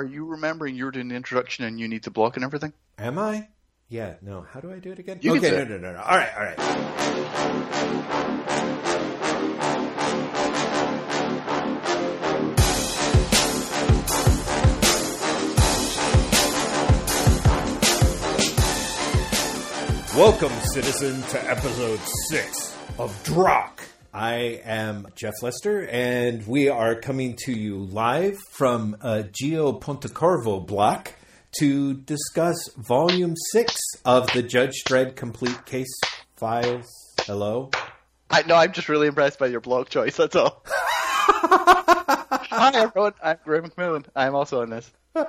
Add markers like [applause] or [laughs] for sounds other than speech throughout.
are you remembering you're doing the introduction and you need to block and everything? Am I? Yeah, no. How do I do it again? You can okay, no, no, no, no. All right, all right. Welcome, citizen, to episode six of Drokk. I am Jeff Lester, and we are coming to you live from uh, Gillo Pontecorvo block to discuss Volume Six of the Judge Dredd Complete Case Files. Hello. I know. I'm just really impressed by your block choice. That's all. [laughs] Hi everyone. I'm Graeme McMillan. I'm also on this. [laughs]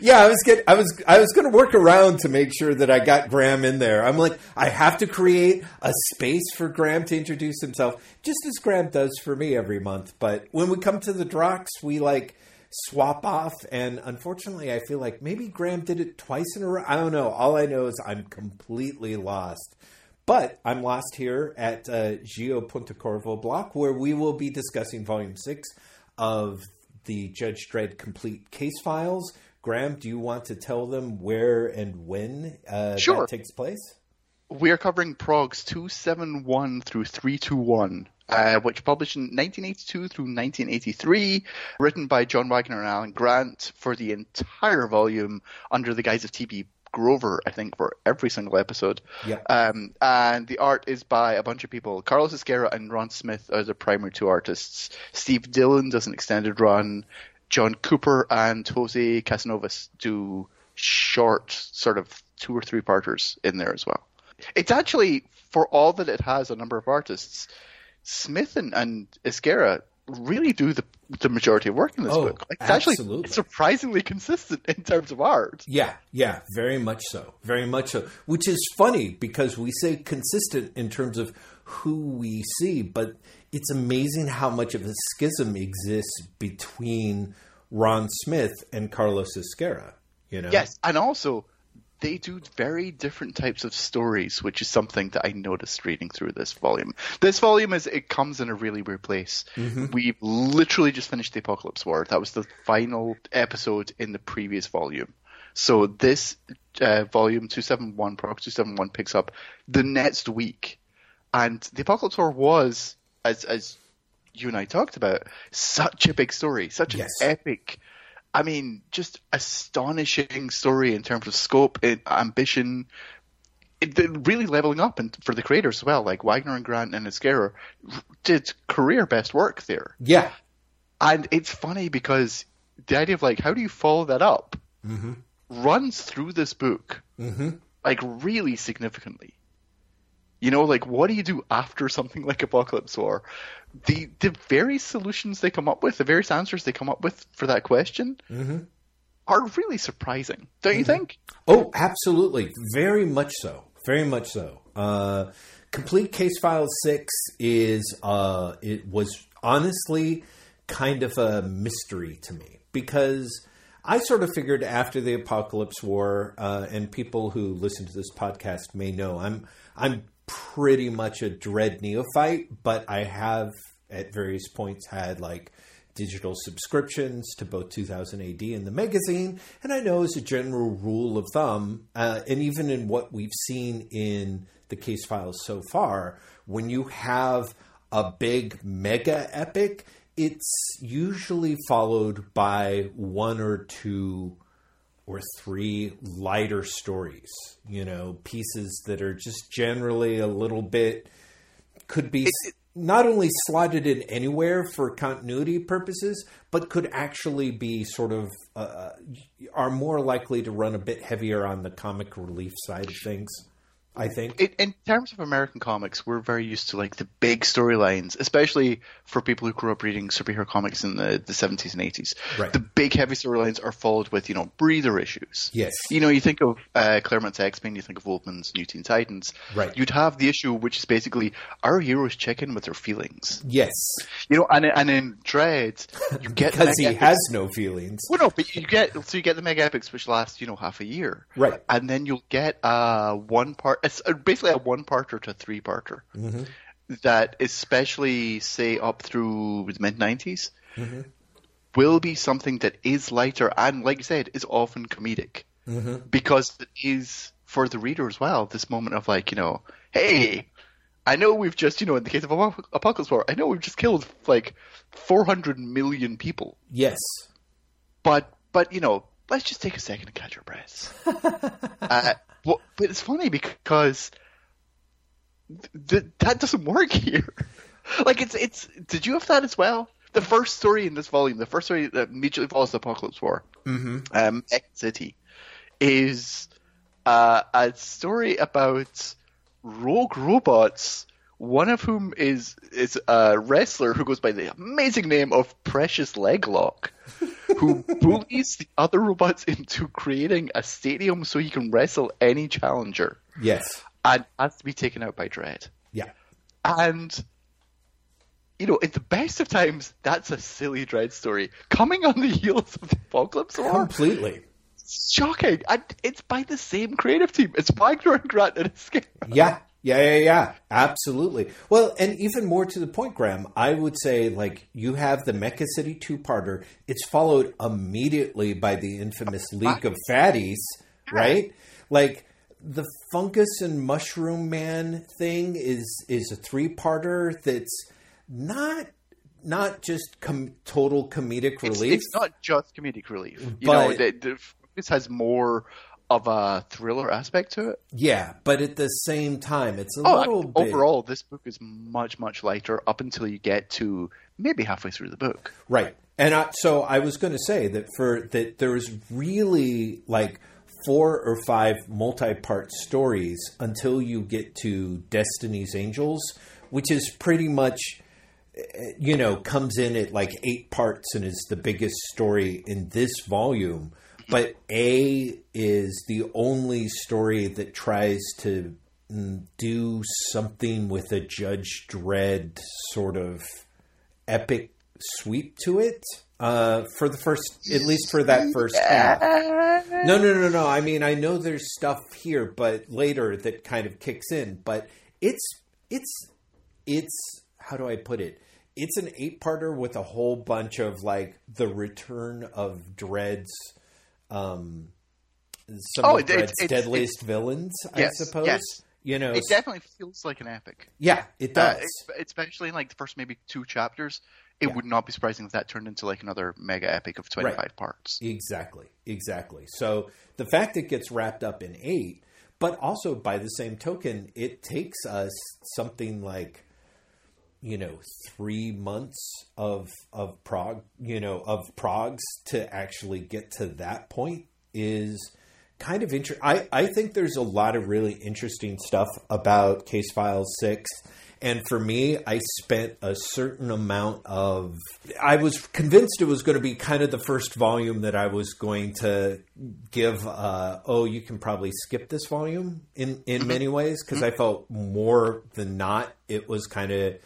Yeah, I was get, I was I was going to work around to make sure that I got Graeme in there. I'm like, I have to create a space for Graeme to introduce himself, just as Graeme does for me every month. But when we come to the Drox, we like swap off, and unfortunately, I feel like maybe Graeme did it twice in a row. I don't know. All I know is I'm completely lost. But I'm lost here at uh, Gillo Pontecorvo block, where we will be discussing Volume Six of the Judge Dredd Complete Case Files. Graeme, do you want to tell them where and when uh, Sure. that takes place? We are covering Progs 271 through 321, uh, which published in 1982 through 1983, written by John Wagner and Alan Grant for the entire volume under the guise of T.B. Grover, I think, for every single episode. Yep. Um, and the art is by a bunch of people. Carlos Ezquerra and Ron Smith are the primary two artists. Steve Dillon does an extended run. John Cooper and Jose Casanovas do short, sort of two or three parters in there as well. It's actually, for all that it has a number of artists, Smith and, and Ezquerra really do the the majority of work in this Oh, book. Like, it's actually absolutely. surprisingly consistent in terms of art. Yeah, yeah, very much so. Very much so. Which is funny because we say consistent in terms of who we see, but it's amazing how much of a schism exists between Ron Smith and Carlos Ezquerra. You know? Yes, and also they do very different types of stories, which is something that I noticed reading through this volume. This volume is it comes in a really weird place. We've literally just finished the Apocalypse War. That was the final episode in the previous volume. So this uh, volume two seven one, Prog two seven one picks up the next week, and the Apocalypse War was as as you and I talked about such a big story, such an epic. I mean, just astonishing story in terms of scope, and ambition. It, really leveling up, and for the creators as well, like Wagner and Grant and Ezquerra did career best work there. Yeah. And it's funny because the idea of like, how do you follow that up, mm-hmm. runs through this book, mm-hmm. like really significantly. You know, like what do you do after something like Apocalypse War? The the various solutions they come up with, the various answers they come up with for that question, are really surprising, don't you think? Oh, absolutely. Very much so. Very much so. Uh, Complete Case File 6 is, uh, it was honestly kind of a mystery to me because I sort of figured after the Apocalypse War, uh, and people who listen to this podcast may know, I'm, I'm pretty much a Dredd neophyte, but I have at various points had like digital subscriptions to both 2000 AD and the magazine. And I know as a general rule of thumb, uh, and even in what we've seen in the case files so far, when you have a big mega epic, it's usually followed by one or two or three lighter stories, you know, pieces that are just generally a little bit could be not only slotted in anywhere for continuity purposes, but could actually be sort of uh, are more likely to run a bit heavier on the comic relief side of things. I think. in, in terms of American comics, we're very used to like the big storylines, especially for people who grew up reading superhero comics in the, the 70s and 80s. Right. The big heavy storylines are followed with, you know, breather issues. Yes. You know, you think of uh, Claremont's X-Men, you think of Wolfman's New Teen Titans. Right. You'd have the issue which is basically our heroes check in with their feelings. yes, You know, and, and in Dredd, you get because he mega- has no feelings. well, no, but you get so you get the mega epics which last you know half a year, Right. And then you'll get a one part, it's uh, basically a one parter to a three parter that, especially say up through the mid 90s will be something that is lighter and, like you said, is often comedic Mm-hmm. because it is for the reader as well. This moment of like, you know, hey, I know we've just, you know, in the case of Apocalypse War, I know we've just killed like 400 million people, Yes. but but you know, let's just take a second and catch our breaths. [laughs] uh, well, but it's funny because th- th- that doesn't work here. [laughs] like it's it's. Did you have that as well? The first story in this volume, the first story that immediately follows the Apocalypse War, Mm-hmm. um, X City, is uh, a story about rogue robots. One of whom is is a wrestler who goes by the amazing name of Precious Leglock, [laughs] who bullies the other robots into creating a stadium so he can wrestle any challenger, Yes. and has to be taken out by Dredd. Yeah. And you know, at the best of times, that's a silly Dredd story coming on the heels of the Apocalypse War. Completely. shocking. And it's by the same creative team. It's Wagner and Grant and Escape. Yeah. Yeah, yeah, yeah. Absolutely. Well, and even more to the point, Graeme, I would say like you have the Mecha City two parter. It's followed immediately by the infamous [laughs] League of Fatties, right? Like the fungus and mushroom man thing is is a three parter that's not not just com- total comedic relief. it's not just comedic relief. You know, But- the, the, this has more of a thriller aspect to it. yeah, but at the same time, it's a Oh, little bit overall, this book is much, much lighter up until you get to maybe halfway through the book. Right. And I, so I was going to say that for that there was really like four or five multi-part stories until you get to Destiny's Angels, which is pretty much eh, you know comes in at like eight parts and is the biggest story in this volume. But A is the only story that tries to mm, do something with a Judge Dredd sort of epic sweep to it uh, for the first, at least for that first half. No, no, no, no. I mean, I know there's stuff here, but later that kind of kicks in. But it's it's it's how do I put it? It's an eight-parter with a whole bunch of like the return of Dredd's, um, some Oh, of it- it- it's- deadliest villains, Yes, I suppose. yes. You know, It definitely feels like an epic. yeah, it Uh, does. ex- especially in like the first maybe two chapters. It Yeah. would not be surprising if that turned into like another mega epic of 25 Right. parts. Exactly, exactly. So the fact it gets wrapped up in eight, but also by the same token, it takes us something like, you know, three months of of prog, you know, of progs to actually get to that point is kind of interesting. I I think there's a lot of really interesting stuff about Case File Six. And for me, I spent a certain amount of. I was convinced it was going to be kind of the first volume that I was going to give. Uh, oh, you can probably skip this volume in in many ways because I felt more than not it was kind of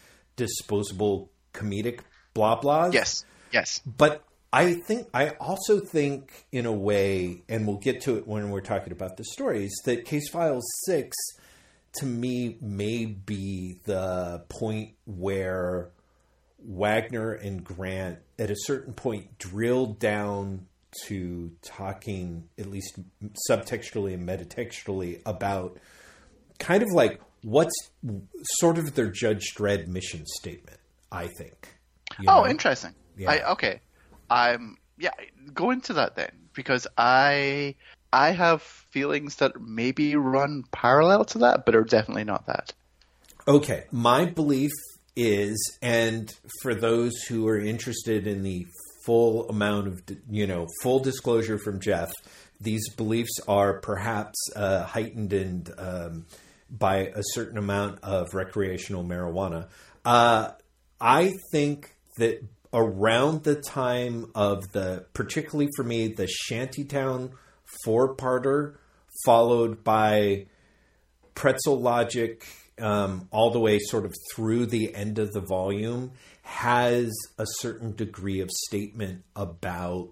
disposable comedic blah blahs. Yes, yes. But I think I also think in a way, and we'll get to it when we're talking about the stories, that Case Files Six to me may be the point where Wagner and Grant at a certain point drilled down to talking at least subtextually and metatextually about kind of like what's sort of their Judge Dredd mission statement, I think. You Oh, interesting. Yeah. I, okay. I'm yeah. Go into that then, because I I have feelings that maybe run parallel to that, but are definitely not that. Okay, my belief is, and for those who are interested in the full amount of, you know, full disclosure from Jeff, these beliefs are perhaps uh, heightened and um, by a certain amount of recreational marijuana. Uh, I think that around the time of the, particularly for me, the Shantytown four-parter, followed by pretzel logic um, all the way sort of through the end of the volume has a certain degree of statement about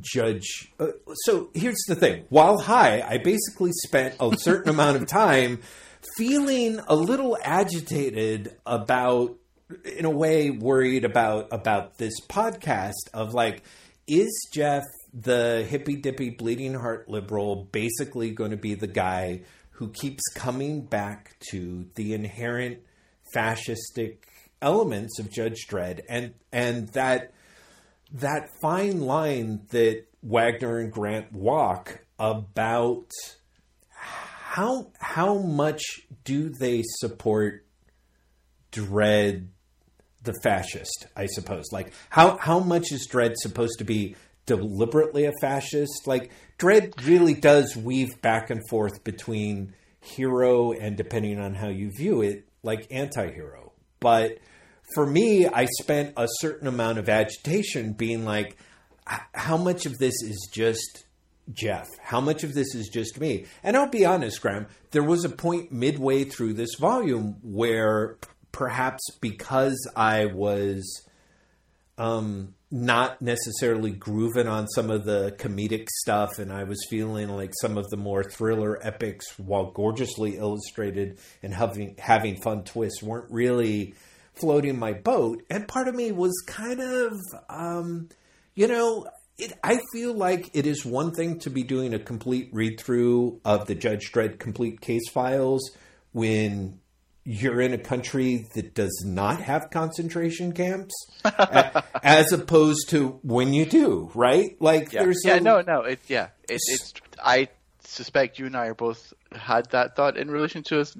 judge uh, so here's the thing. While high i basically spent a certain [laughs] amount of time feeling a little agitated about in a way worried about about this podcast of like is Jeff the hippy dippy bleeding heart liberal basically going to be the guy who keeps coming back to the inherent fascistic elements of Judge Dredd? And and that that fine line that Wagner and Grant walk about how how much do they support Dredd the fascist, I suppose. Like how how much is Dredd supposed to be deliberately a fascist? Like Dredd really does weave back and forth between hero and depending on how you view it, like anti-hero. But for me, I spent a certain amount of agitation being like, how much of this is just Jeff? How much of this is just me? And I'll be honest, Graeme, there was a point midway through this volume where perhaps because I was um, not necessarily grooving on some of the comedic stuff, and I was feeling like some of the more thriller epics, while gorgeously illustrated and having having fun twists, weren't really floating my boat. And part of me was kind of, um, you know, it, I feel like it is one thing to be doing a complete read through of the Judge Dredd complete case files when you're in a country that does not have concentration camps, [laughs] as opposed to when you do, right? Like, yeah. there's yeah, a, no, no, it, yeah, it, it's. I suspect you and I are both had that thought in relation to us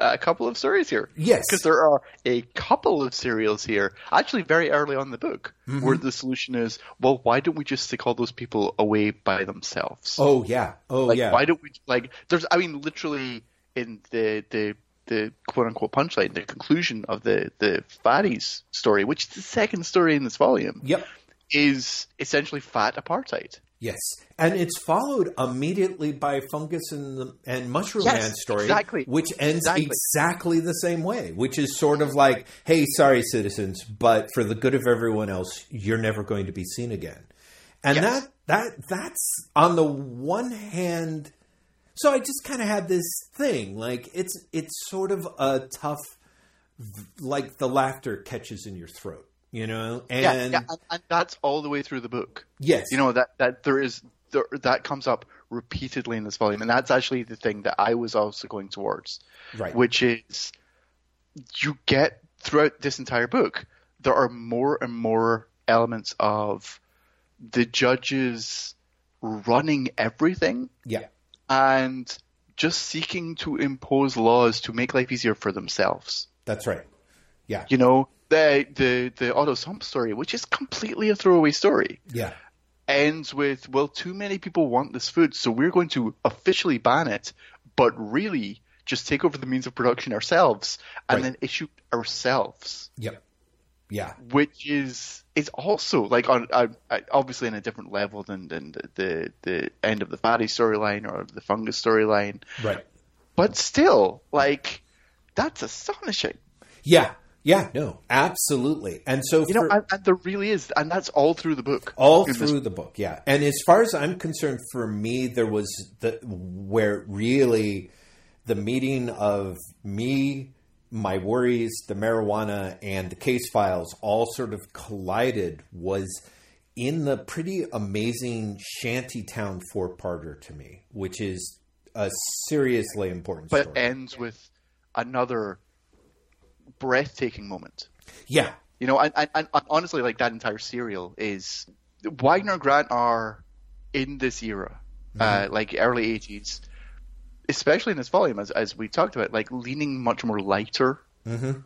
a couple of stories here. Yes. Because there are a couple of serials here, actually very early on in the book, mm-hmm. where the solution is, well, why don't we just stick all those people away by themselves? Oh, yeah. Oh, like, yeah. Why don't we, like, there's, I mean, literally in the, the, the quote unquote punchline, the conclusion of the, the Fatties story, which is the second story in this volume. Yep. Is essentially fat apartheid. Yes, and it's followed immediately by Fungus and the, and Mushroom yes, Man story, exactly. which ends exactly. exactly the same way, which is sort of like, "Hey, sorry, citizens, but for the good of everyone else, you're never going to be seen again." And yes. that that that's on the one hand. So I just kind of had this thing, like it's it's sort of a tough, like the laughter catches in your throat you know and, yeah, yeah, and, that's all the way through the book. Yes. You know that that there is there, that comes up repeatedly in this volume and that's actually the thing that i was also going towards right. which is you get throughout this entire book there are more and more elements of the judges running everything yeah. and just seeking to impose laws to make life easier for themselves. That's right. Yeah. You know the the the Otto Sump story, which is completely a throwaway story, yeah, ends with well, too many people want this food, so we're going to officially ban it, but really just take over the means of production ourselves and right. then issue ourselves. Yep. Yeah. Which is is also like on uh, obviously on a different level than than the the, the end of the fatty storyline or the fungus storyline. Right. But still, like that's astonishing. Yeah, yeah, no, absolutely. And so, you for, know, and, and, there really is, and that's all through the book. All through this. the book, yeah. And as far as I'm concerned, for me, there was the where really the meeting of me, my worries, the marijuana, and the case files all sort of collided was in the pretty amazing Shantytown four parter to me, which is a seriously important but story. ends with another breathtaking moment. Yeah. You know, and, and, and honestly, like that entire serial is Wagner Grant are in this era, uh, mm-hmm. uh, like early 80s, especially in this volume, as, as we talked about, like leaning much more lighter. Mm-hmm.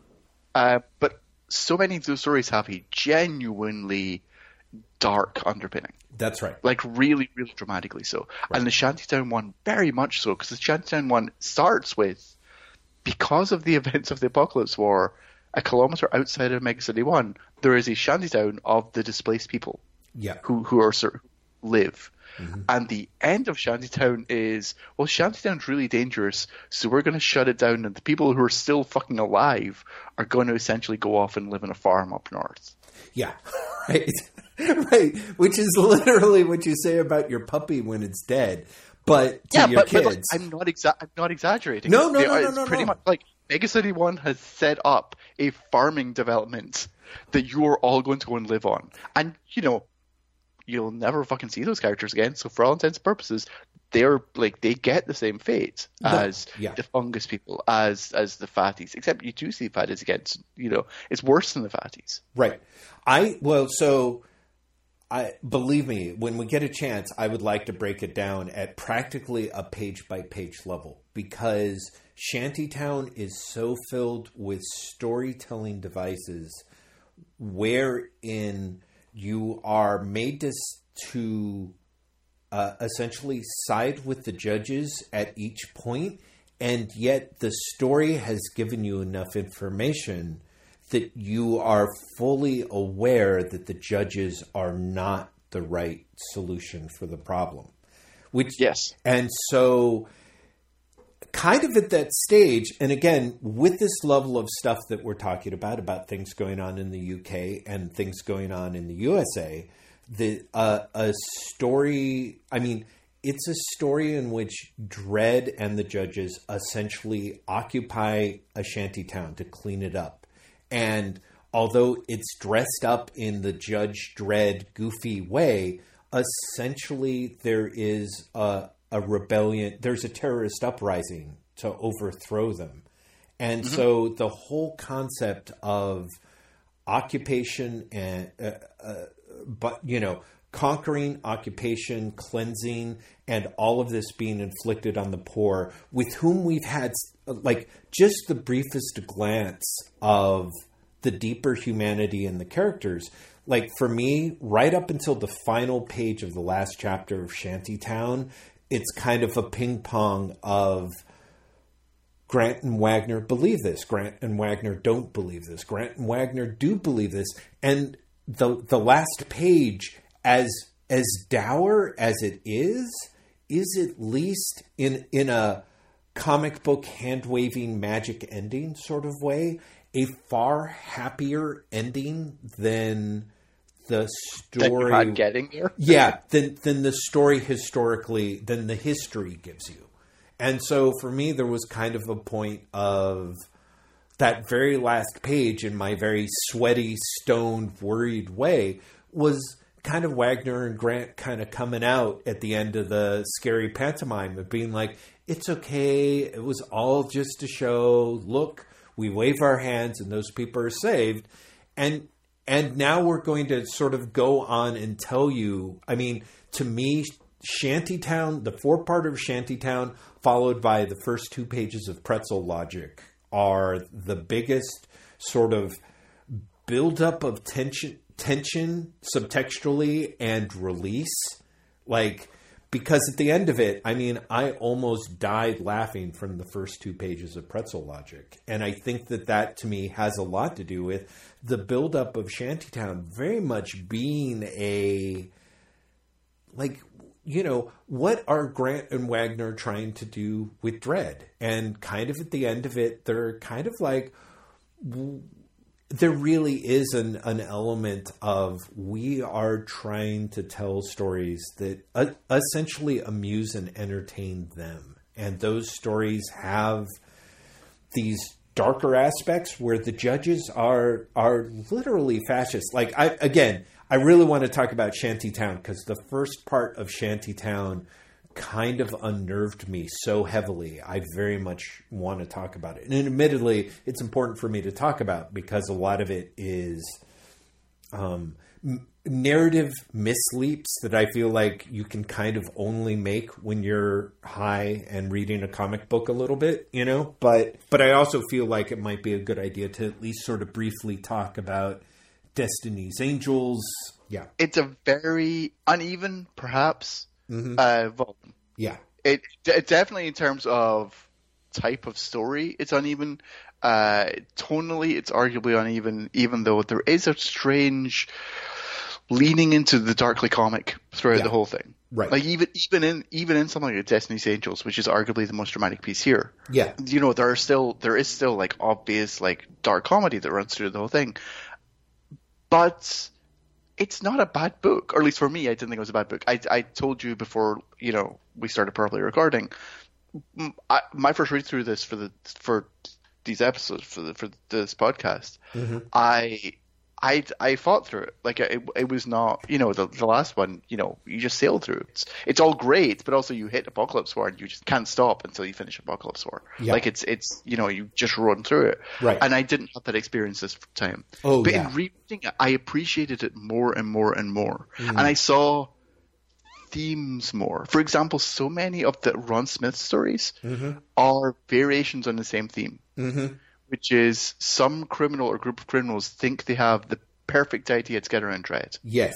Uh, but so many of those stories have a genuinely dark underpinning. That's right. Like really, really dramatically so. Right. And the Shantytown one, very much so, because the Shantytown one starts with because of the [laughs] events of the Apocalypse War, a kilometer outside of Mega City One, there is a shantytown of the displaced people. Yeah. Who who are live. Mm-hmm. And the end of Shantytown is, well, Shantytown's really dangerous, so we're going to shut it down, and the people who are still fucking alive are going to essentially go off and live in a farm up north. Yeah, [laughs] right, [laughs] right. Which is literally what you say about your puppy when it's dead but to yeah, your but, kids. But like, I'm not exa- I'm not exaggerating. No, no, no, it's no, no, pretty no. much like Mega City One has set up a farming development that you are all going to go and live on. And, you know, you'll never fucking see those characters again. So for all intents and purposes, they're like they get the same fate as yeah. the fungus people, as as the fatties. Except you do see fatties against you know, it's worse than the fatties. Right. I well so I believe me, when we get a chance, I would like to break it down at practically a page by page level because Shantytown is so filled with storytelling devices wherein you are made to, to uh, essentially side with the judges at each point, and yet the story has given you enough information that you are fully aware that the judges are not the right solution for the problem. Which yes, and so kind of at that stage, and again, with this level of stuff that we're talking about, about things going on in the UK and things going on in the USA, the uh, a story. I mean, it's a story in which Dredd and the judges essentially occupy a shanty town to clean it up, and although it's dressed up in the Judge Dredd goofy way, essentially there is a, a rebellion. There's a terrorist uprising to overthrow them, and mm-hmm. so the whole concept of occupation and uh, uh, but you know conquering occupation cleansing and all of this being inflicted on the poor with whom we've had like just the briefest glance of the deeper humanity in the characters like for me right up until the final page of the last chapter of shantytown it's kind of a ping pong of Grant and Wagner believe this. Grant and Wagner don't believe this. Grant and Wagner do believe this. And the the last page, as as dour as it is, is at least in in a comic book hand waving magic ending sort of way, a far happier ending than the story getting there. [laughs] yeah, than than the story historically than the history gives you. And so for me there was kind of a point of that very last page in my very sweaty, stoned, worried way was kind of Wagner and Grant kind of coming out at the end of the scary pantomime of being like, it's okay. It was all just a show. Look, we wave our hands and those people are saved. And and now we're going to sort of go on and tell you. I mean, to me, Shantytown, the four part of Shantytown, followed by the first two pages of Pretzel Logic, are the biggest sort of buildup of tension tension subtextually and release like because at the end of it i mean i almost died laughing from the first two pages of pretzel logic and i think that that to me has a lot to do with the buildup of shantytown very much being a like you know, what are Grant and Wagner trying to do with Dredd? And kind of at the end of it, they're kind of like, there really is an, an element of we are trying to tell stories that uh, essentially amuse and entertain them. And those stories have these darker aspects where the judges are are literally fascist. Like I again, I really want to talk about Shantytown because the first part of Shantytown kind of unnerved me so heavily. I very much want to talk about it. And admittedly, it's important for me to talk about because a lot of it is um, narrative misleaps that I feel like you can kind of only make when you're high and reading a comic book a little bit, you know? But but I also feel like it might be a good idea to at least sort of briefly talk about Destiny's Angels. Yeah, it's a very uneven, perhaps, mm-hmm. uh, volume. Yeah, it, it definitely in terms of type of story, it's uneven. Uh, tonally, it's arguably uneven, even though there is a strange leaning into the darkly comic throughout yeah. the whole thing. Right. Like even even in even in something like Destiny's Angels, which is arguably the most dramatic piece here. Yeah. You know, there are still there is still like obvious like dark comedy that runs through the whole thing but it's not a bad book, or at least for me, I didn't think it was a bad book. I, I told you before, you know, we started properly recording. I, my first read through this for the for these episodes for the, for this podcast, mm-hmm. I I I fought through it. Like it, it was not, you know, the the last one, you know, you just sail through. It's it's all great, but also you hit Apocalypse War and you just can't stop until you finish Apocalypse War. Yeah. Like it's it's you know you just run through it. Right. And I didn't have that experience this time. Oh, but yeah. in reading it, I appreciated it more and more and more, Mm. and I saw themes more. For example, so many of the Ron Smith stories Mm-hmm. are variations on the same theme, which is some criminal or group of criminals think they have the perfect idea to get around Dredd. Yes.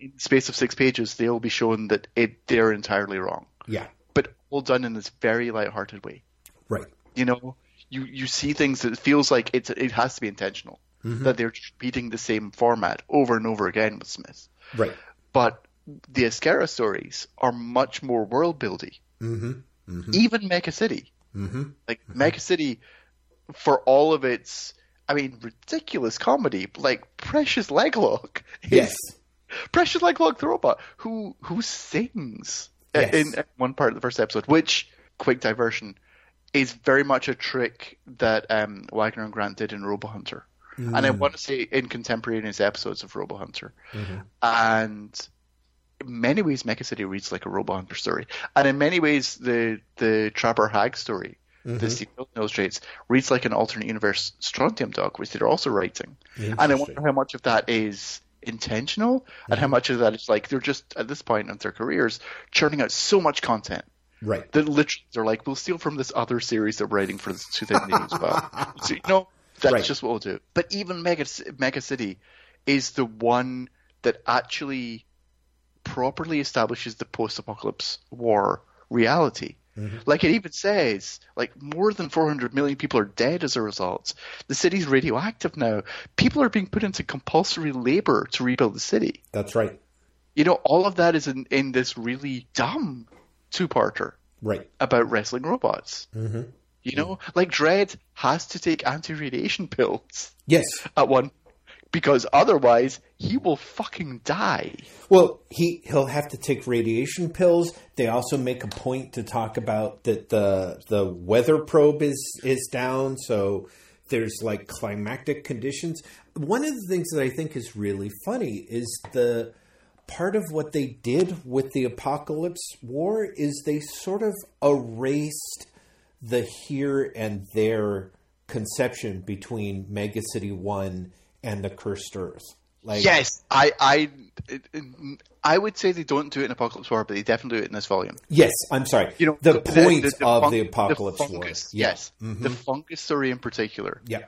In the space of six pages, they'll be shown that it, they're entirely wrong, Yeah. but all done in this very light-hearted way. Right. You know, you you see things that feels like it's it has to be intentional that they're repeating the same format over and over again with Smith. Right. But the Ezquerra stories are much more world building. Mm-hmm. Even Mecha City, mm-hmm. like Mecha City, for all of its, I mean, ridiculous comedy, like Precious Leglock. [laughs] is- Yes. Precious Leglock the robot who who sings Yes. in one part of the first episode, which quick diversion is very much a trick that um, Wagner and Grant did in Robo Hunter, and I want to say in contemporaneous episodes of Robo Hunter, and in many ways Mecha City reads like a Robo Hunter story, and in many ways the the Trapper Hag story. This the mm-hmm. Steve Dillon illustrates reads like an alternate universe Strontium Dog, which they're also writing, and I wonder how much of that is intentional and how mm-hmm. much of that is like they're just at this point in their careers churning out so much content Right. that literally they're like, we'll steal from this other series they're writing for the 2080s. but [laughs] so, you know, that's Right. just what we'll do. But even Mega Mega City is the one that actually properly establishes the post-apocalypse war reality. Like it even says, like more than 400 million people are dead as a result. The city's radioactive now. People are being put into compulsory labor to rebuild the city. That's right. You know, all of that is in, in this really dumb two-parter Right. about wrestling robots. Mm-hmm. You know, like Dredd has to take anti-radiation pills Yes. at one because otherwise he will fucking die. Well, he he'll have to take radiation pills. They also make a point to talk about that the the weather probe is is down, so there's like climactic conditions. One of the things that I think is really funny is the part of what they did with the apocalypse war is they sort of erased the here and there conception between Mega City 1 and the cursed earth. Like Yes, I, I, I would say they don't do it in Apocalypse War, but they definitely do it in this volume. Yes, I'm sorry. You know, the, point of fun- the apocalypse war. fungus, Yeah. Yes, the fungus story in particular. Yeah.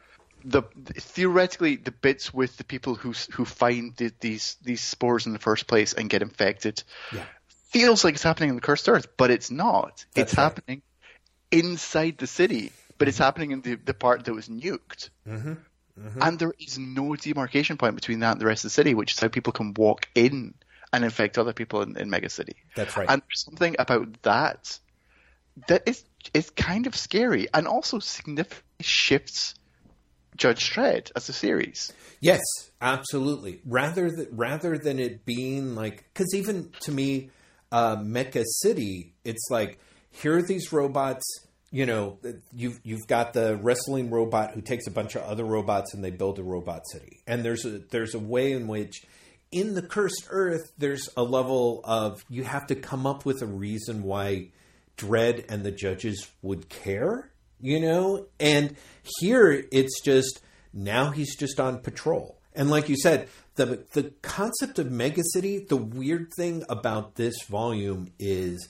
the theoretically the bits with the people who who find the, these these spores in the first place and get infected Yeah. feels like it's happening in the cursed earth, but it's not. That's it's right. happening inside the city, but it's happening in the the part that was nuked. Mm-hmm. And there is no demarcation point between that and the rest of the city, which is how people can walk in and infect other people in, in Mega City. That's right. And there's something about that that is is kind of scary and also significantly shifts Judge Dredd as a series. Yes, absolutely. Rather than rather than it being like, because even to me, uh, Mecha City, it's like here are these robots. You know, you've you've got the wrestling robot who takes a bunch of other robots and they build a robot city. And there's a there's a way in which in the cursed earth there's a level of you have to come up with a reason why Dredd and the judges would care, you know? And here it's just now he's just on patrol. And like you said, the the concept of Mega City, the weird thing about this volume is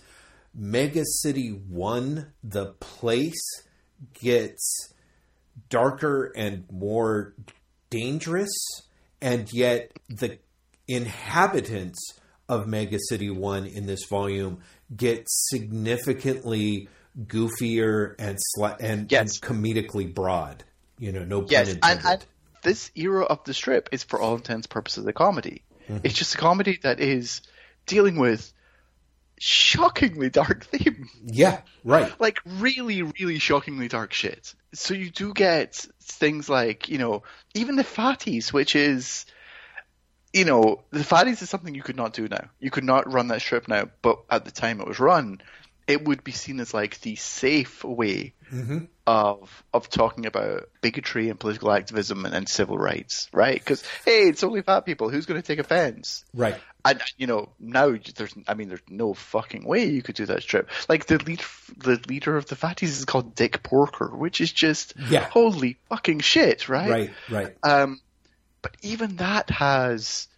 Mega City 1, the place gets darker and more dangerous, and yet the inhabitants of Mega City 1 in this volume get significantly goofier and sli- and, Yes. and comedically broad. You know, no pun Yes, intended. and, and this era of the strip is for all intents and purposes a comedy. Mm-hmm. It's just a comedy that is dealing with shockingly dark [laughs] theme. yeah, right. like really, really shockingly dark shit. So you do get things like, you know, even the fatties, which is, you know, the fatties is something you could not do now. You could not run that strip now, but at the time it was run, it would be seen as like the safe way mm-hmm. Of of talking about bigotry and political activism and, and civil rights, right? Because hey, it's only fat people. Who's going to take offense? Right. And you know now there's, I mean, there's no fucking way you could do that strip. Like the lead, the leader of the fatties is called Dick Porker, which is just Yeah. holy fucking shit, right? Right. Right. Um, but even that has,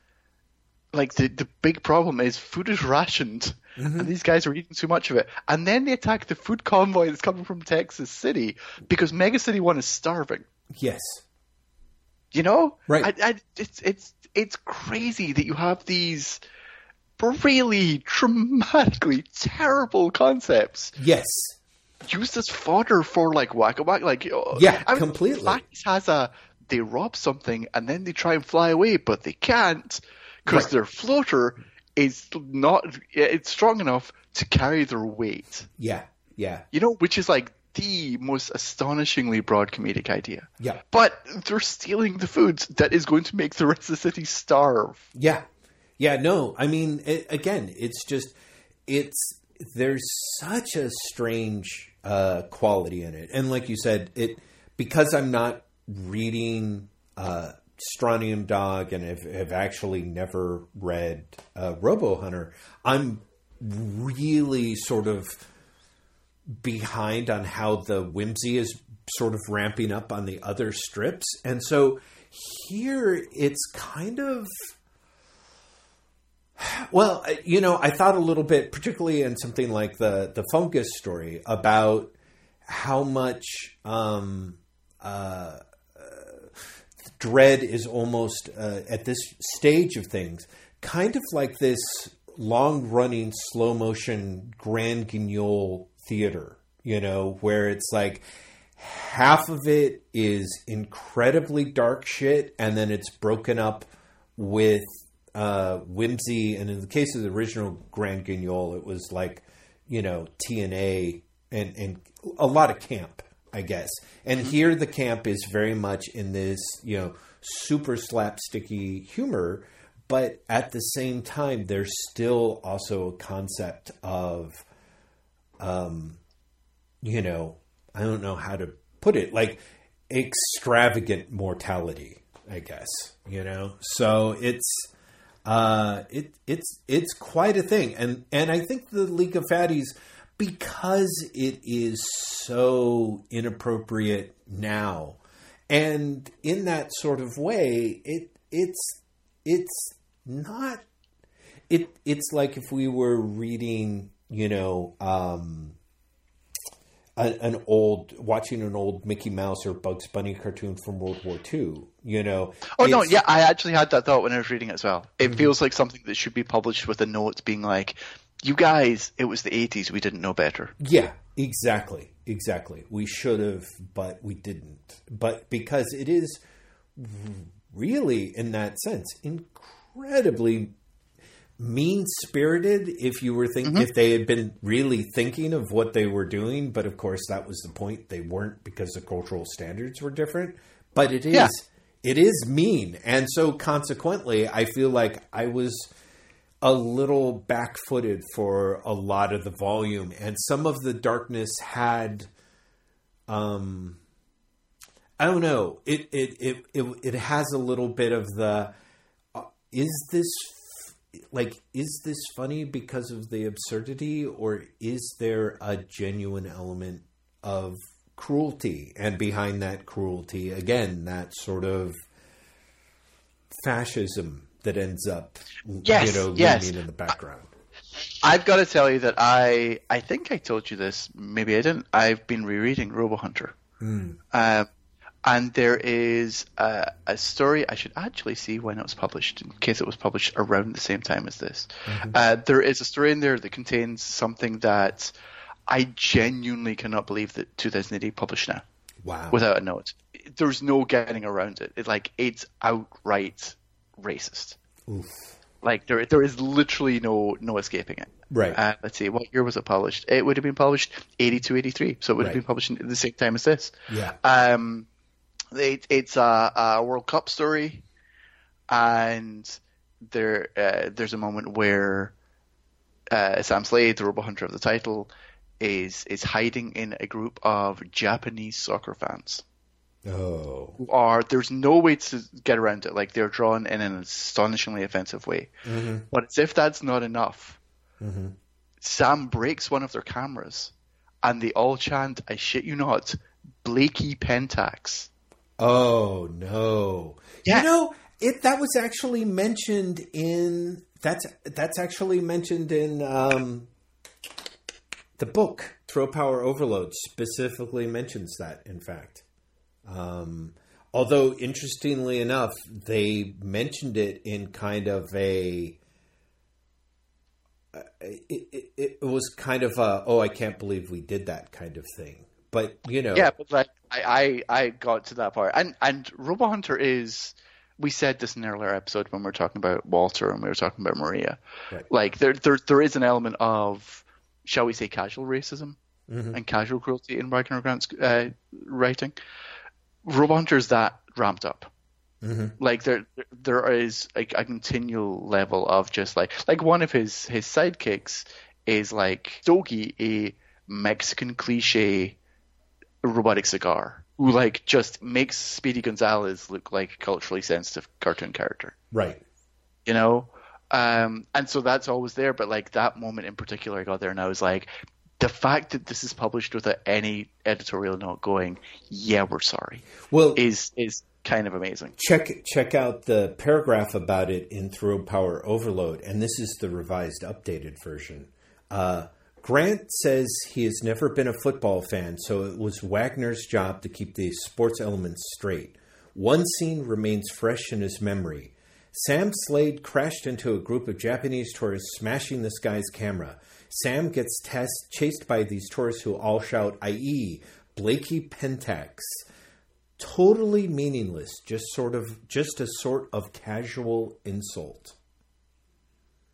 like, the the big problem is food is rationed, and these guys are eating too much of it. And then they attack the food convoy that's coming from Texas City because Mega City One is starving. Yes. You know, Right. I, I, it's it's it's crazy that you have these really dramatically terrible concepts Yes. used as fodder for like whack a whack. Like uh, Yeah, I mean, completely. Fatties has a they rob something and then they try and fly away, but they can't because Right. their floater is not it's strong enough to carry their weight. Yeah. Yeah. You know, which is like the most astonishingly broad comedic idea. Yeah. But they're stealing the food that is going to make the rest of the city starve. Yeah. Yeah, no. I mean, it, again, it's just it's there's such a strange uh quality in it. And like you said, it because I'm not reading uh Strontium Dog and have, have actually never read uh, Robo Hunter, I'm really sort of behind on how the whimsy is sort of ramping up on the other strips. And so here it's kind of well, you know, I thought a little bit, particularly in something like the the fungus story, about how much um, uh, Dredd is almost uh, at this stage of things, kind of like this long running slow motion Grand Guignol theater. You know, where it's like half of it is incredibly dark shit, and then it's broken up with uh, whimsy. And in the case of the original Grand Guignol, it was like, you know, TNA and, and a lot of camp, I guess. And here the camp is very much in this, you know, super slapsticky humor. But at the same time, there's still also a concept of, um, you know, I don't know how to put it, like extravagant mortality, I guess, you know? So it's, uh, it, it's, it's quite a thing. And, and I think the League of Fatties, because it is so inappropriate now, and in that sort of way, it, it's, it's not, it, it's like if we were reading, you know, um, an, an old watching an old Mickey Mouse or Bugs Bunny cartoon from World War II. You know. Oh no, yeah, I actually had that thought when I was reading it as well. It feels like something that should be published with a note being like, "You guys, it was the '80s. We didn't know better." Yeah, exactly, exactly. We should have, but we didn't. But because it is really, in that sense, incredibly mean spirited. If you were thinking, mm-hmm. if they had been really thinking of what they were doing, but of course that was the point. They weren't because the cultural standards were different. But it is, Yeah. it is mean, and so consequently, I feel like I was a little back-footed for a lot of the volume and some of the darkness had um i don't know it it it it, it has a little bit of the uh, is this like is this funny because of the absurdity or is there a genuine element of cruelty? And behind that cruelty again that sort of fascism that ends up Yes, you know yes. looming in the background I've got to tell you that I I think I told you this. Maybe I didn't. I've been rereading Robo Hunter, um, and there is a, a story. I should actually see when it was published, in case it was published around the same time as this. Uh, there is a story in there that contains something that I genuinely cannot believe that 2000 AD published now wow without a note. There's no getting around it. It like it's outright racist. Like there, there is literally no no escaping it. Right. Uh, let's see, what year was it published? It would have been published 82, 83. So it would have been published at the same time as this. yeah Um, it, it's a, a World Cup story, and there uh, there's a moment where uh, Sam Slade, the robot hunter of the title, is is hiding in a group of Japanese soccer fans. Oh. Who are there's no way to get around it. Like they're drawn in an astonishingly offensive way. Mm-hmm. But as if that's not enough, Mm-hmm. Sam breaks one of their cameras, and they all chant, "I shit you not, Blakey Pentax." Oh no. Yeah. You know, it that was actually mentioned in that's that's actually mentioned in um the book Throw Power Overload specifically mentions that in fact. Um although interestingly enough, they mentioned it in kind of a uh, it, it, it was kind of a oh I can't believe we did that kind of thing. But you know Yeah, but like I, I, I got to that part, and and Robo Hunter is. We said this in an earlier episode when we were talking about Walter and we were talking about Maria. Right. Like there, there, there is an element of, shall we say, casual racism Mhm. and casual cruelty in Wagner Grant's uh, writing. Robo Hunter is that ramped up. Mhm. Like there, there is a, a continual level of just like, like one of his his sidekicks is like Stogie, a Mexican cliche robotic cigar who like just makes Speedy Gonzalez look like a culturally sensitive cartoon character, right. you know? Um, and so that's always there, but like that moment in particular, I got there and I was like, the fact that this is published without any editorial note going, yeah, we're sorry, Well, is is kind of amazing. check check out the paragraph about it in Thrill-Power Overload, and this is the revised, updated version. Uh, Grant says he has never been a football fan, so it was Wagner's job to keep the sports elements straight. One scene remains fresh in his memory. Sam Slade crashed into a group of Japanese tourists, smashing this guy's camera. Sam gets test- chased by these tourists who all shout, i.e., Blakey Pentax totally meaningless just sort of just a sort of casual insult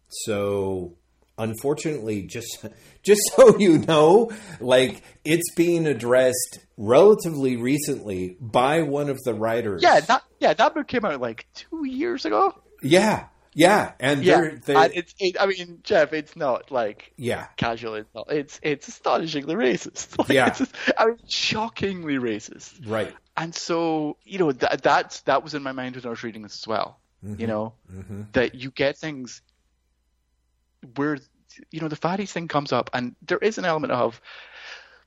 so unfortunately just just [laughs] so you know like it's being addressed relatively recently by one of the writers Yeah, that yeah that book came out like two years ago. yeah yeah and Yeah, and it's it, I mean Jeff, it's not like yeah casual insult. It's it's astonishingly racist. [laughs] Like, Yeah. it's, I mean shockingly racist. right And so, you know, that that's that was in my mind when I was reading this as well. You know, mm-hmm. that you get things where you know the fatties thing comes up, and there is an element of,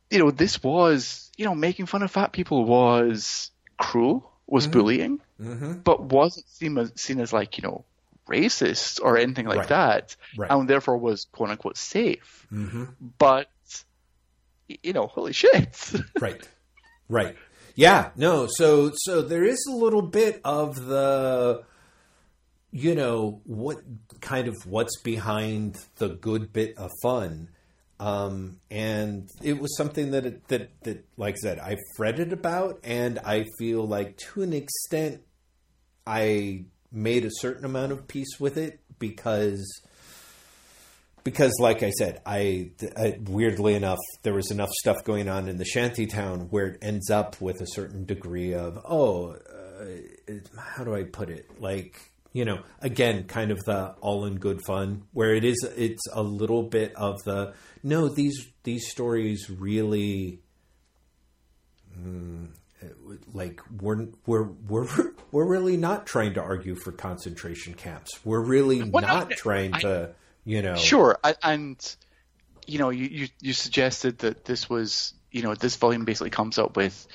you know, this was you know making fun of fat people was cruel, was bullying, Mm-hmm. but wasn't seen as seen as like you know racist or anything like Right. that, Right. and therefore was quote unquote safe. Mm-hmm. But you know, holy shit. [laughs] right right yeah no so so there is a little bit of the you know what kind of what's behind the good bit of fun um and it was something that it, that that like i said i fretted about and i feel like to an extent i made a certain amount of peace with it because because like i said I, I weirdly enough there was enough stuff going on in the shanty town where it ends up with a certain degree of oh uh, how do i put it? Like you know again kind of the all in good fun where it is it's a little bit of the no these these stories really mm, like we're we're we're [laughs] we're really not trying to argue for concentration camps. We're really Well, not no, trying I- to, you know. Sure, I- and you know, you, you you suggested that this was, you know, this volume basically comes up with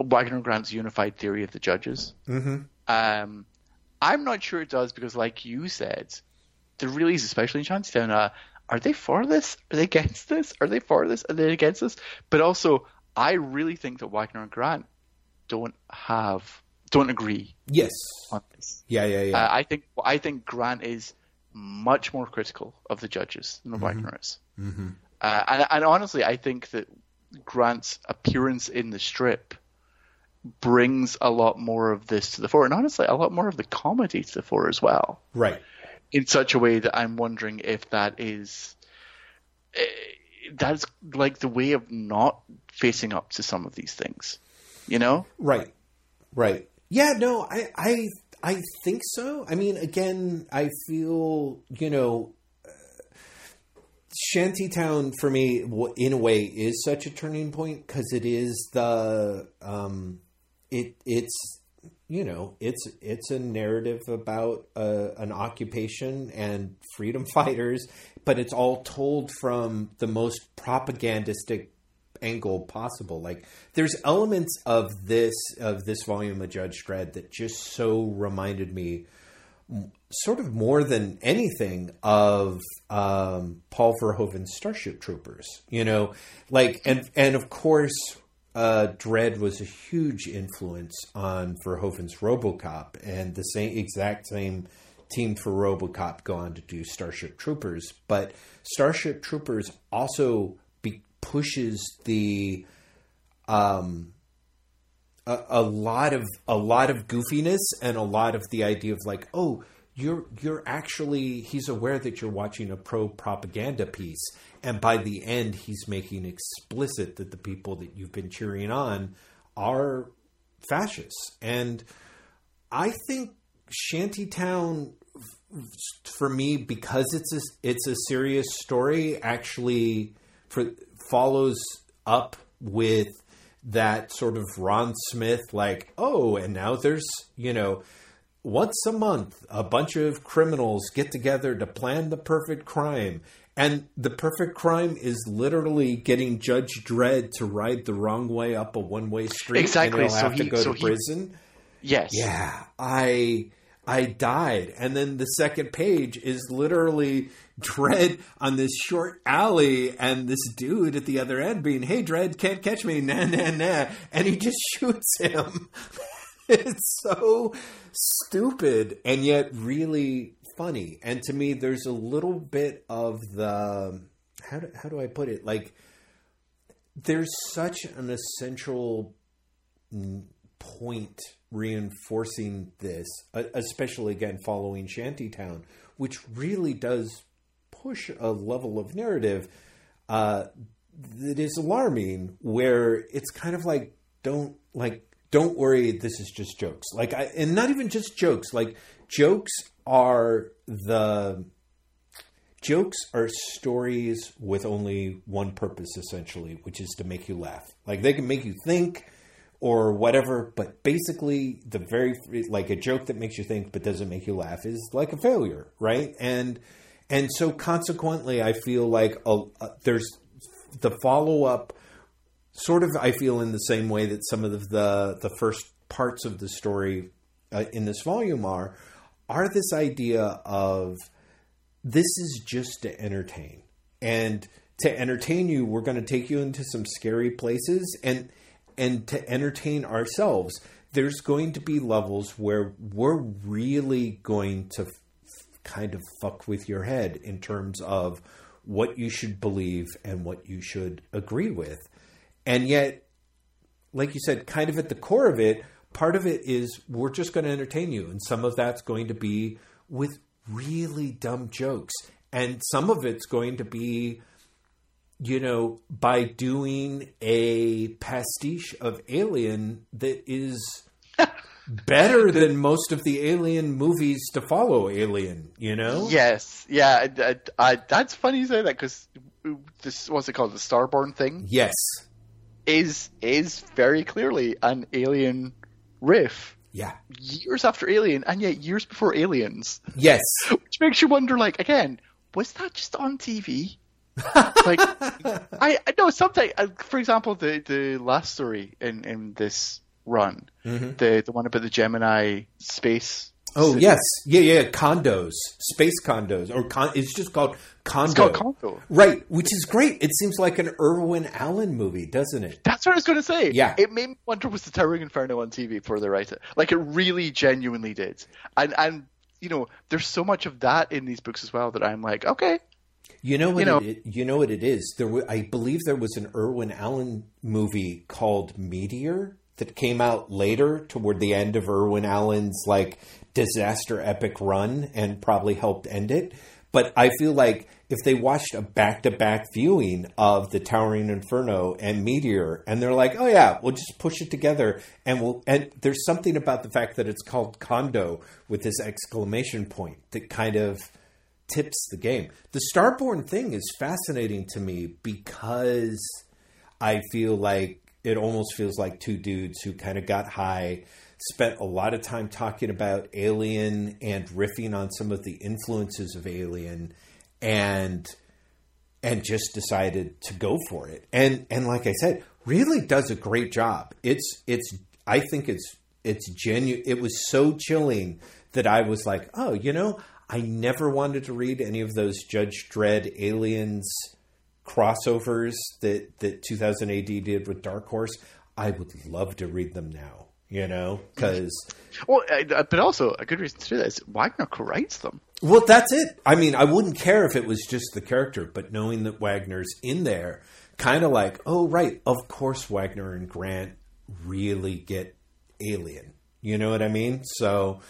Wagner Grant's unified theory of the judges. Mm-hmm. Um, I'm not sure it does because, like you said, the release, especially in Shantytown, uh, are they for this? Are they against this? Are they for this? Are they against this? But also, I really think that Wagner and Grant don't have don't agree Yes. on this. Yeah. Yeah. Yeah. Uh, I think I think Grant is much more critical of the judges than Wagner is. mm-hmm. Uh, and, and honestly, I think that Grant's appearance in the strip brings a lot more of this to the fore, and honestly, a lot more of the comedy to the fore as well, Right. in such a way that I'm wondering if that is. That's like the way of not facing up to some of these things, you know? Right. Right. Yeah, no, I I I think so. I mean, again, I feel, you know, uh, Shantytown for me, in a way, is such a turning point because it is the um, it it's you know it's it's a narrative about uh, an occupation and freedom [laughs] fighters, but it's all told from the most propagandistic angle possible. Like there's elements of this of this volume of Judge Dredd that just so reminded me sort of more than anything of um, Paul Verhoeven's Starship Troopers. You know, like and and of course, uh, Dredd was a huge influence on Verhoeven's RoboCop, and the same exact same team for RoboCop go on to do Starship Troopers. But Starship Troopers also be- pushes the um, a, a lot of a lot of goofiness and a lot of the idea of like, oh, you're you're actually he's aware that you're watching a pro propaganda piece and by the end he's making explicit that the people that you've been cheering on are fascists and i think shantytown for me because it's a, it's a serious story actually for, follows up with that sort of Ron Smith like oh and now there's you know once a month, a bunch of criminals get together to plan the perfect crime. And the perfect crime is literally getting Judge Dredd to ride the wrong way up a one way street. Exactly. And he'll so have he, to go so to he, prison. Yes. Yeah. I I died. And then the second page is literally Dredd on this short alley and this dude at the other end being, Hey Dredd, can't catch me, [laughs] nah nah nah and he just [laughs] shoots him. [laughs] it's so stupid and yet really funny. And to me, there's a little bit of the how do, how do I put it? Like there's such an essential point reinforcing this, especially again following Shantytown, which really does push a level of narrative uh, that is alarming. Where it's kind of like don't like don't worry, this is just jokes. Like, I, and not even just jokes. Like, jokes are the jokes are stories with only one purpose, essentially, which is to make you laugh. Like, they can make you think or whatever, but basically, the very like a joke that makes you think but doesn't make you laugh is like a failure, right? And and so consequently, I feel like a, a, there's the follow up sort of I feel in the same way that some of the the first parts of the story uh, in this volume are are this idea of this is just to entertain and to entertain you we're going to take you into some scary places and and to entertain ourselves there's going to be levels where we're really going to f- kind of fuck with your head in terms of what you should believe and what you should agree with and yet, like you said, kind of at the core of it, part of it is we're just going to entertain you. And some of that's going to be with really dumb jokes. And some of it's going to be, you know, by doing a pastiche of Alien that is [laughs] better than most of the Alien movies to follow Alien, you know? Yes. Yeah. I, I, I, that's funny you say that because this, what's it called? The Starborn thing? Yes is is very clearly an alien riff. Yeah. Years after Alien, and yet years before Aliens. Yes. [laughs] Which makes you wonder, like, again, was that just on TV? Like, [laughs] I, I know sometimes, uh, for example, the, the last story in, in this run, mm-hmm. the the one about the Gemini space Oh yes, yeah, yeah, condos, space condos, or con- it's just called condo. It's called condo, right? Which is great. It seems like an Irwin Allen movie, doesn't it? That's what I was going to say. Yeah, it made me wonder was the Towering Inferno on TV before they write it. Like it really, genuinely did. And and you know, there's so much of that in these books as well that I'm like, okay. You know what? You know, it, you know what it is. There, I believe there was an Irwin Allen movie called Meteor that came out later toward the end of Irwin Allen's like disaster epic run and probably helped end it. But I feel like if they watched a back to back viewing of the Towering Inferno and Meteor, and they're like, "Oh yeah, we'll just push it together," and we'll and there's something about the fact that it's called Condo with this exclamation point that kind of tips the game. The Starborn thing is fascinating to me because I feel like it almost feels like two dudes who kind of got high, spent a lot of time talking about Alien and riffing on some of the influences of Alien, and and just decided to go for it. And and like I said, really does a great job. It's it's I think it's it's genuine. It was so chilling that I was like, oh, you know, I never wanted to read any of those Judge Dredd aliens crossovers that that 2000 AD did with Dark Horse. I would love to read them now. You know, because well, but also a good reason to do that is Wagner co-writes them. Well, that's it. I mean, I wouldn't care if it was just the character, but knowing that Wagner's in there, kind of like, oh right, of course Wagner and Grant really get Alien. You know what I mean? So,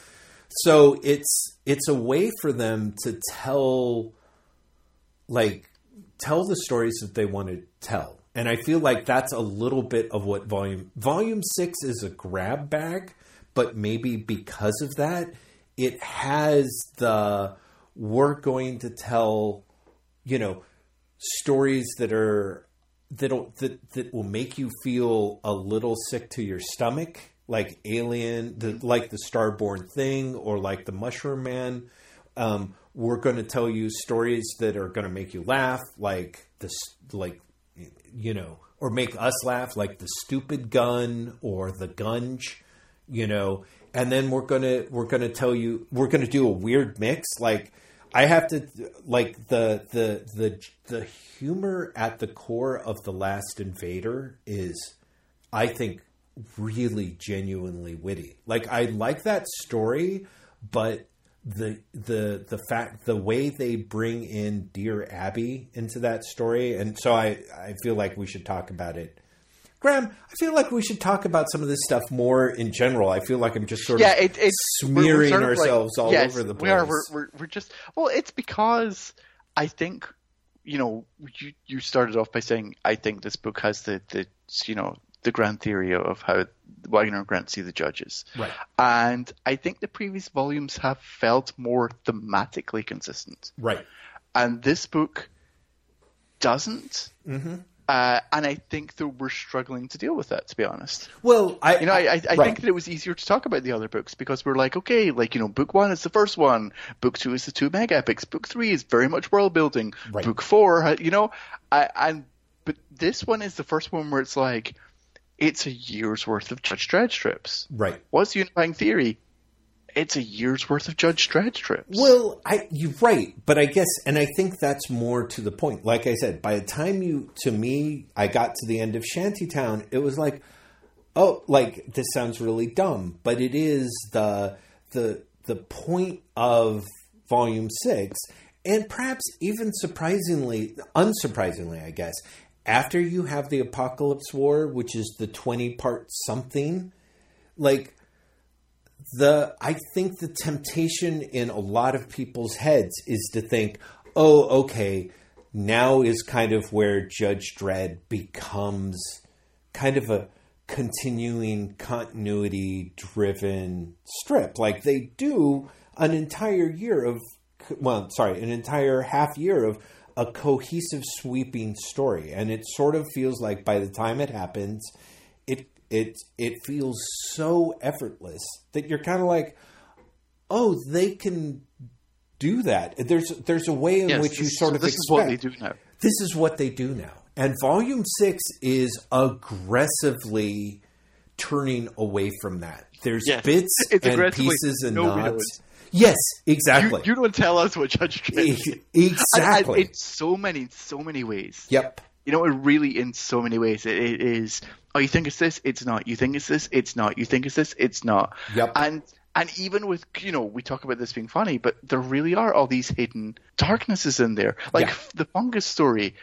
so it's it's a way for them to tell, like, tell the stories that they want to tell. And I feel like that's a little bit of what volume volume six is a grab bag, but maybe because of that, it has the we're going to tell, you know, stories that are that'll that that will make you feel a little sick to your stomach, like Alien, the, like the Starborn thing, or like the Mushroom Man. Um, we're going to tell you stories that are going to make you laugh, like this, like you know, or make us laugh, like the stupid gun or the gunge, you know. And then we're gonna we're gonna tell you we're gonna do a weird mix, like. I have to like the the the the humor at the core of the last invader is I think really genuinely witty. Like I like that story, but the the the fact the way they bring in dear abby into that story and so i i feel like we should talk about it. Graeme i feel like we should talk about some of this stuff more in general. I feel like i'm just sort yeah, of it, it's smearing we're, we're ourselves like, all yes, over the place we are we're, we're, we're just well it's because i think you know you you started off by saying i think this book has the the you know the grand theory of how Wagner and Grant see the judges. Right. And I think the previous volumes have felt more thematically consistent. Right. And this book doesn't. Mm-hmm. Uh, and I think that we're struggling to deal with that, to be honest. Well, I You know, I, I, I right. think that it was easier to talk about the other books because we're like, okay, like, you know, book one is the first one, book two is the two mega epics, book three is very much world building, Right. book four, you know, I, and, but this one is the first one where it's like, it's a year's worth of Judge Dredd strips. right. What's the unifying theory? It's a year's worth of Judge Dredd strips. Well, I you're right, but I guess, and I think that's more to the point. Like I said, by the time you, to me, I got to the end of Shantytown, it was like, oh, like this sounds really dumb, but it is the the the point of Volume Six, and perhaps even surprisingly, unsurprisingly, I guess, after you have the Apocalypse War, which is the twenty part something, like the I think the temptation in a lot of people's heads is to think, oh, okay, now is kind of where Judge Dredd becomes kind of a continuing continuity driven strip. Like they do an entire year of well, sorry, an entire half year of a cohesive sweeping story. And it sort of feels like by the time it happens it it it feels so effortless that you're kind of like oh they can do that. There's there's a way in Yes, which you this- sort of this expect is what they do now. this is what they do now and volume 6 is aggressively turning away from that. There's Yes, bits it's and pieces and nods. Yes exactly You, you don't tell us what Judge Dredd is. [laughs] And- and exactly in so many, so many ways. yep You know, it really, in so many ways, it, it is. Oh, you think it's this? It's not. You think it's this? It's not. You think it's this? It's not. Yep. And and even with you know, we talk about this being funny, but there really are all these hidden darknesses in there. Like Yeah. the fungus story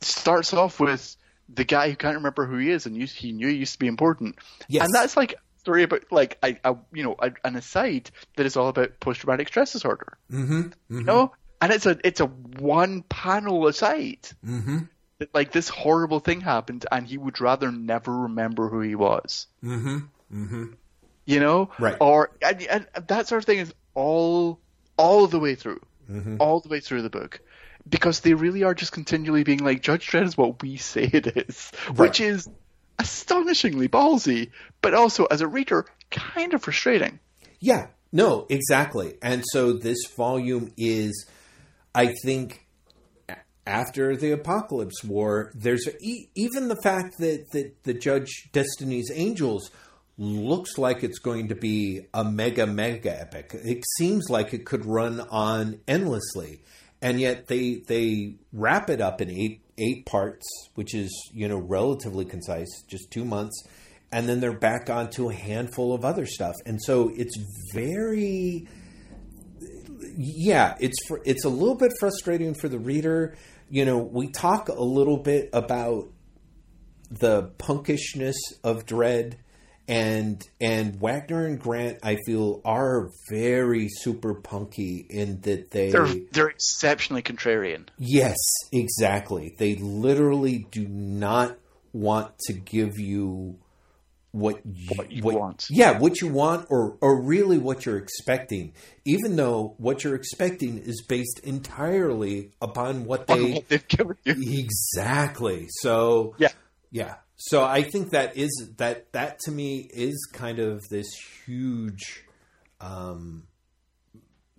starts off with the guy who can't remember who he is, and he knew he used to be important. Yes. And that's like story about like a, a you know a, an aside that is all about post traumatic stress disorder. mm-hmm, You know, and it's a it's a one panel aside mm-hmm. that like this horrible thing happened and he would rather never remember who he was. Mm-hmm. Mm-hmm. You know, Right. Or and, and that sort of thing is all all the way through. Mm-hmm. all the way through the book because they really are just continually being like Judge Dredd is what we [laughs] say it is, which is astonishingly ballsy, but also as a reader kind of frustrating. Yeah, no, exactly. And so this volume is, I think, after the Apocalypse War, there's even the fact that, that the Judge Destiny's Angels looks like it's going to be a mega, mega epic. It seems like it could run on endlessly. And yet they they wrap it up in eight eight parts, which is, you know, relatively concise, just two months and then they're back onto a handful of other stuff. And so it's very yeah it's fr- it's a little bit frustrating for the reader. You know we talk a little bit about the punkishness of Dredd and and Wagner and Grant I feel are very super punky in that they They're they're exceptionally contrarian. Yes, exactly. They literally do not want to give you what you, What you want. Yeah, what you want, or or really what you're expecting. Even though what you're expecting is based entirely upon what they what they've given you. exactly. So Yeah. yeah. So I think that is that that to me is kind of this huge um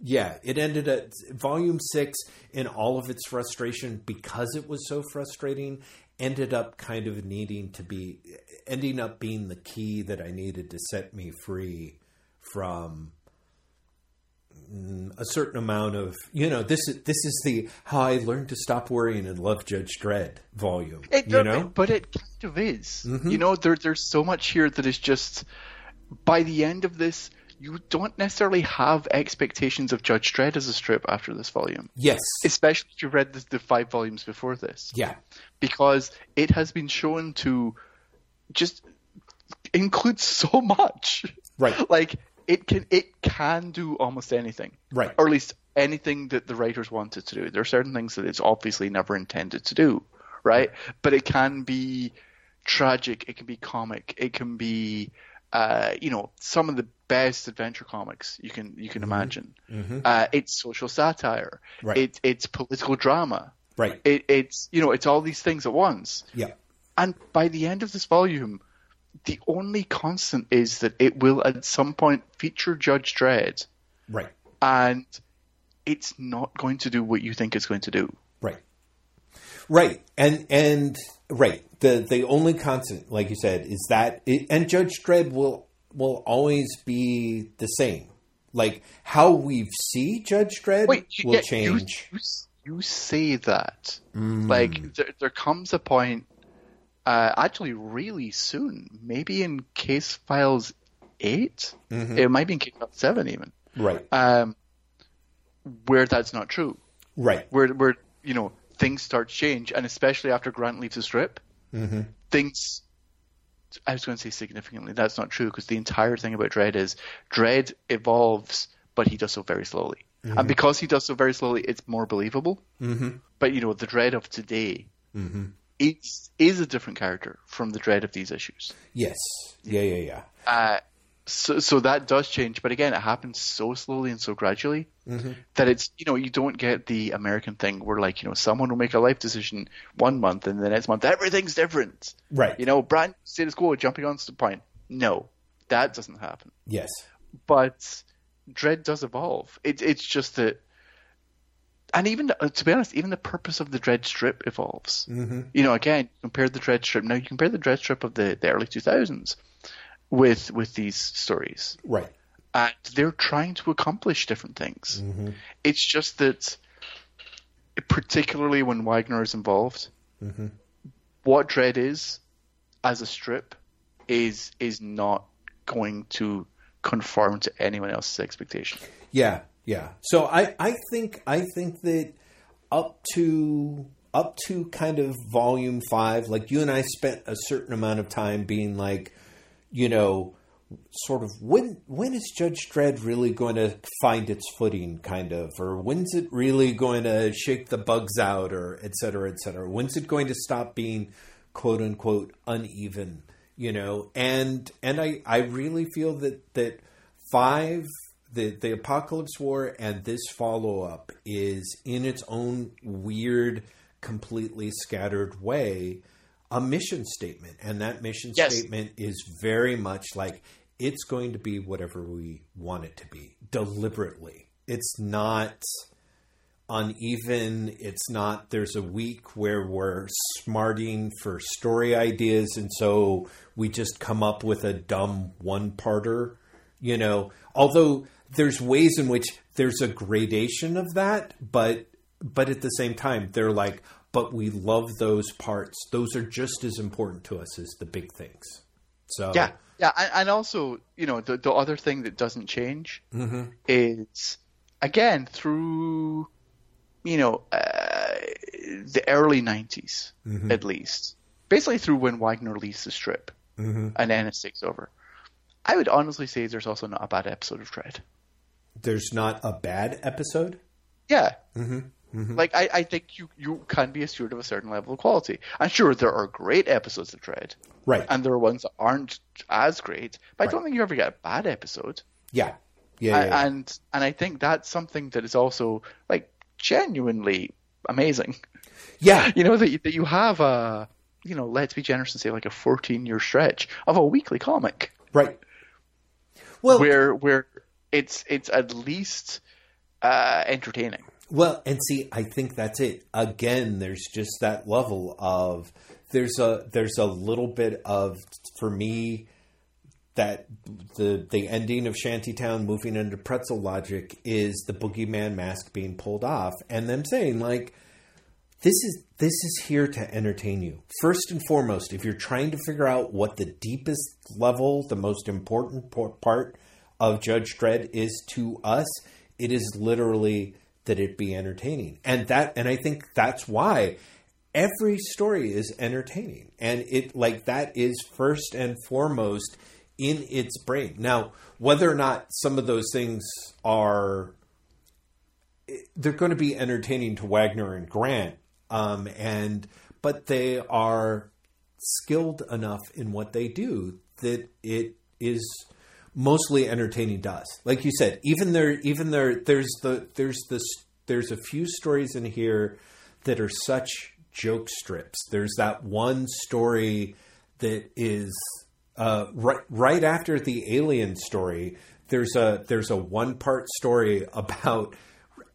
yeah, it ended at volume 6 in all of its frustration because it was so frustrating ended up kind of needing to be ending up being the key that I needed to set me free from a certain amount of you know this is this is the how I learned to stop worrying and love Judge Dredd volume. It, you know, Mm-hmm. but it kind of is. You know, there, there's so much here that is just. By the end of this, you don't necessarily have expectations of Judge Dredd as a strip after this volume, yes, especially if you read the, the five volumes before this, yeah, because it has been shown to just include so much. Right. [laughs] Like it can it can do almost anything. Right. Or at least anything that the writers wanted to do. There are certain things that it's obviously never intended to do, right? But it can be tragic, it can be comic, it can be uh, you know, some of the best adventure comics you can you can imagine. Uh, it's social satire. Right. It, it's political drama. right, It, it's you know, it's all these things at once. yeah, And by the end of this volume, the only constant is that it will at some point feature Judge Dredd, right, and it's not going to do what you think it's going to do. right, right, and and right. The the only constant, like you said, is that it, and Judge Dredd will will always be the same. Like how we see Judge Dredd Wait, will yeah, you- change. You, you say that. Mm. Like, there, there comes a point, uh, actually, really soon, maybe in Case Files 8, Mm-hmm. it might be in Case Files 7 even, right, um, where that's not true. right, where where you know things start to change, and especially after Grant leaves the strip, Mm-hmm. things. I was going to say significantly. That's not true because the entire thing about Dredd is Dredd evolves, but he does so very slowly, and because he does so very slowly, it's more believable. mm-hmm. But you know, the Dredd of today Mm-hmm. Is is a different character from the Dredd of these issues. yes, yeah, yeah, yeah. Uh, so so that does change, but again, it happens so slowly and so gradually Mm-hmm. that it's you know you don't get the American thing where like you know someone will make a life decision one month and the next month everything's different. Right. You know, brand status quo, jumping on the point. No, that doesn't happen. Yes. But Dredd does evolve. It, it's just that, and even uh, to be honest, even the purpose of the Dredd strip evolves. Mm-hmm. You know, again, compare the Dredd strip. Now you compare the Dredd strip of the, the early two thousands with with these stories Right. and they're trying to accomplish different things. Mm-hmm. It's just that, particularly when Wagner is involved, Mm-hmm. what Dredd is as a strip is is not going to conform to anyone else's expectation. Yeah, yeah. So I, I think I think that up to up to kind of volume five, like you and I spent a certain amount of time being like, you know, sort of when when is Judge Dredd really going to find its footing, kind of, or when's it really going to shake the bugs out, or et cetera, et cetera? When's it going to stop being quote unquote uneven? You know, and and I I really feel that that five the the Apocalypse War and this follow up is in its own weird, completely scattered way a mission statement, and that mission Yes. statement is very much like it's going to be whatever we want it to be deliberately. It's not uneven. It's not, there's a week where we're smarting for story ideas, and so we just come up with a dumb one parter, you know. Although there's ways in which there's a gradation of that, but but at the same time, they're like, but we love those parts. Those are just as important to us as the big things. So Yeah, yeah, and, also, you know, the the other thing that doesn't change mm-hmm. is again through, you know, uh, the early '90s mm-hmm. at least, basically through when Wagner leaves the strip mm-hmm. and Ennis takes over. I would honestly say there's also not a bad episode of Dredd. There's not a bad episode. Yeah. Mm-hmm. Mm-hmm. Like I, I think you, you can be assured of a certain level of quality. And sure, there are great episodes of Dredd, Right. and there are ones that aren't as great. But I don't think you ever get a bad episode. yeah. Yeah. A- yeah, and and I think that's something that is also like genuinely amazing. yeah. [laughs] You know that you, that you have a you know let's be generous and say like a 14 year stretch of a weekly comic Right. Well, where where it's it's at least uh, entertaining. Well, and see, I think that's it. Again, there's just that level of there's a there's a little bit of for me that the the ending of Shantytown moving into pretzel logic is the boogeyman mask being pulled off and them saying like this is this is here to entertain you. First and foremost, if you're trying to figure out what the deepest level, the most important part of Judge Dredd is to us, it is literally that it be entertaining. And that and I think that's why every story is entertaining. And it like that is first and foremost in its brain. Now, whether or not some of those things are they're going to be entertaining to Wagner and Grant, um, and but they are skilled enough in what they do that it is mostly entertaining to us. Like you said, even there, even there, there's the there's this there's a few stories in here that are such joke strips. There's that one story that is uh, right right after the alien story. There's a there's a one part story about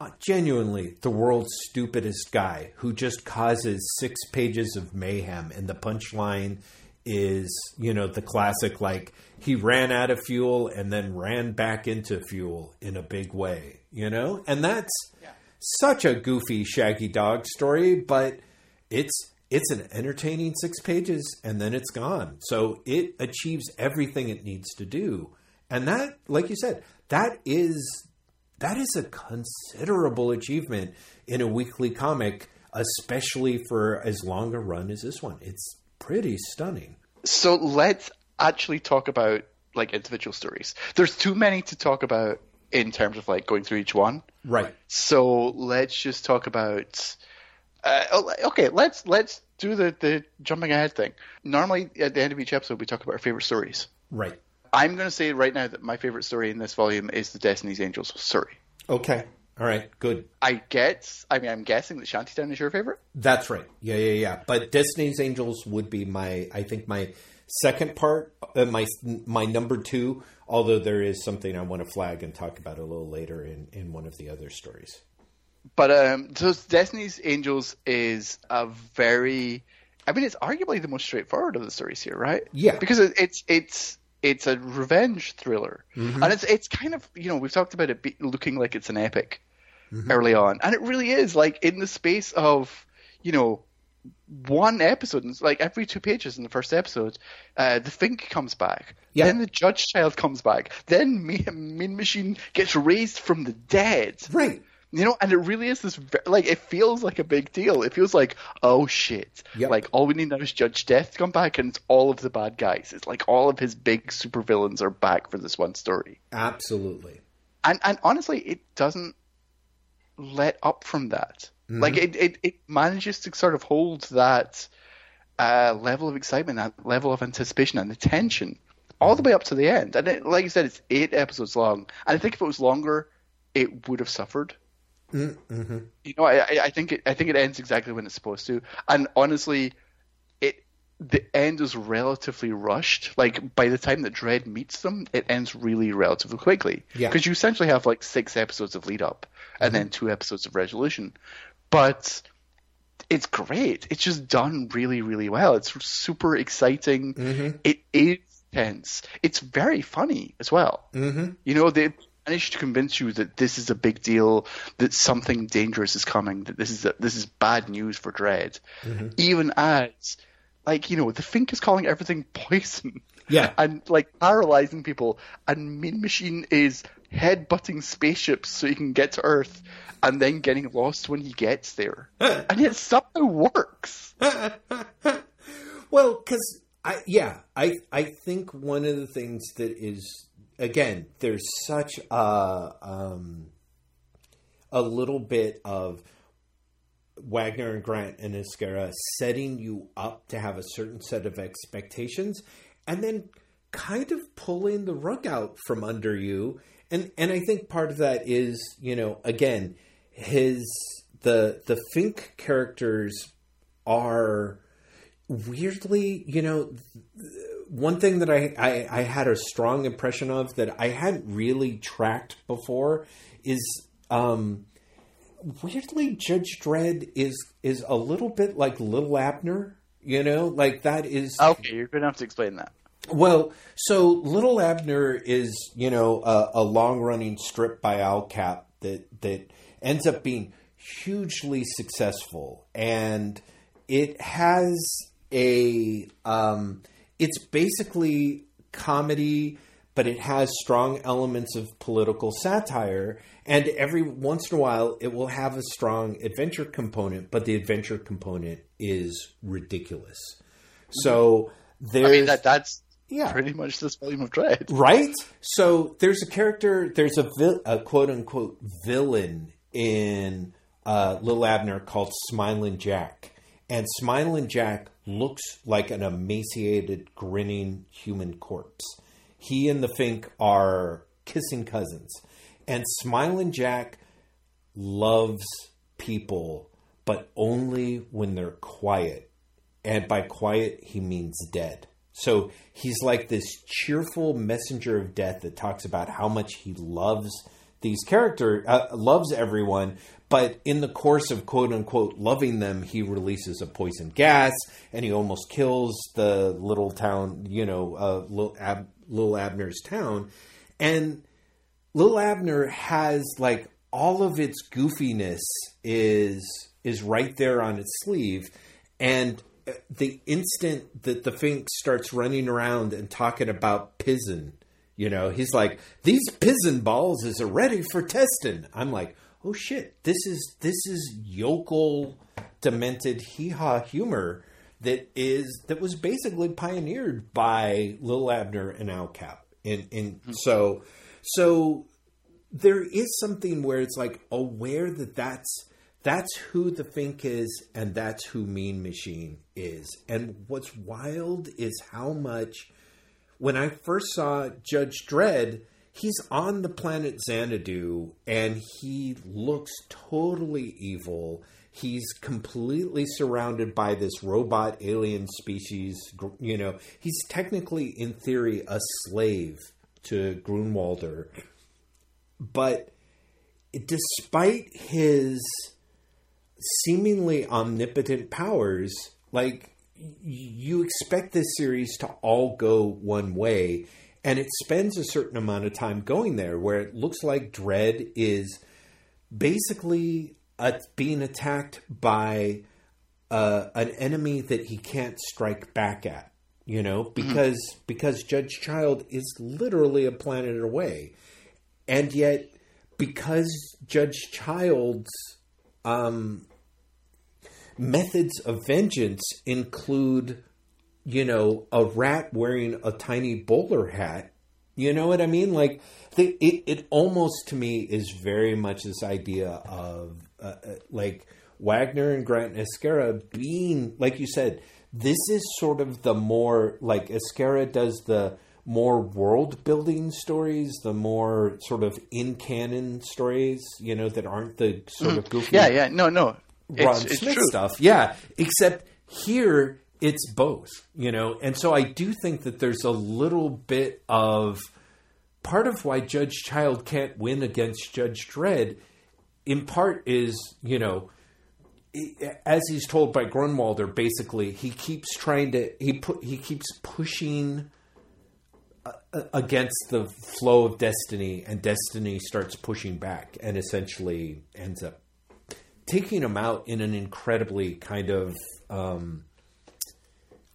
uh, genuinely the world's stupidest guy who just causes six pages of mayhem, and the punchline is you know the classic like he ran out of fuel and then ran back into fuel in a big way, you know, and that's such a goofy Shaggy Dog story, but it's it's an entertaining six pages and then it's gone. So it achieves everything it needs to do. And that, like you said, that is that is a considerable achievement in a weekly comic, especially for as long a run as this one. It's pretty stunning. So let's actually talk about like individual stories. There's too many to talk about in terms of like going through each one. Right. So let's just talk about. Uh, oh, okay, let's let's do the the jumping ahead thing. Normally, at the end of each episode, we talk about our favorite stories. Right. I'm going to say right now that my favorite story in this volume is the Destiny's Angels story. Okay. All right. Good. I get. I mean, I'm guessing that Shantytown is your favorite. That's right. Yeah, yeah, yeah. But Destiny's Angels would be my, I think my second part, uh, my my number two. Although there is something I want to flag and talk about a little later in in one of the other stories. But um, so Destiny's Angels is a very. I mean, it's arguably the most straightforward of the stories here, right? Yeah. Because it, it's it's it's a revenge thriller, and it's it's kind of you know we've talked about it be, looking like it's an epic early on, and it really is. Like in the space of you know one episode, and it's like every two pages in the first episode, uh, the Fink comes back. Yeah. Then the Judge Child comes back. Then [laughs] Me- Mean Machine gets raised from the dead. Right. You know, and it really is this like it feels like a big deal. It feels like oh shit, Yep. like all we need now is Judge Death to come back, and it's all of the bad guys. It's like all of his big supervillains are back for this one story. Absolutely. And and honestly, it doesn't let up from that. Like it, it it manages to sort of hold that uh, level of excitement, that level of anticipation, and the tension all the way up to the end. And it, like you said, it's eight episodes long. And I think if it was longer, it would have suffered. Mm-hmm. You know, I, I- think it, I think it ends exactly when it's supposed to. And honestly, the end is relatively rushed. Like by the time that Dredd meets them, it ends really relatively quickly. Yeah. Because you essentially have like six episodes of lead up and then mm-hmm. two episodes of resolution. But it's great. It's just done really, really well. It's super exciting. Mm-hmm. It is tense. It's very funny as well. Mm-hmm. You know, they managed to convince you that this is a big deal, that something dangerous is coming, that this is a, this is bad news for Dredd. Mm-hmm. Even as, like, you know, the Fink is calling everything poison. Yeah. And like paralyzing people, and Mean Machine is headbutting spaceships so he can get to Earth, and then getting lost when he gets there, [laughs] and yet somehow works. [laughs] Well, because I yeah, I I think one of the things that is again, there's such a um, a little bit of Wagner and Grant and Ezquerra setting you up to have a certain set of expectations, and then kind of pulling the rug out from under you. And and I think part of that is you know again his the the Fink characters are weirdly, you know, one thing that I, I, I had a strong impression of that I hadn't really tracked before is um, weirdly Judge Dredd is is a little bit like Little Abner. You know, like that is Okay, you're gonna have to explain that. well, so Little Abner is, you know, a, a long running strip by Al Capp that that ends up being hugely successful, and it has a, um, it's basically comedy, but it has strong elements of political satire, and every once in a while it will have a strong adventure component, but the adventure component is ridiculous. So there's I mean, that that's Yeah. pretty much this volume of Dredd. Right? So there's a character, there's a, vil- a quote unquote villain in uh, Li'l Abner called Smiling Jack. And Smiling Jack looks like an emaciated, grinning human corpse. He and the Fink are kissing cousins. And Smiling Jack loves people, but only when they're quiet and by quiet he means dead. So he's like this cheerful messenger of death that talks about how much he loves these characters, uh, loves everyone, but in the course of quote unquote loving them, he releases a poison gas and he almost kills the little town, you know, uh, little, Ab- little Abner's town, and Li'l Abner has like all of its goofiness is is right there on its sleeve, and uh, the instant that the Fink starts running around and talking about pizen, you know, he's like, "These pizen balls is ready for testing." I'm like, "Oh shit, this is this is yokel, demented hee haw humor." That is that was basically pioneered by Li'l Abner and Al Capp, and and hmm. so so there is something where it's like aware that that's that's who the Fink is and that's who Mean Machine is. And what's wild is how much when I first saw Judge Dredd, he's on the planet Xanadu and he looks totally evil. He's completely surrounded by this robot alien species. You know, he's technically, in theory, a slave to Grunwalder. But despite his seemingly omnipotent powers, like you expect this series to all go one way, and it spends a certain amount of time going there, where it looks like Dredd is basically uh, being attacked by uh, an enemy that he can't strike back at. You know, because because Judge Child is literally a planet away, and yet because Judge Child's um, methods of vengeance include, you know, a rat wearing a tiny bowler hat. You know what I mean? Like, the, it, it almost to me is very much this idea of, uh, uh, like, Wagner and Grant Ezquerra being, like you said, this is sort of the more, like, Ezquerra does the more world building stories, the more sort of in canon stories, you know, that aren't the sort of goofy Yeah, yeah, no, no. Ron It's, it's Smith true. stuff. Yeah, except here it's both, you know. And so I do think that there's a little bit of part of why Judge Child can't win against Judge Dredd in part is, you know, as he's told by Grunwalder, basically he keeps trying to he put he keeps pushing uh, against the flow of destiny, and destiny starts pushing back, and essentially ends up taking him out in an incredibly kind of um,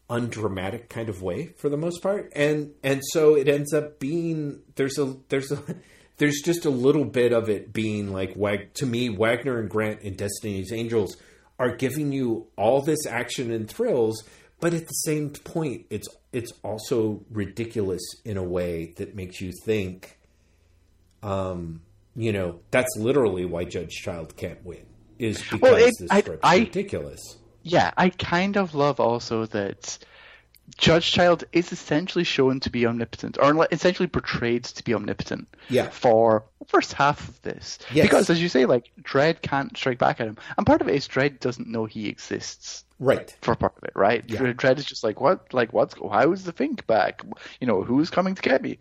undramatic kind of way for the most part, and and so it ends up being there's a there's a there's just a little bit of it being like Wag to me Wagner and Grant in Destiny's Angels are giving you all this action and thrills, but at the same point it's it's also ridiculous in a way that makes you think um you know that's literally why Judge Child can't win is because Well, it- this I- script's I- ridiculous. Yeah, I kind of love also that Judge Child is essentially shown to be omnipotent, or essentially portrayed to be omnipotent. Yeah. For the first half of this, Yes. because as you say, like Dredd can't strike back at him, and part of it is Dredd doesn't know he exists. Right. For part of it, right? Yeah. Dredd is just like, what? Like, what's? How is the Fink back? You know, who's coming to get me?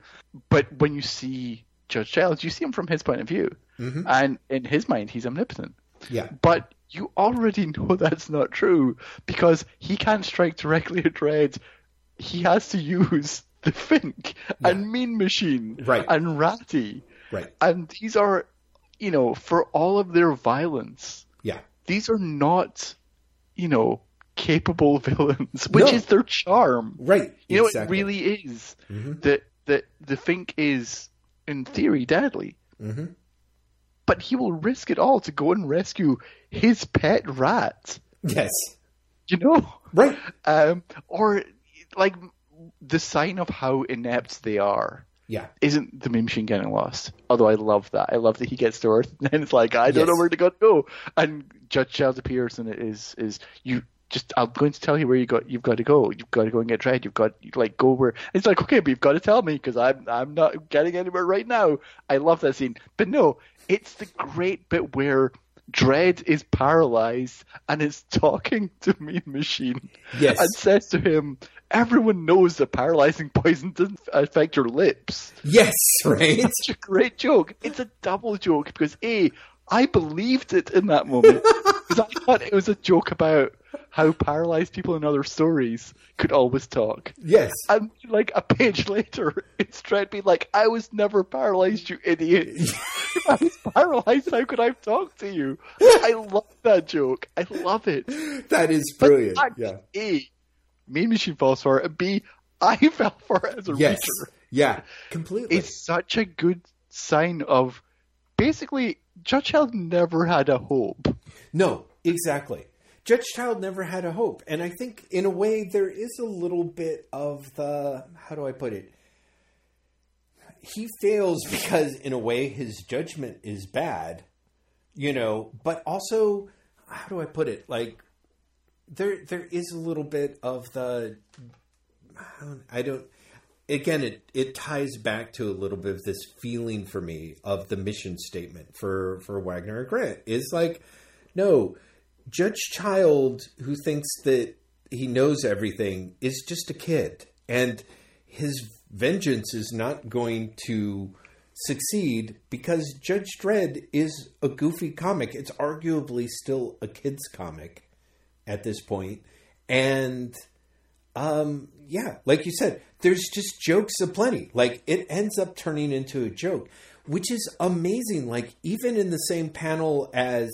But when you see Judge Child, you see him from his point of view, Mm-hmm. and in his mind, he's omnipotent. Yeah. But you already [laughs] know that's not true because he can't strike directly at Dredd. He has to use [laughs] the Fink and Mean Machine Right. and Ratty. Right. And these are, you know, for all of their violence, Yeah. these are not, you know, capable [laughs] villains, which No. is their charm. Right. You know, it really is. That that the Fink is, in theory, deadly. Mhm. But he will risk it all to go and rescue his pet rat. Yes. You know, Right. um, or like the sign of how inept they are Yeah. isn't the Mean Machine getting lost. Although I love that. I love that he gets to Earth [laughs] and it's like I don't Yes. know where to go. go. And Judge Child appears and it is is you just I'm going to tell you where you got you've got to go. You've got to go and get Dredd. You've got you like go where it's like okay, but you've got to tell me because I'm I'm not getting anywhere right now. I love that scene, but no, it's the great bit where. Dredd is paralyzed and is talking to Mean Machine Yes. and says to him, Everyone knows that paralyzing poison doesn't affect your lips. Yes. [laughs] Right. It's a great joke. It's a double joke because A, I believed it in that moment because I thought it was a joke about how paralyzed people in other stories could always talk. yes. And like a page [laughs] later, it's Dredd being like, I was never paralyzed, you idiot. if [laughs] I was paralyzed, how could I talk to you? [laughs] I love that joke. I love it. That is brilliant. But Yeah. A, Mean Machine falls for it, and B, I fell for it as a Yes. reader. Yeah. Completely. It's such a good sign of basically Judge Child never had a hope. No, exactly. Judge Child never had a hope. And I think, in a way, there is a little bit of the. How do I put it? He fails because, in a way, his judgment is bad, you know, but also, how do I put it? Like, there, there is a little bit of the. I don't. Again, it, it ties back to a little bit of this feeling for me of the mission statement for, for Wagner and Grant. Is like, no, Judge Child, who thinks that he knows everything, is just a kid. And his vengeance is not going to succeed because Judge Dredd is a goofy comic. It's arguably still a kid's comic at this point. And um, yeah, like you said, there's just jokes aplenty. Like it ends up turning into a joke, which is amazing. Like even in the same panel as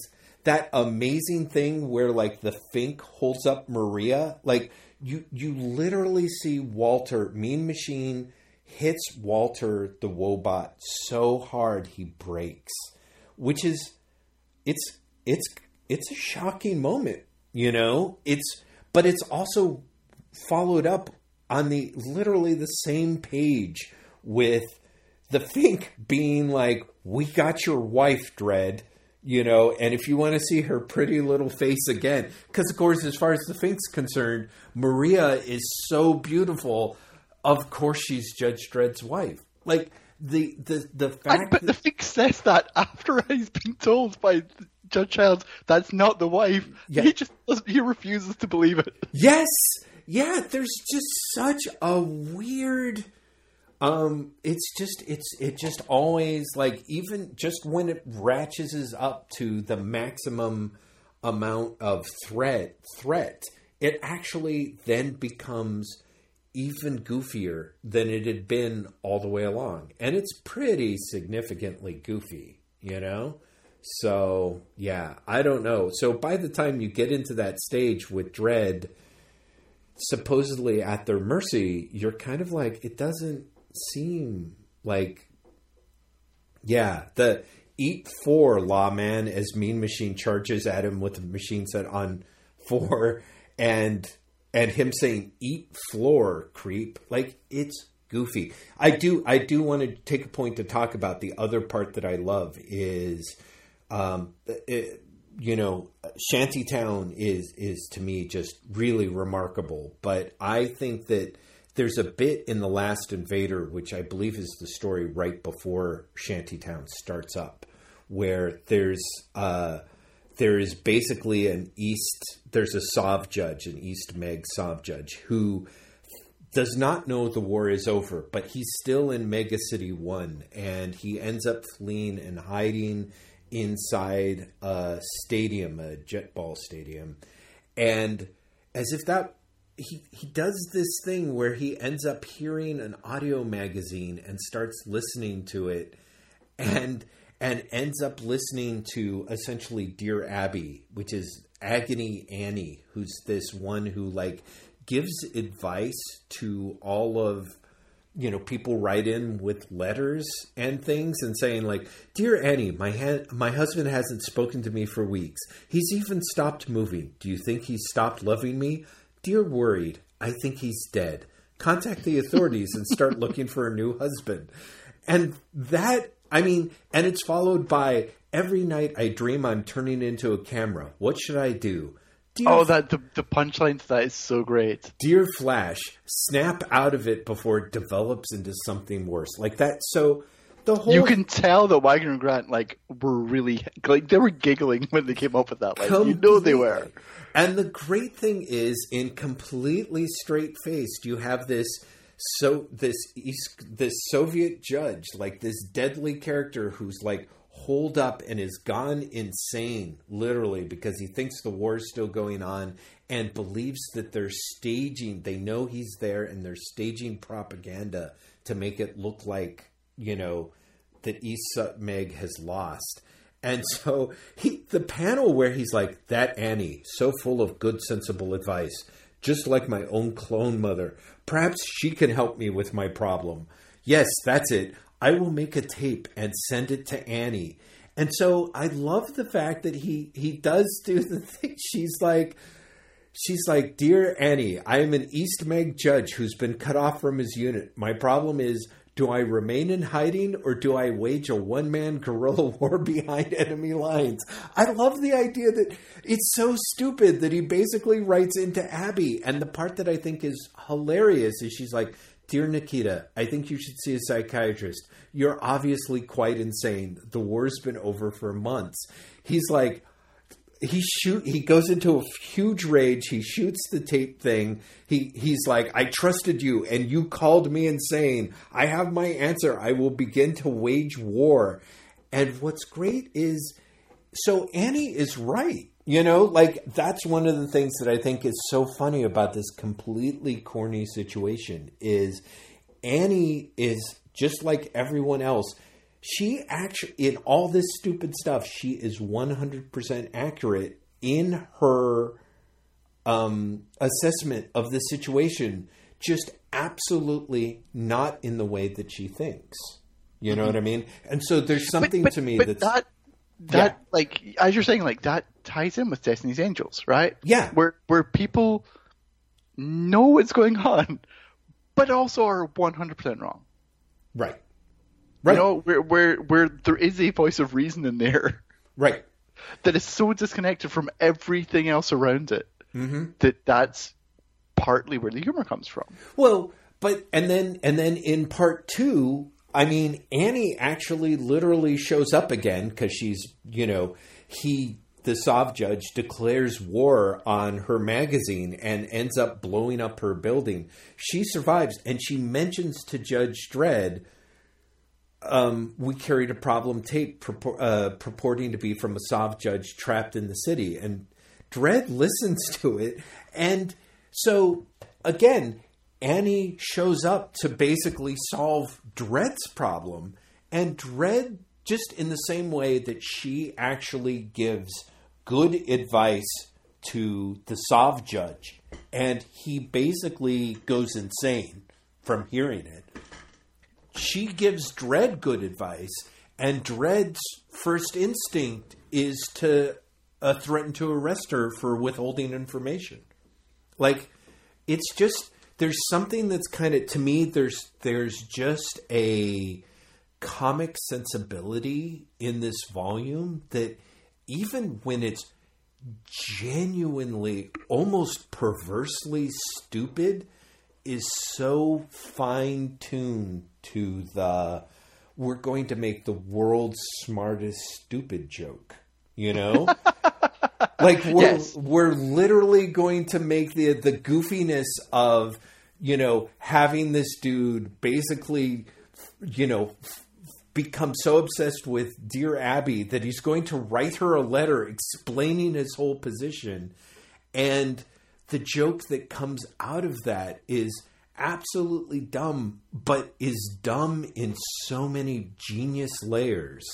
that amazing thing where like the Fink holds up Maria, like you you literally see Walter Mean Machine hits Walter the Wobot so hard he breaks, which is it's it's it's a shocking moment, you know. It's but it's also followed up on the literally the same page with the Fink being like, "We got your wife, Dredd." You know, and if you want to see her pretty little face again, because of course, as far as the Fink's concerned, Maria is so beautiful. of course she's Judge Dredd's wife. Like the the the fact. And, but that, the thing says that after [laughs] he's been told by Judge Childs that's not the wife. Yeah. He just he refuses to believe it. yes, yeah. There's just such a weird. Um, it's just it's it just always like even just when it ratchets up to the maximum amount of threat threat, it actually then becomes even goofier than it had been all the way along. And it's pretty significantly goofy, you know? So, yeah, I don't know. So by the time you get into that stage with Dredd supposedly at their mercy, you're kind of like it doesn't seem like yeah, the eat four lawman as Mean Machine charges at him with the machine set on four and and him saying "eat floor, creep." Like it's goofy. I do I do want to take a point to talk about the other part that I love is, um, it, you know, Shantytown is is to me just really remarkable. But I think that there's a bit in the Last Invader, which I believe is the story right before Shantytown starts up, where there's uh, there is basically an East, there's a Sov judge, an East Meg Sov judge, who does not know the war is over, but he's still in Mega City 1, and he ends up fleeing and hiding inside a stadium, a jetball stadium. And as if that, he, he does this thing where he ends up hearing an audio magazine and starts listening to it. And and ends up listening to essentially Dear Abby, which is Agony Annie, who's this one who like gives advice to all of you know people write in with letters and things and saying like dear annie my ha- my husband hasn't spoken to me for weeks he's even stopped moving do you think he's stopped loving me dear worried i think he's dead contact the authorities and start [laughs] looking for a new husband and that I mean, and it's followed by every night I dream I'm turning into a camera. What should I do? Dear, oh, that the, the punchline to that is so great. Dear Flash, snap out of it before it develops into something worse. Like that. So the whole you can tell that Wagner and Grant like were really like they were giggling when they came up with that. Like you know they were. And the great thing is, in completely straight faced, you have this so this East, this Soviet judge, like this deadly character who's like holed up and is gone insane, literally, because he thinks the war is still going on and believes that they're staging. They know he's there and they're staging propaganda to make it look like you know that East Meg has lost. And [laughs] so he, the panel where he's like, that Annie, so full of good, sensible advice, just like my own clone mother. Perhaps she can help me with my problem. Yes, that's it. I will make a tape and send it to Annie. And so I love the fact that he he does do [laughs] the thing. She's like she's like, "Dear Annie, I am an East Meg judge who's been cut off from his unit. My problem is do I remain in hiding or do I wage a one man guerrilla [laughs] war behind enemy lines? I love the idea that it's so stupid that he basically writes into Abby. And the part that I think is hilarious is she's like, Dear Nikita, I think you should see a psychiatrist. You're obviously quite insane. The war's been over for months. He's like, he shoot he goes into a huge rage he shoots the tape thing he he's like i trusted you and you called me insane. I have my answer. I will begin to wage war. And what's great is so annie is right you know? Like that's one of the things that i think is so funny about this completely corny situation is annie is just like everyone else she actually in all this stupid stuff she is 100% accurate in her um, assessment of the situation just absolutely not in the way that she thinks. You know mm-hmm. what i mean? And so there's something but, but, to me but that's that that yeah. like as you're saying like that ties in with destiny's angels right? Yeah. Where where people know what's going on but also are 100% wrong. Right Right. You know, where where where there is a voice of reason in there. Right. That is so disconnected from everything else around it. Mm-hmm. That that's partly where the humor comes from. Well, but and then and then in part two, I mean, Annie actually literally shows up again because she's you know he the Sov judge declares war on her magazine and ends up blowing up her building. She survives and she mentions to Judge Dredd, um, we carried a problem tape uh, purporting to be from a Sov judge trapped in the city. And Dredd listens [laughs] to it. And so, again, Annie shows up to basically solve Dredd's problem. And Dredd, just in the same way that she actually gives good advice to the Sov judge, and he basically goes insane from hearing it. She gives Dredd good advice, and Dredd's first instinct is to uh, threaten to arrest her for withholding information. Like, it's just there's something that's kind of to me. There's there's just a comic sensibility in this volume that even when it's genuinely, almost perversely stupid, is so fine tuned to the we're going to make the world's smartest stupid joke. You know? [laughs] like we're yes. we're literally going to make the the goofiness of you know having this dude basically you know become so obsessed with Dear Abby that he's going to write her a letter explaining his whole position. And the joke that comes out of that is absolutely dumb, but is dumb in so many genius layers.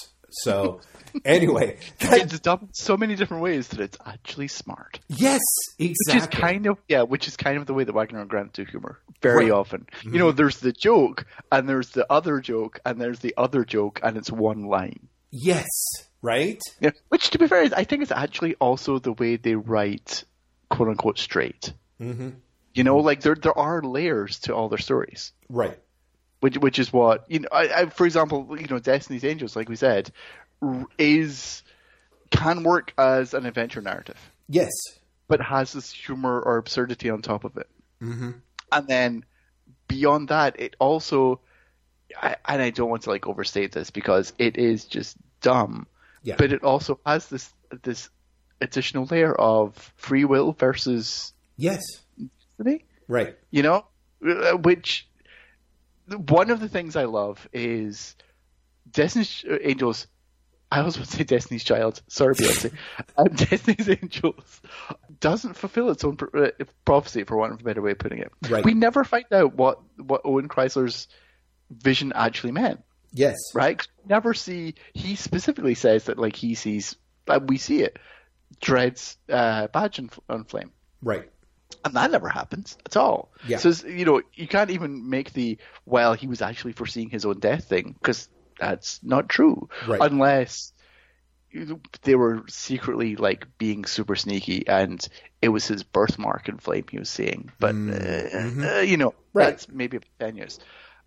So, [laughs] anyway, that, it's dumb so many different ways that it's actually smart. Yes, exactly. Which is kind of yeah, which is kind of the way that Wagner and Grant do humor very right. often. Mm-hmm. You know, there's the joke, and there's the other joke, and there's the other joke, and it's one line. Yes, right. Yeah, which to be fair, I think is actually also the way they write "quote unquote" straight. Mm-hmm. You know, like there there are layers to all their stories. Right which which is what you know. I, I, for example, you know, Destiny's Angels, like we said, is can work as an adventure narrative. Yes, but has this humor or absurdity on top of it. Mm-hmm. And then beyond that, it also, I, and I don't want to like overstate this because it is just dumb. Yeah. But it also has this this additional layer of free will versus yes, right? You know, uh, which one of the things I love is Destiny's Angels. I always to say Destiny's Child. Sorry, Beyonce. [laughs] um, Destiny's Angels doesn't fulfill its own uh, prophecy, for want of a better way of putting it. Right. We never find out what what Owen Krysler's vision actually meant. Yes. Right. Never see. He specifically says that like he sees. Uh, we see it. Dredd's uh, badge on, on flame. Right and that never happens at all. Yeah. So you know you can't even make the well he was actually foreseeing his own death thing because that's not true right. unless they were secretly like being super sneaky and it was his birthmark in flame he was seeing. But mm. uh, mm-hmm. uh, you know right. that's maybe tenuous.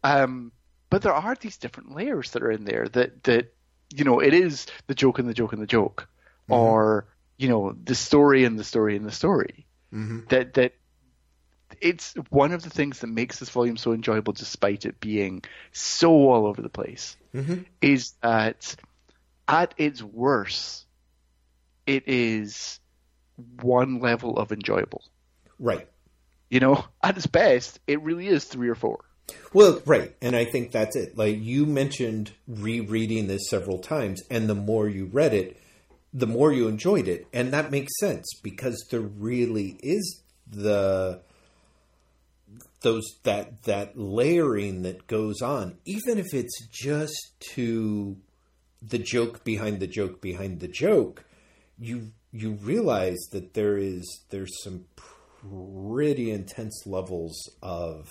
Um, but there are these different layers that are in there that that you know it is the joke and the joke and the joke, mm-hmm. or you know the story and the story and the story mm-hmm. that that it's one of the things that makes this volume so enjoyable, despite it being so all over the place, mm-hmm. is that at its worst, it is one level of enjoyable. Right. You know, at its best, it really is three or four. Well, right. And I think that's it. Like you mentioned rereading this several times, and the more you read it, the more you enjoyed it. And that makes sense because there really is the those that that layering that goes on, even if it's just to the joke behind the joke behind the joke, you you realize that there is there's some pretty intense levels of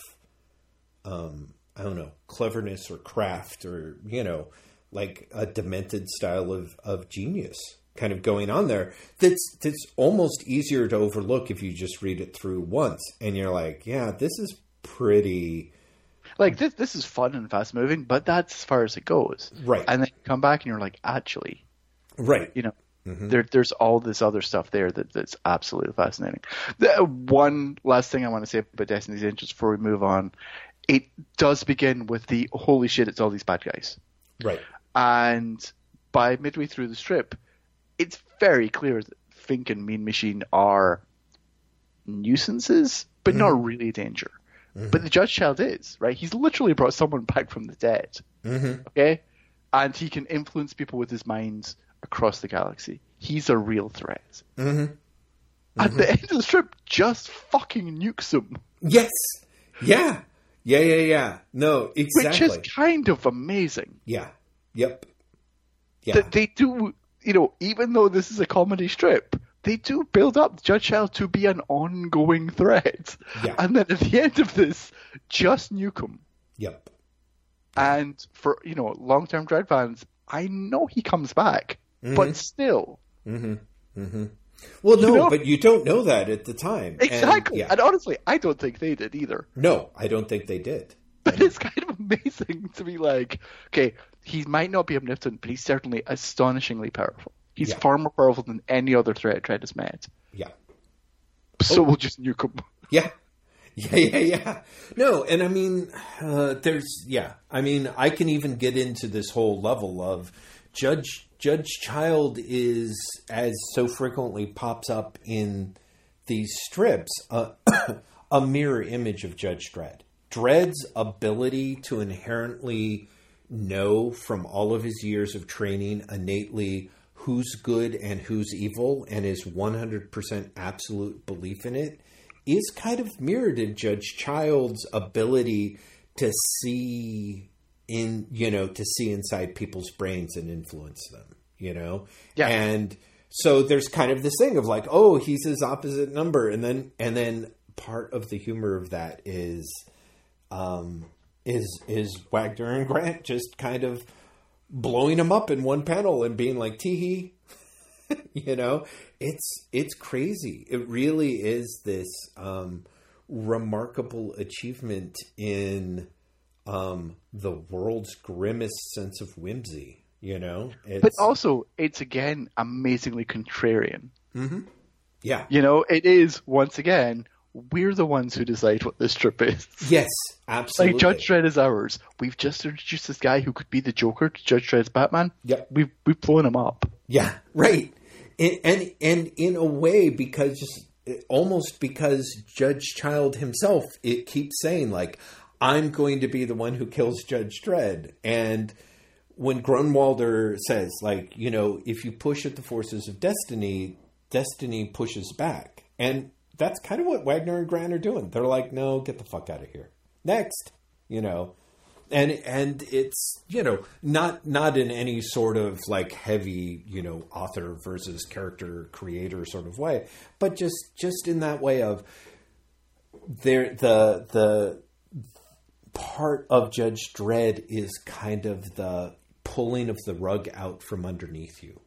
um, I don't know cleverness or craft or you know like a demented style of of genius kind of going on there that's that's almost easier to overlook if you just read it through once and you're like yeah this is pretty like this this is fun and fast moving but that's as far as it goes right and then you come back and you're like actually right you know mm-hmm. there, there's all this other stuff there that, that's absolutely fascinating the, one last thing i want to say about destiny's angels before we move on it does begin with the holy shit, it's all these bad guys. Right. And by midway through the strip, it's very clear that Fink and Mean Machine are nuisances, but not mm-hmm. really a danger. Mm-hmm. But the Judge Child is, right? He's literally brought someone back from the dead. Mm-hmm. Okay? And he can influence people with his mind across the galaxy. He's a real threat. At the end of the strip, just fucking nukes him. Yes. Yeah. Yeah. Yeah. Yeah. No. Exactly. Which is kind of amazing. yeah. Yep. Yeah. That they do, you know, even though this is a comedy strip, they do build up Judge Child to be an ongoing threat. Yeah. And then at the end of this, just nuke him. Yep. And for, you know, long term Dredd fans, I know he comes back, mm-hmm. but still. Mm-hmm. Mm-hmm. Well, no, know? but you don't know that at the time. And, Exactly. yeah. And honestly, I don't think they did either. no, I don't think they did. But it's kind of amazing to be like, okay, he might not be omnipotent, but he's certainly astonishingly powerful. He's Yeah. far more powerful than any other threat Dredd has met. Yeah. So we'll just nuke him. Yeah. [laughs] Yeah, yeah, yeah. No, and I mean, uh, there's, yeah. I mean, I can even get into this whole level of Judge Judge Child is, as so frequently pops up in these strips, uh, [coughs] a mirror image of Judge Dredd. Dredd's ability to inherently know from all of his years of training innately who's good and who's evil and his 100% absolute belief in it is kind of mirrored in Judge Child's ability to see in you know to see inside people's brains and influence them you know Yeah. and so there's kind of this thing of like oh he's his opposite number and then and then part of the humor of that is um is is Wagner and Grant just kind of blowing him up in one panel and being like tee hee [laughs] you know? It's it's crazy. It really is this um remarkable achievement in um the world's grimmest sense of whimsy you know? It's, But also, it's again amazingly contrarian. yeah. You know, it is, once again, we're the ones who decide what this strip is. yes absolutely [laughs] Like, Judge Dredd is ours. We've just introduced this guy who could be the Joker to Judge Dredd's Batman. Yep. We've, we've blown him up. Yeah, right. And and, and in a way, because almost because Judge Child himself, it keeps saying like, "I'm going to be the one who kills Judge Dredd," and when Grunwalder says like, you know, if you push at the forces of destiny, destiny pushes back, and that's kind of what Wagner and Grant are doing. They're like, "No, get the fuck out of here." Next, you know and and it's you know not not in any sort of like heavy you know author versus character creator sort of way but just just in that way of there the the part of judge dredd is kind of the pulling of the rug out from underneath you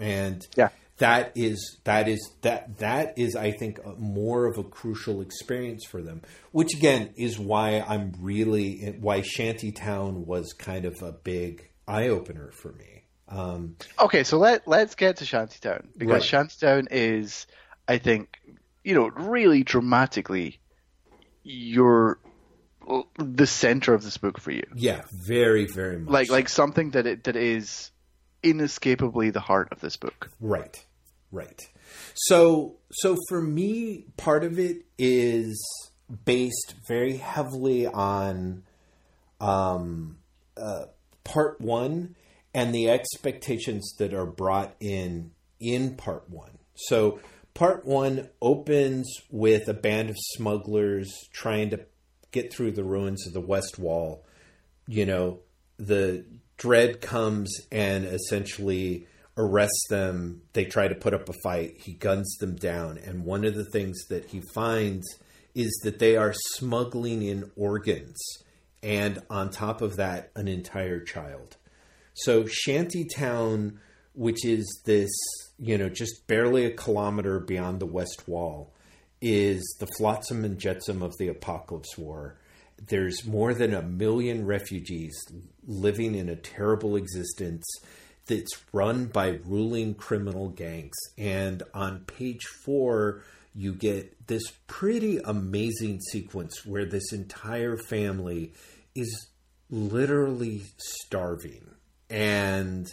and Yeah. That is that is that that is I think more of a crucial experience for them. Which again is why I'm really why Shantytown was kind of a big eye opener for me. Um, Okay, so let, let's get to Shantytown. Because Right. Shantytown is, I think, you know, really dramatically your the center of this book for you. yeah, very very much Like like something that it that is inescapably the heart of this book. Right. Right. So so for me part of it is based very heavily on um uh part 1 and the expectations that are brought in in part 1. So part 1 opens with a band of smugglers trying to get through the ruins of the west wall you know, the Dredd comes and essentially arrests them. They try to put up a fight. He guns them down. And one of the things that he finds is that they are smuggling in organs. And on top of that, an entire child. So Shantytown, which is this, you know, just barely a kilometer beyond the West Wall, is the flotsam and jetsam of the Apocalypse War. There's more than a million refugees living in a terrible existence that's run by ruling criminal gangs. And on page four, you get this pretty amazing sequence where this entire family is literally starving. And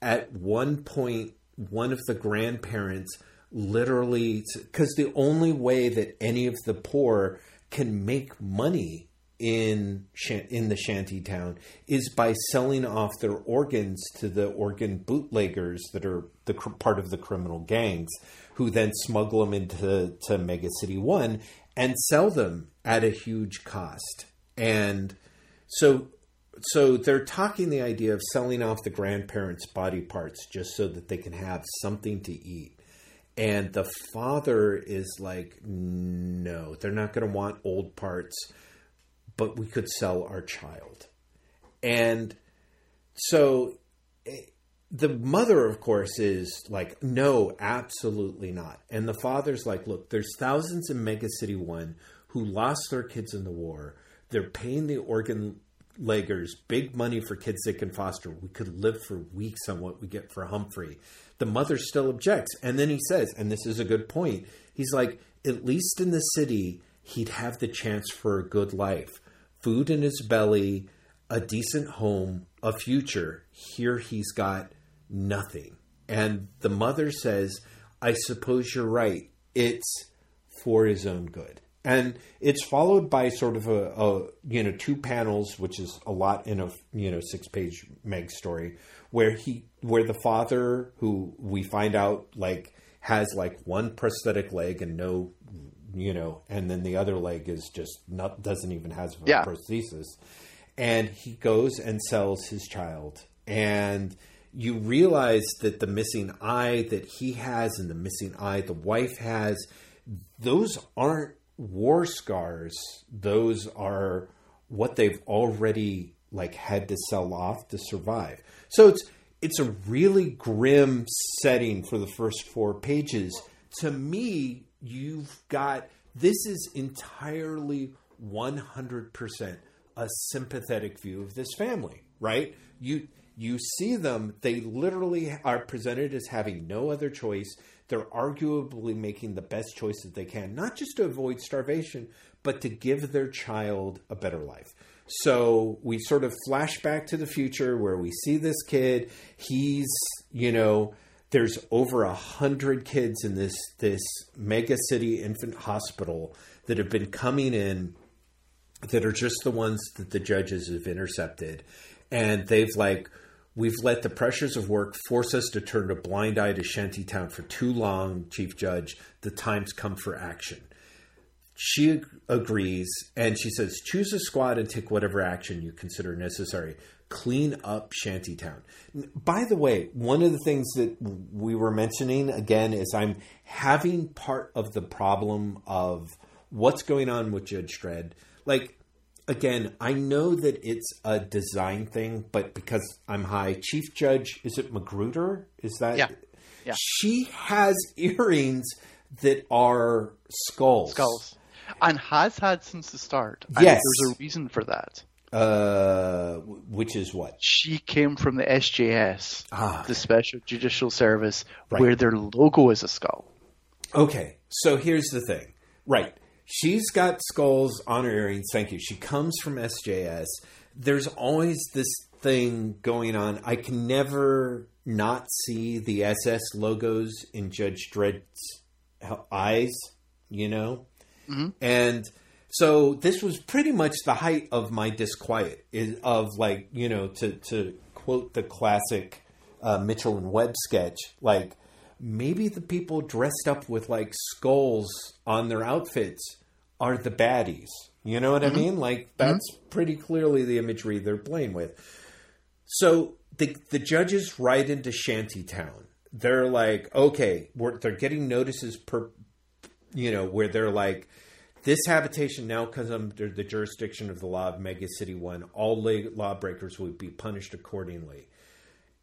at one point, one of the grandparents literally, because the only way that any of the poor can make money in in the shanty town is by selling off their organs to the organ bootleggers that are the part of the criminal gangs who then smuggle them into to Mega City 1 and sell them at a huge cost. And so so they're talking the idea of selling off the grandparents' body parts just so that they can have something to eat. And the father is like, no, they're not going to want old parts but we could sell our child. And so eh, the mother, of course, is like, no, absolutely not. And the father's like, look, there's thousands in Mega City 1 who lost their kids in the war. They're paying the organ leggers big money for kids they can foster. We could live for weeks on what we get for Humphrey. The mother still objects. And then he says, and this is a good point, he's like, at least in the city, he'd have the chance for a good life food in his belly, a decent home, a future. Here he's got nothing. And the mother says, I suppose you're right. It's for his own good. And it's followed by sort of a, a you know two panels, which is a lot in a you know six page Meg story, where he where the father who we find out like has like one prosthetic leg and no you know, and then the other leg is just not doesn't even have a yeah. prosthesis. And he goes and sells his child, and you realize that the missing eye that he has and the missing eye the wife has, those aren't war scars. Those are what they've already like had to sell off to survive. So it's it's a really grim setting for the first four pages. To me, you've got this is entirely 100% a sympathetic view of this family, right? You you see them, they literally are presented as having no other choice. They're arguably making the best choice that they can, not just to avoid starvation, but to give their child a better life. So we sort of flash back to the future where we see this kid. He's, you know, there's over a hundred kids in this this mega city infant hospital that have been coming in that are just the ones that the judges have intercepted. And they've like we've let the pressures of work force us to turn a blind eye to shantytown for too long chief judge. The time's come for action. She agrees and she says choose a squad and take whatever action you consider necessary clean up shantytown. By the way, one of the things that we were mentioning again is I'm having part of the problem of what's going on with Judge Dredd. Like, again, I know that it's a design thing, but because I'm high, Chief Judge, is it McGruder? Is that? Yeah. yeah. She has [laughs] earrings that are skulls. Skulls. And has had since the start. yes. There's a reason for that. Uh, which is what? She came from the SJS, ah. the Special Judicial Service, right. where their logo is a skull. Okay, so here's the thing. Right. She's got skulls on her earrings. Thank you. She comes from SJS. There's always this thing going on. I can never not see the SS logos in Judge Dredd's eyes, you know? Mm-hmm. And so this was pretty much the height of my disquiet is of like you know to to quote the classic uh, Mitchell and Webb sketch like maybe the people dressed up with like skulls on their outfits are the baddies. You know what mm-hmm. I mean? Like that's mm-hmm. pretty clearly the imagery they're playing with. So the the judges ride into Shantytown. They're like, okay, they're getting notices per, you know, where they're like, this habitation now comes under the jurisdiction of the law of Mega City 1. All lawbreakers will be punished accordingly.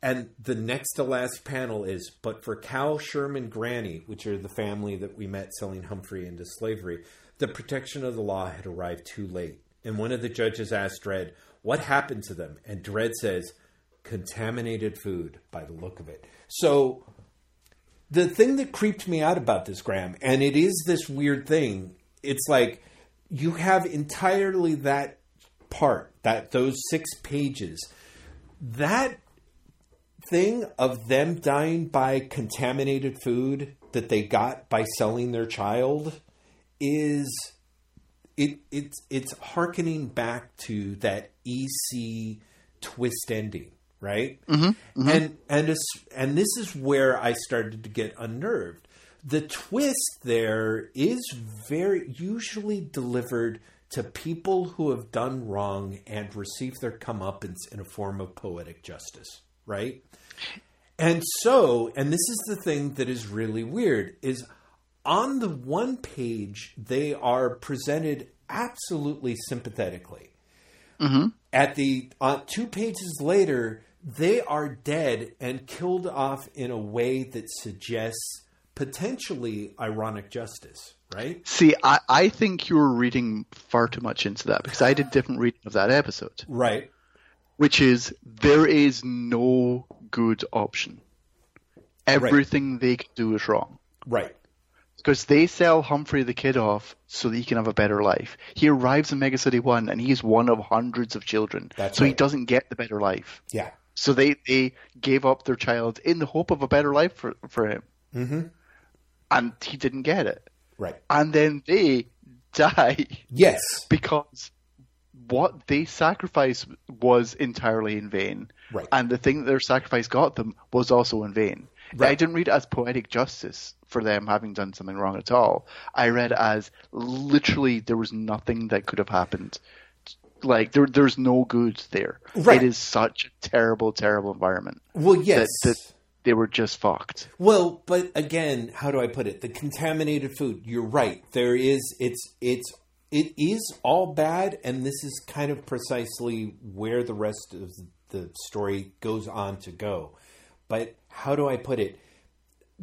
And the next to last panel is But for Cal Sherman Granny, which are the family that we met selling Humphrey into slavery, the protection of the law had arrived too late. And one of the judges asked Dredd, What happened to them? And Dredd says, Contaminated food, by the look of it. So the thing that creeped me out about this, Graeme, and it is this weird thing. It's like you have entirely that part, that those six pages, that thing of them dying by contaminated food that they got by selling their child is it it's it's harkening back to that EC twist ending, right? Mm-hmm, mm-hmm. And and and this is where I started to get unnerved. The twist there is very usually delivered to people who have done wrong and receive their comeuppance in a form of poetic justice, right? And so, and this is the thing that is really weird is on the one page they are presented absolutely sympathetically. Mm-hmm. At the uh, two pages later, they are dead and killed off in a way that suggests potentially ironic justice, right? See, I, I think you're reading far too much into that because I did a different reading of that episode. Right. Which is there is no good option. Everything right. they can do is wrong. Right. Because they sell Humphrey the Kid off so that he can have a better life. He arrives in Mega City 1 and he's one of hundreds of children. That's so right. he doesn't get the better life. Yeah. So they, they gave up their child in the hope of a better life for, for him. Mm-hmm. And he didn't get it. Right. And then they die. Yes. Because what they sacrificed was entirely in vain. Right. And the thing that their sacrifice got them was also in vain. Right. I didn't read it as poetic justice for them having done something wrong at all. I read it as literally there was nothing that could have happened. Like there, there's no good there. Right. It is such a terrible, terrible environment. Well, yes. That, that they were just fucked. Well, but again, how do I put it? The contaminated food. You're right. There is. It's. It's. It is all bad, and this is kind of precisely where the rest of the story goes on to go. But how do I put it?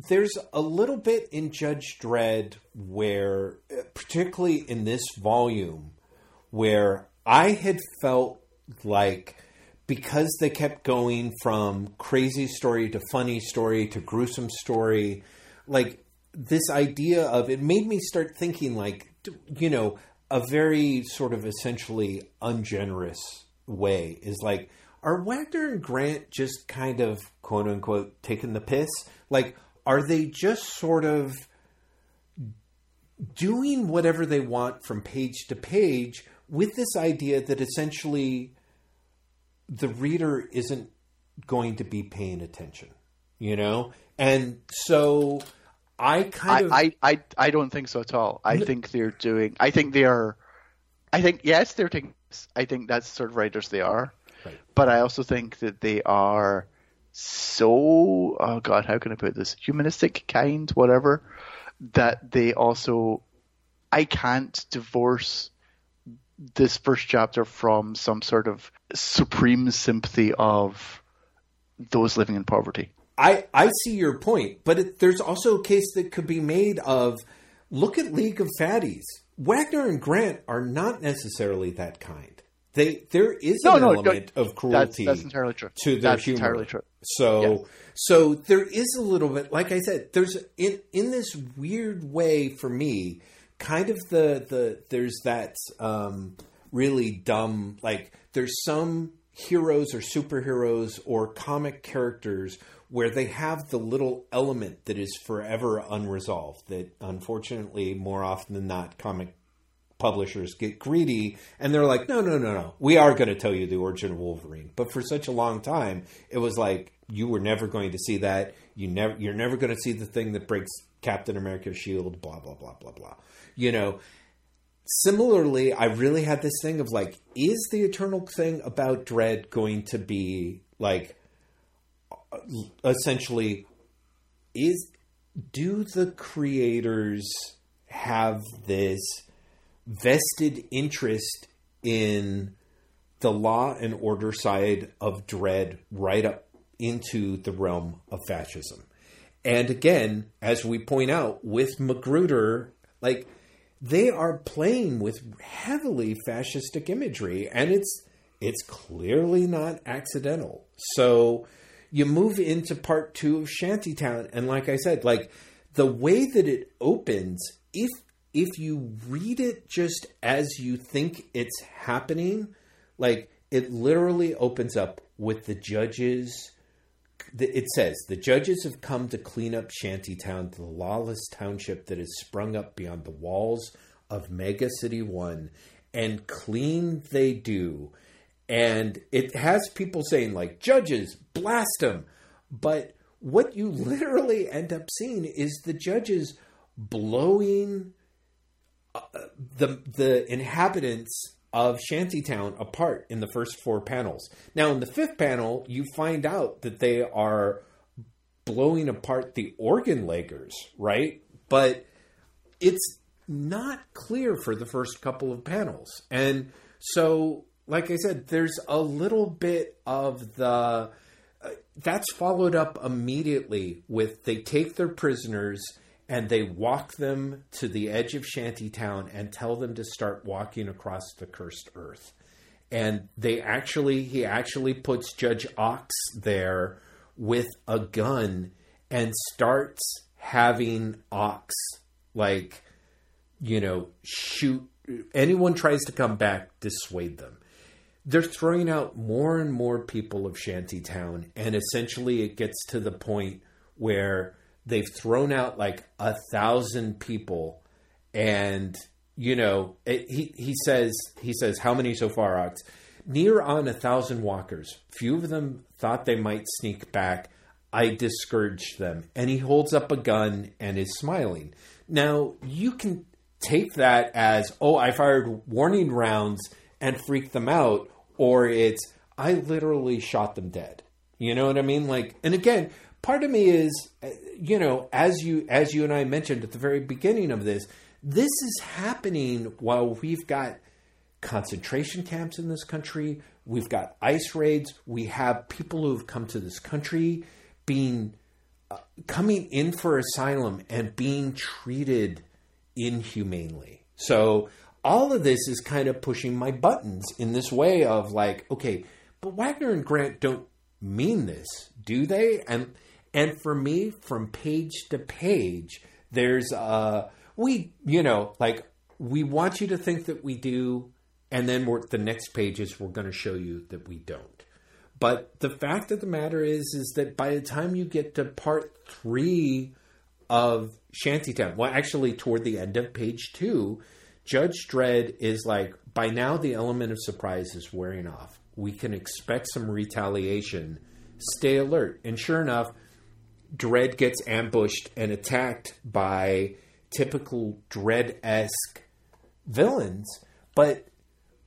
There's a little bit in Judge Dredd where, particularly in this volume, where I had felt like because they kept going from crazy story to funny story to gruesome story, like this idea of it made me start thinking like, you know, a very sort of essentially ungenerous way is like, are Wagner and Grant just kind of quote unquote taking the piss? Like, are they just sort of doing whatever they want from page to page with this idea that essentially the reader isn't going to be paying attention, you know? And so I kind I, of. I, I, I don't think so at all. I think they're doing. I think they are. I think yes, they're taking. I think that's the sort of writers they are. Right. But I also think that they are so. Oh God, how can I put this? Humanistic, kind, whatever. That they also. I can't divorce this first chapter from some sort of supreme sympathy of those living in poverty. I, I see your point, but it, there's also a case that could be made of look at League of Fatties. Wagner and Grant are not necessarily that kind. They there is No, an no, element of cruelty That's, that's entirely true. to their That's humor. entirely true. So Yes. so there is a little bit like I said, there's in in this weird way for me, kind of the the there's that um really dumb like there's some heroes or superheroes or comic characters where they have the little element that is forever unresolved that unfortunately more often than not comic publishers get greedy and they're like no no no no. We are going to tell you the origin of wolverine. But for such a long time it was like you were never going to see that. You never you're never going to see the thing that breaks captain america's shield blah blah blah blah blah you know similarly i really had this thing of like is the eternal thing about Dredd going to be like essentially is do the creators have this vested interest in the law and order side of Dredd right up into the realm of fascism? And again as we point out with McGruder like they are playing with heavily fascistic imagery and it's it's clearly not accidental so you move into part two of Shantytown, and like I said, like the way that it opens, if if you read it just as you think it's happening, like it literally opens up with the judges. It says the judges have come to clean up Shantytown, the lawless township that has sprung up beyond the walls of Mega City One, and clean they do. And it has people saying like, "Judges, blast them," but what you literally end up seeing is the judges blowing uh, the the inhabitants of Shantytown apart in the first four panels. Now, in the fifth panel, you find out that they are blowing apart the organ leggers, right? But it's not clear for the first couple of panels. And so, like I said, there's a little bit of the uh, that's followed up immediately with they take their prisoners and they walk them to the edge of Shantytown and tell them to start walking across the cursed earth. And they actually, he actually puts Judge Ox there with a gun and starts having Ox, like, you know, shoot. Anyone tries to come back, dissuade them they're throwing out more and more people of Shantytown, and essentially it gets to the point where they've thrown out like a thousand people, and you know it, he he says he says how many so far, Ox? Near on a thousand walkers. Few of them thought they might sneak back. I discouraged them, and he holds up a gun and is smiling. Now you can take that as oh, I fired warning rounds and freaked them out, or it's I literally shot them dead. You know what I mean? Like, and again, part of me is, uh, you know, as you as you and I mentioned at the very beginning of this, this is happening while we've got concentration camps in this country. We've got ice raids. We have people who've come to this country being uh, coming in for asylum and being treated inhumanely. So all of this is kind of pushing my buttons in this way of like, okay, but Wagner and Grant don't mean this, do they? And and for me, from page to page, there's uh we you know like we want you to think that we do, and then we're, the next pages we're going to show you that we don't. But the fact of the matter is, is that by the time you get to part three of Shantytown, well, actually toward the end of page two, Judge Dredd is like, by now the element of surprise is wearing off. We can expect some retaliation. Stay alert. And sure enough, Dredd gets ambushed and attacked by typical Dredd esque villains. But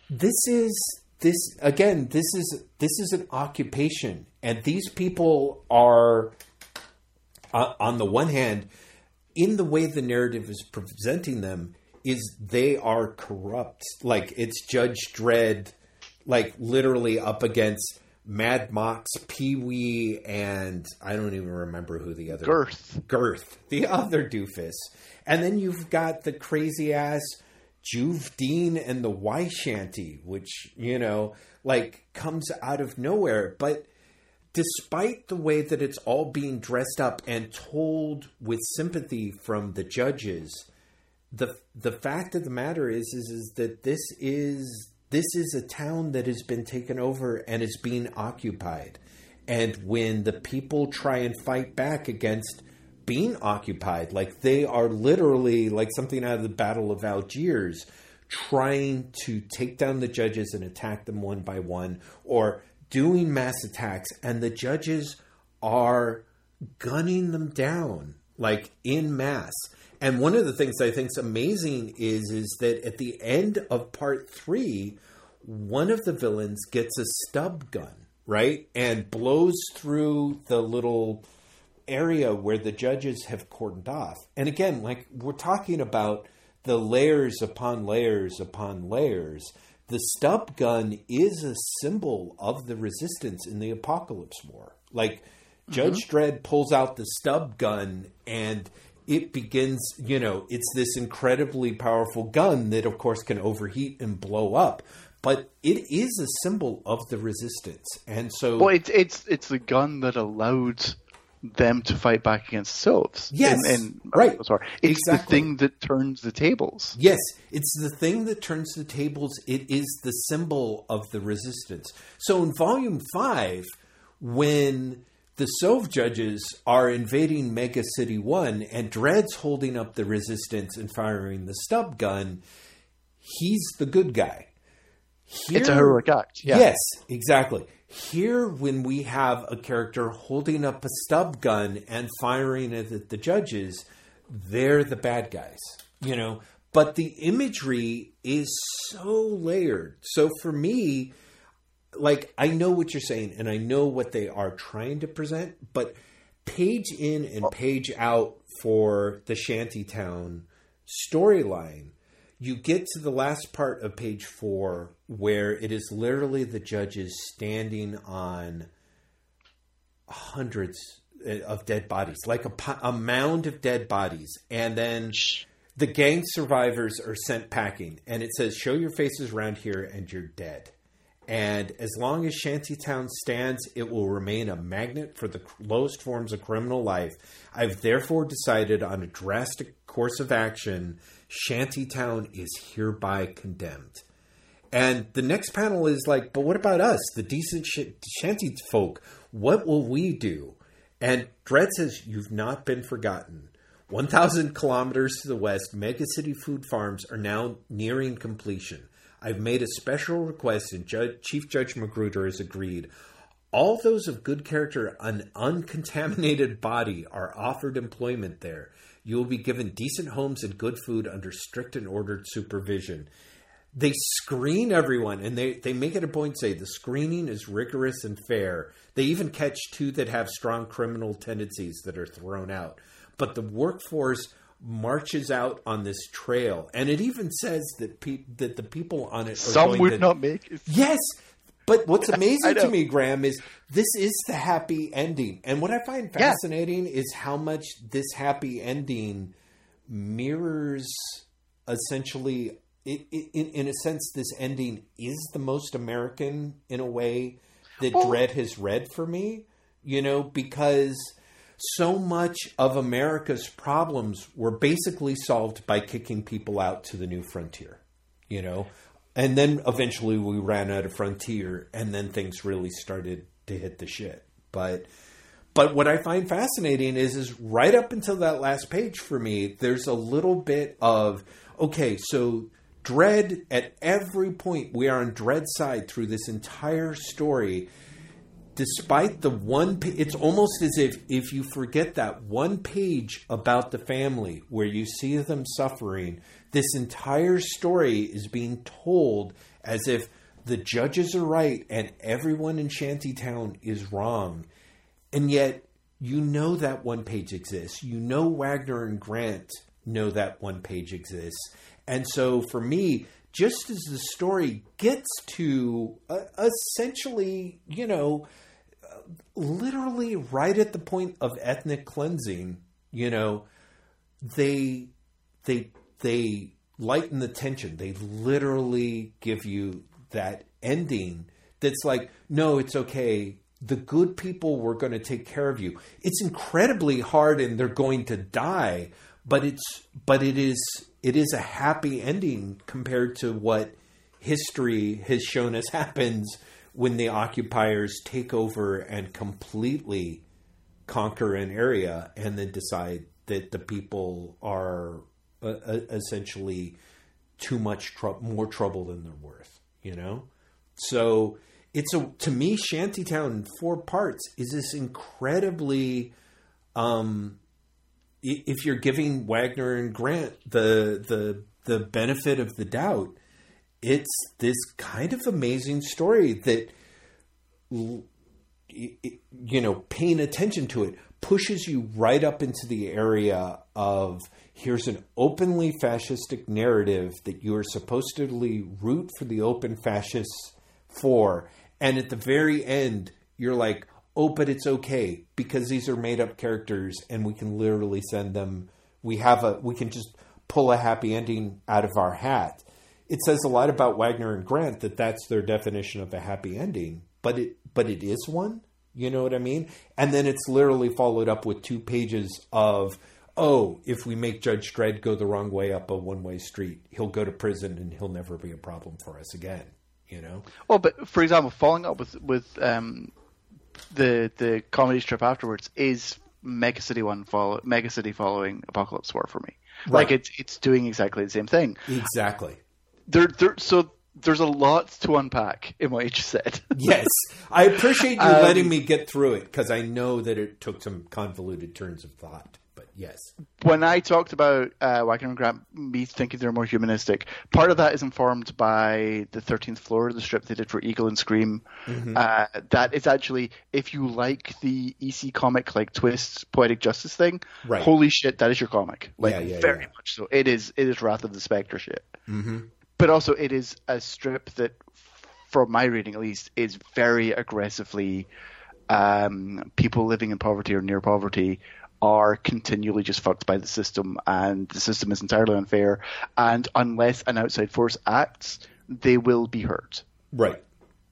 this is this again, this is this is an occupation. And these people are uh, on the one hand, in the way the narrative is presenting them, is they are corrupt. Like it's Judge Dredd, like literally up against Mad Mox, Pee Wee, and I don't even remember who the other Girth, Girth, the other doofus, and then you've got the crazy ass Juve Dean and the Y Shanty, which you know, like comes out of nowhere, but. Despite the way that it's all being dressed up and told with sympathy from the judges, the the fact of the matter is is is that this is this is a town that has been taken over and is being occupied. And when the people try and fight back against being occupied, like they are literally like something out of the Battle of Algiers, trying to take down the judges and attack them one by one, or doing mass attacks, and the judges are gunning them down like in mass and one of the things I think is amazing is is that at the end of part three, one of the villains gets a stub gun, right, and blows through the little area where the judges have cordoned off. And again, like we're talking about the layers upon layers upon layers. The stub gun is a symbol of the resistance in the Apocalypse War. Like Judge mm-hmm. Dredd pulls out the stub gun and it begins, you know, it's this incredibly powerful gun that, of course, can overheat and blow up. but it is a symbol of the resistance, and so well, it's it's it's the gun that allowed them to fight back against Sovs. Yes, and, in, right. Sorry, it's exactly. the thing that turns the tables. Yes, it's the thing that turns the tables. It is the symbol of the resistance. So in Volume Five, when the Sov judges are invading Mega City One, and Dredd's holding up the resistance and firing the stub gun. He's the good guy. Here, it's a heroic act. Yeah. Yes, exactly. Here, when we have a character holding up a stub gun and firing it at the judges, they're the bad guys, you know. But the imagery is so layered. So for me, like I know what you're saying, and I know what they are trying to present, but page in and page out for the Shantytown storyline you get to the last part of page four where it is literally the judges standing on hundreds eh, of dead bodies, like a, a mound of dead bodies, and then the gang survivors are sent packing, and it says, "Show your faces around here, and you're dead." And as long as Shantytown stands, it will remain a magnet for the lowest forms of criminal life. I've therefore decided on a drastic course of action Shantytown is hereby condemned. And the next panel is like, but what about us, the decent sh- shanty folk? What will we do? And Dredd says, You've not been forgotten. 1,000 kilometers to the west, Mega City food farms are now nearing completion. I've made a special request, and Judge, Chief Judge McGruder has agreed. All those of good character, an uncontaminated [laughs] body, are offered employment there. You will be given decent homes and good food under strict and ordered supervision. They screen everyone and they, they make it a point to say the screening is rigorous and fair. They even catch two that have strong criminal tendencies that are thrown out. But the workforce marches out on this trail, and it even says that pe- that the people on it some would to, not make it. Yes, but what's [laughs] amazing to me, Graeme, is this is the happy ending. And what I find fascinating yeah. is how much this happy ending mirrors essentially, it, it, in, in, a sense, this ending is the most American in a way that well, Dredd has read for me, you know, because so much of America's problems were basically solved by kicking people out to the new frontier, you know? And then eventually we ran out of frontier and then things really started to hit the shit. But but what i find fascinating is is right up until that last page for me there's a little bit of okay so Dredd at every point we are on Dredd side through this entire story despite the one it's almost as if if you forget that one page about the family where you see them suffering this entire story is being told as if the judges are right and everyone in Shantytown is wrong. And yet, you know that one page exists. You know Wagner and Grant know that one page exists. And so, for me, just as the story gets to uh, essentially, you know, literally right at the point of ethnic cleansing, you know, they they they lighten the tension. They literally give you that ending that's like, no, it's okay. The good people were going to take care of you. It's incredibly hard and they're going to die, but it's but it is it is a happy ending compared to what history has shown us [laughs] happens when the occupiers take over and completely conquer an area and then decide that the people are uh, essentially too much trouble, more trouble than they're worth. You know, so it's a to me, Shantytown in four parts is this incredibly. Um, if you're giving Wagner and Grant the the the benefit of the doubt, it's this kind of amazing story that you know paying attention to it pushes you right up into the area of here's an openly fascistic narrative that you are supposed to root for the open fascists for. And at the very end, you're like, oh, but it's okay because these are made up characters and we can literally send them. We have a, we can just pull a happy ending out of our hat. It says a lot about Wagner and Grant that that's their definition of a happy ending, but it but it is one. You know what I mean? And then it's literally followed up with two pages of oh, if we make Judge Dredd go the wrong way up a one way street, he'll go to prison and he'll never be a problem for us again. You know? Well, but for example, following up with with um, the the comedy strip afterwards is Mega City One follow Mega City following Apocalypse War for me. Right. Like it's it's doing exactly the same thing. Exactly. There there so there's a lot to unpack in what you just said. [laughs] Yes. I appreciate you Um, letting me get through it because I know that it took some convoluted turns of thought. But yes. when I talked about uh, Wagner and Grant, me thinking they're more humanistic, part of that is informed by the 13th floor, the strip they did for Eagle and Scream. Mm-hmm. Uh, that is actually, if you like the EC comic, like Twist, Poetic Justice thing, Right. holy shit, that is your comic. Like, Yeah, yeah, very yeah. much so. It is, it is Wrath of the Spectre shit. Mm-hmm. But also, it is a strip that, from my reading at least, is very aggressively um, people living in poverty or near poverty are continually just fucked by the system, and the system is entirely unfair. And unless an outside force acts, they will be hurt. Right.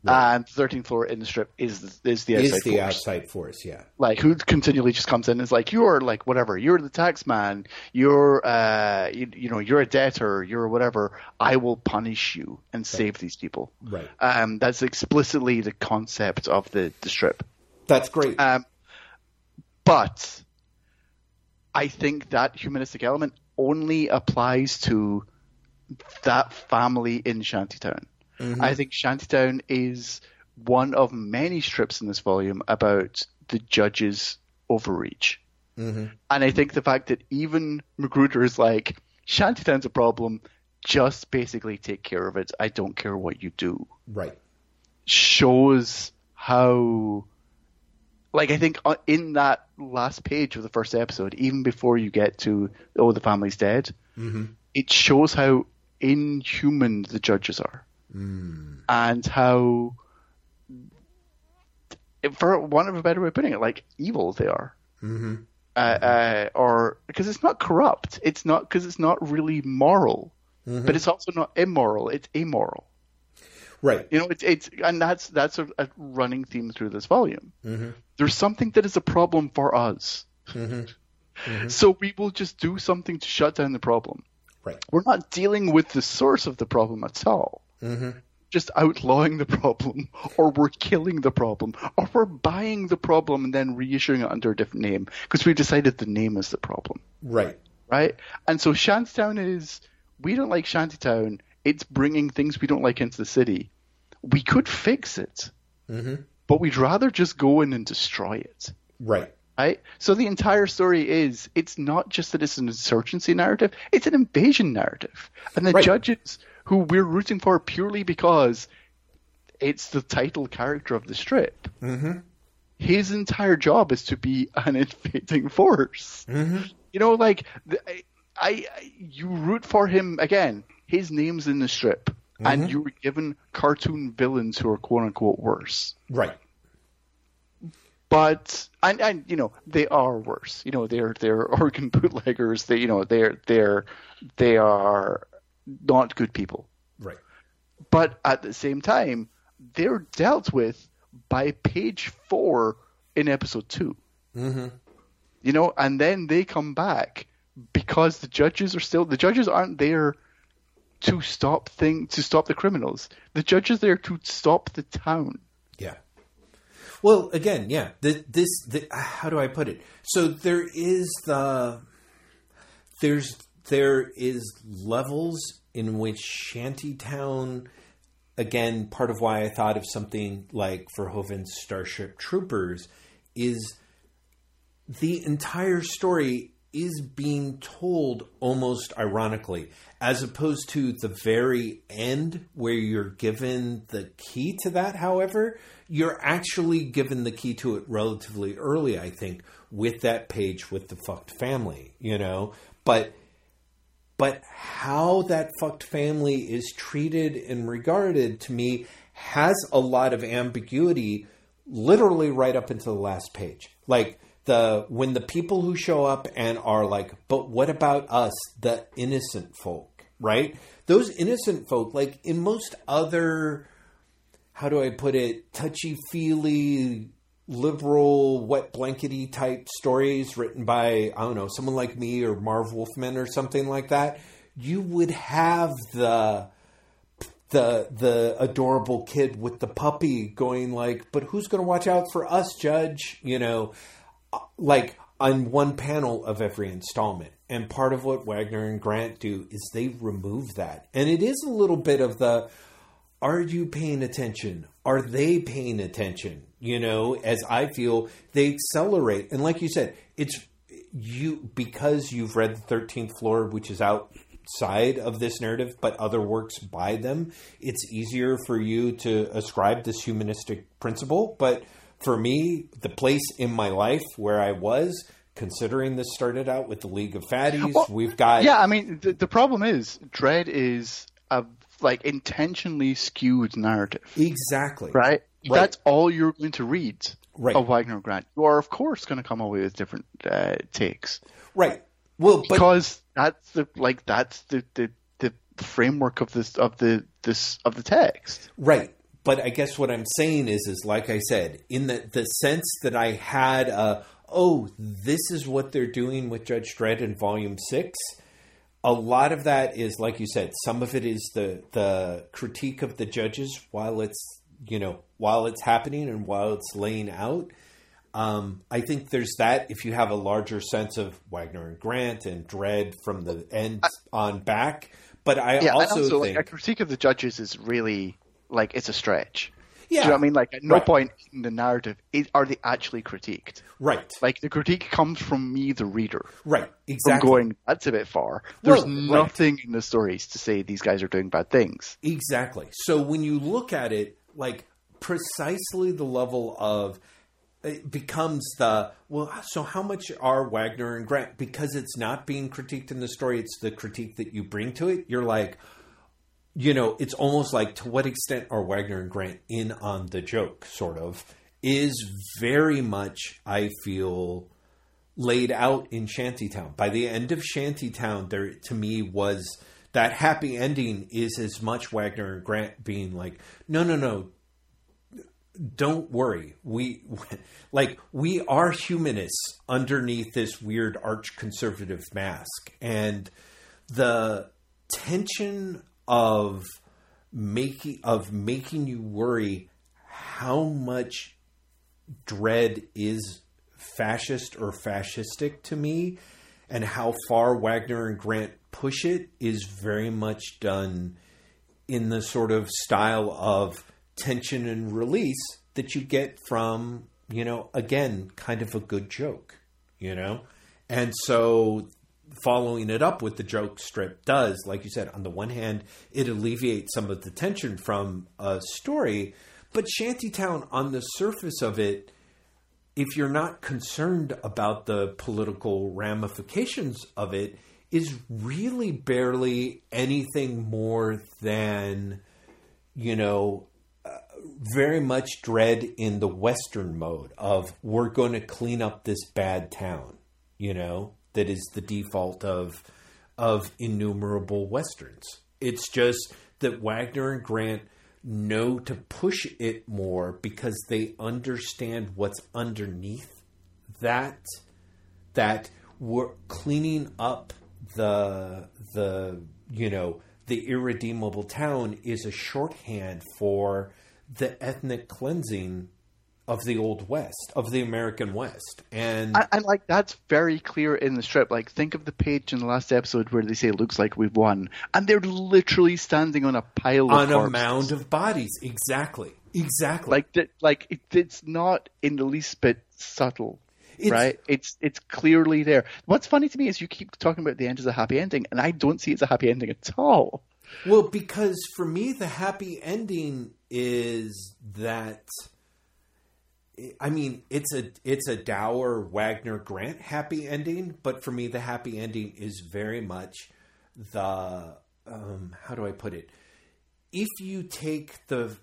And the 13th floor in the strip is is the outside Is the force. outside force, yeah. Like who continually just comes in and is like, you're like whatever, you're the tax man, you're uh, you, you know, you're a debtor, you're whatever. I will punish you and save these people. Right. Um, that's explicitly the concept of the the strip. That's great. Um, but I think that humanistic element only applies to that family in Shantytown. I mm-hmm. think Shantytown is one of many strips in this volume about the judge's overreach. Mm-hmm. And I think the fact that even McGruder is like, Shantytown's a problem, just basically take care of it. I don't care what you do right. shows how like I think uh, in that last page of the first episode, even before you get to oh the family's dead, mm-hmm. it shows how inhuman the judges are, and how, for want of a better way of putting it, like evil they are. Mm-hmm. Uh, uh, or because it's not corrupt, it's not because it's not really moral, but it's also not immoral. It's amoral. Right. You know, it's it's and that's that's a, a running theme through this volume. There's something that is a problem for us, so we will just do something to shut down the problem. Right. We're not dealing with the source of the problem at all. Mm-hmm. Just outlawing the problem, or we're killing the problem, or we're buying the problem and then reissuing it under a different name because we decided the name is the problem Right. right? And so Shantytown is we don't like Shantytown. It's bringing things we don't like into the city. We could fix it, mm-hmm. but we'd rather just go in and destroy it, Right. right? So the entire story is it's not just that it's an insurgency narrative; it's an invasion narrative, and the Right. judges who we're rooting for purely because it's the title character of the strip. Mm-hmm. His entire job is to be an [laughs] invading force. Mm-hmm. You know, like I, I, you root for him again. His name's in the strip, mm-hmm. and you were given cartoon villains who are quote unquote worse. Right. But and and you know they are worse. You know they're they're [laughs] organ bootleggers. They you know they're they're they are not good people. Right. But at the same time, they're dealt with by page four in episode 2 Mm-hmm. You know, and then they come back because the judges are still the judges aren't there to stop thing to stop the criminals. The judges are there to stop the town. Yeah. Well, again, yeah. The, this, the, how do I put it? So there is the there's there is levels in which Shantytown. Again, part of why I thought of something like Verhoeven's Starship Troopers is the entire story is being told almost ironically, as opposed to the very end where you're given the key to that. However, you're actually given the key to it relatively early, I think, with that page with the fucked family, you know? But but how that fucked family is treated and regarded to me has a lot of ambiguity literally right up into the last page. Like the when the people who show up and are like but what about us the innocent folk? Right? Those innocent folk, like in most other, how do I put it, touchy feely, liberal, wet blankety type stories written by, I don't know, someone like me or Marv Wolfman or something like that, you would have the the the adorable kid with the puppy going like, "But who's going to watch out for us, Judge?" You know, uh, like on one panel of every installment. And part of what Wagner and Grant do is they remove that. And it is a little bit of the are you paying attention? Are they paying attention? You know, as I feel they accelerate. And like you said, it's you because you've read the 13th floor, which is outside of this narrative, but other works by them, it's easier for you to ascribe this humanistic principle. But for me, the place in my life where I was, considering this started out with the League of Fatties, well, we've got. Yeah, I mean, the, the problem is, Dredd is a like intentionally skewed narrative. Exactly. Right? Right? That's all you're going to read right. of Wagner Grant. You are, of course, going to come away with different uh, takes. Right. Well, but... because that's the like that's the, the the framework of this of the this of the text. Right but I guess what I'm saying is, is like I said, in the the sense that I had, a, oh, this is what they're doing with Judge Dredd in Volume Six. A lot of that is, like you said, some of it is the the critique of the judges while it's you know while it's happening and while it's laying out. Um, I think there's that. If you have a larger sense of Wagner and Grant and Dredd from the end on back, but I yeah, also, also think like, a critique of the judges is really like it's a stretch. Yeah. Do you know what I mean? Like, at no right. point in the narrative are they actually critiqued. Right. Like, the critique comes from me, the reader. Right. Exactly. From going, that's a bit far. There's well, nothing right. in the stories to say these guys are doing bad things. Exactly. So when you look at it, like, precisely the level of it becomes the well so how much are wagner and grant because it's not being critiqued in the story it's the critique that you bring to it you're like you know, it's almost like to what extent are Wagner and Grant in on the joke, sort of, is very much, I feel, laid out in Shantytown. By the end of Shantytown, there to me was that happy ending is as much Wagner and Grant being like, no, no, no, don't worry. We [laughs] like we are humanists underneath this weird arch conservative mask, and the tension of making of making you worry how much Dredd is fascist or fascistic to me and how far Wagner and Grant push it is very much done in the sort of style of tension and release that you get from, you know, again, kind of a good joke, you know? And so following it up with the joke strip does, like you said, on the one hand, it alleviates some of the tension from a story, but Shantytown, on the surface of it, if you're not concerned about the political ramifications of it, is really barely anything more than, you know, uh, very much Dredd in the Western mode of we're going to clean up this bad town, you know? that is the default of of innumerable westerns. It's just that Wagner and Grant know to push it more because they understand what's underneath that that we're cleaning up the the you know the irredeemable town is a shorthand for the ethnic cleansing of the old west of the american west. And I, I, like that's very clear in the strip. Like think of the page in the last episode where they say it looks like we've won. And they're literally standing on a pile on a mound of bodies. Exactly. Exactly. Like like it, it's not in the least bit subtle it's, right? It's it's clearly there. What's funny to me is you keep talking about the end as a happy ending and i don't see it as a happy ending at all. Well because for me the happy ending is that I mean, it's a it's a dour Wagner Grant happy ending, but for me, the happy ending is very much the um, how do I put it? If you take the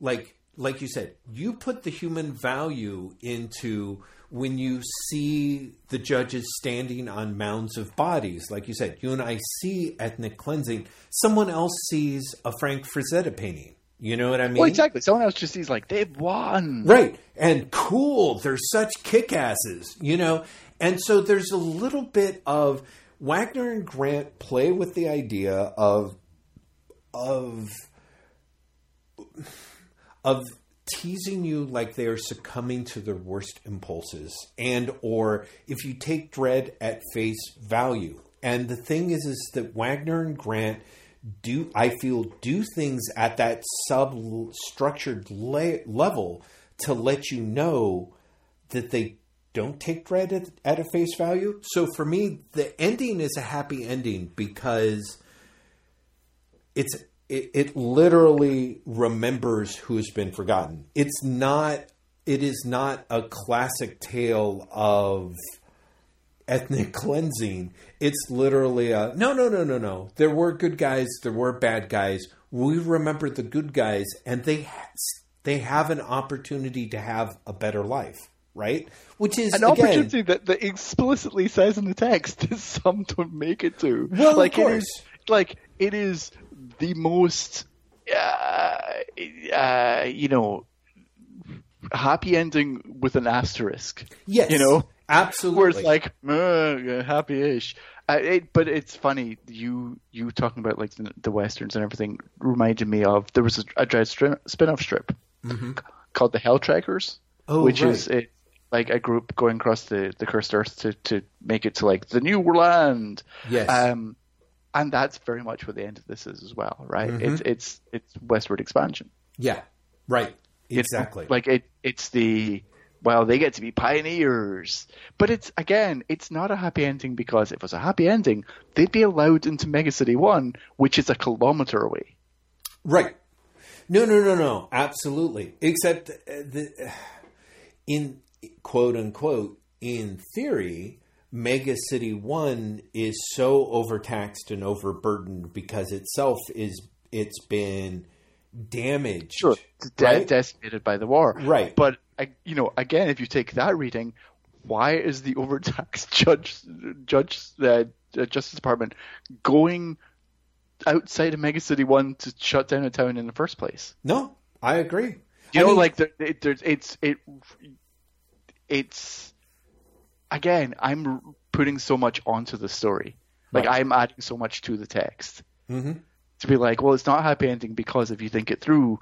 like like you said, you put the human value into when you see the judges standing on mounds of bodies. Like you said, you and I see ethnic cleansing. Someone else sees a Frank Frazetta painting. You know what I mean? Well, exactly. Someone else just sees like they've won, right? And cool, they're such kickasses, you know. And so there's a little bit of Wagner and Grant play with the idea of of of teasing you like they are succumbing to their worst impulses and or if you take Dredd at face value. And the thing is is that wagner and grant do i feel do things at that sub structured la- level to let you know that they don't take Dredd at, at a face value. So for me the ending is a happy ending because it's it, it literally remembers who's been forgotten. It's not. It is not a classic tale of ethnic [laughs] cleansing. It's literally a no, no, no, no, no. There were good guys. There were bad guys. We remember the good guys, and they they have an opportunity to have a better life, right? Which is an again, opportunity that, that explicitly says in the text [laughs] that some don't make it to. Well, like of course. it is like it is the most, uh, uh, you know, happy ending with an asterisk. Yes, you know, absolutely. Where it's like happy-ish. Uh, it, but it's funny you you talking about like the, the, westerns and everything reminded me of there was a, a Dredd spin-off strip mm-hmm. called the Hell-Trekkers, oh, which right. is it, like a group going across the, the cursed earth to, to make it to like the new land. Yes. Um, and that's very much what the end of this is as well, right? Mm-hmm. It's it's it's westward expansion. Yeah, right. Exactly. It's, like it, it's the well, they get to be pioneers, but it's again, it's not a happy ending because if it was a happy ending, they'd be allowed into Mega City One, which is a kilometer away. Right. No, no, no, no. Absolutely. Except uh, the in quote unquote in theory Mega City One is so overtaxed and overburdened because itself is it's been damaged, sure, de- right? decimated by the war, right? But you know, again, if you take that reading, why is the [laughs] overtaxed judge judge uh, Justice Department going outside of Mega City One to shut down a town in the first place? No, I agree. You I know, mean, like there, it, there's it's it it's again, I'm putting so much onto the story. Like Right. I'm adding so much to the text Mhm. to be like, well, it's not a happy ending because if you think it through,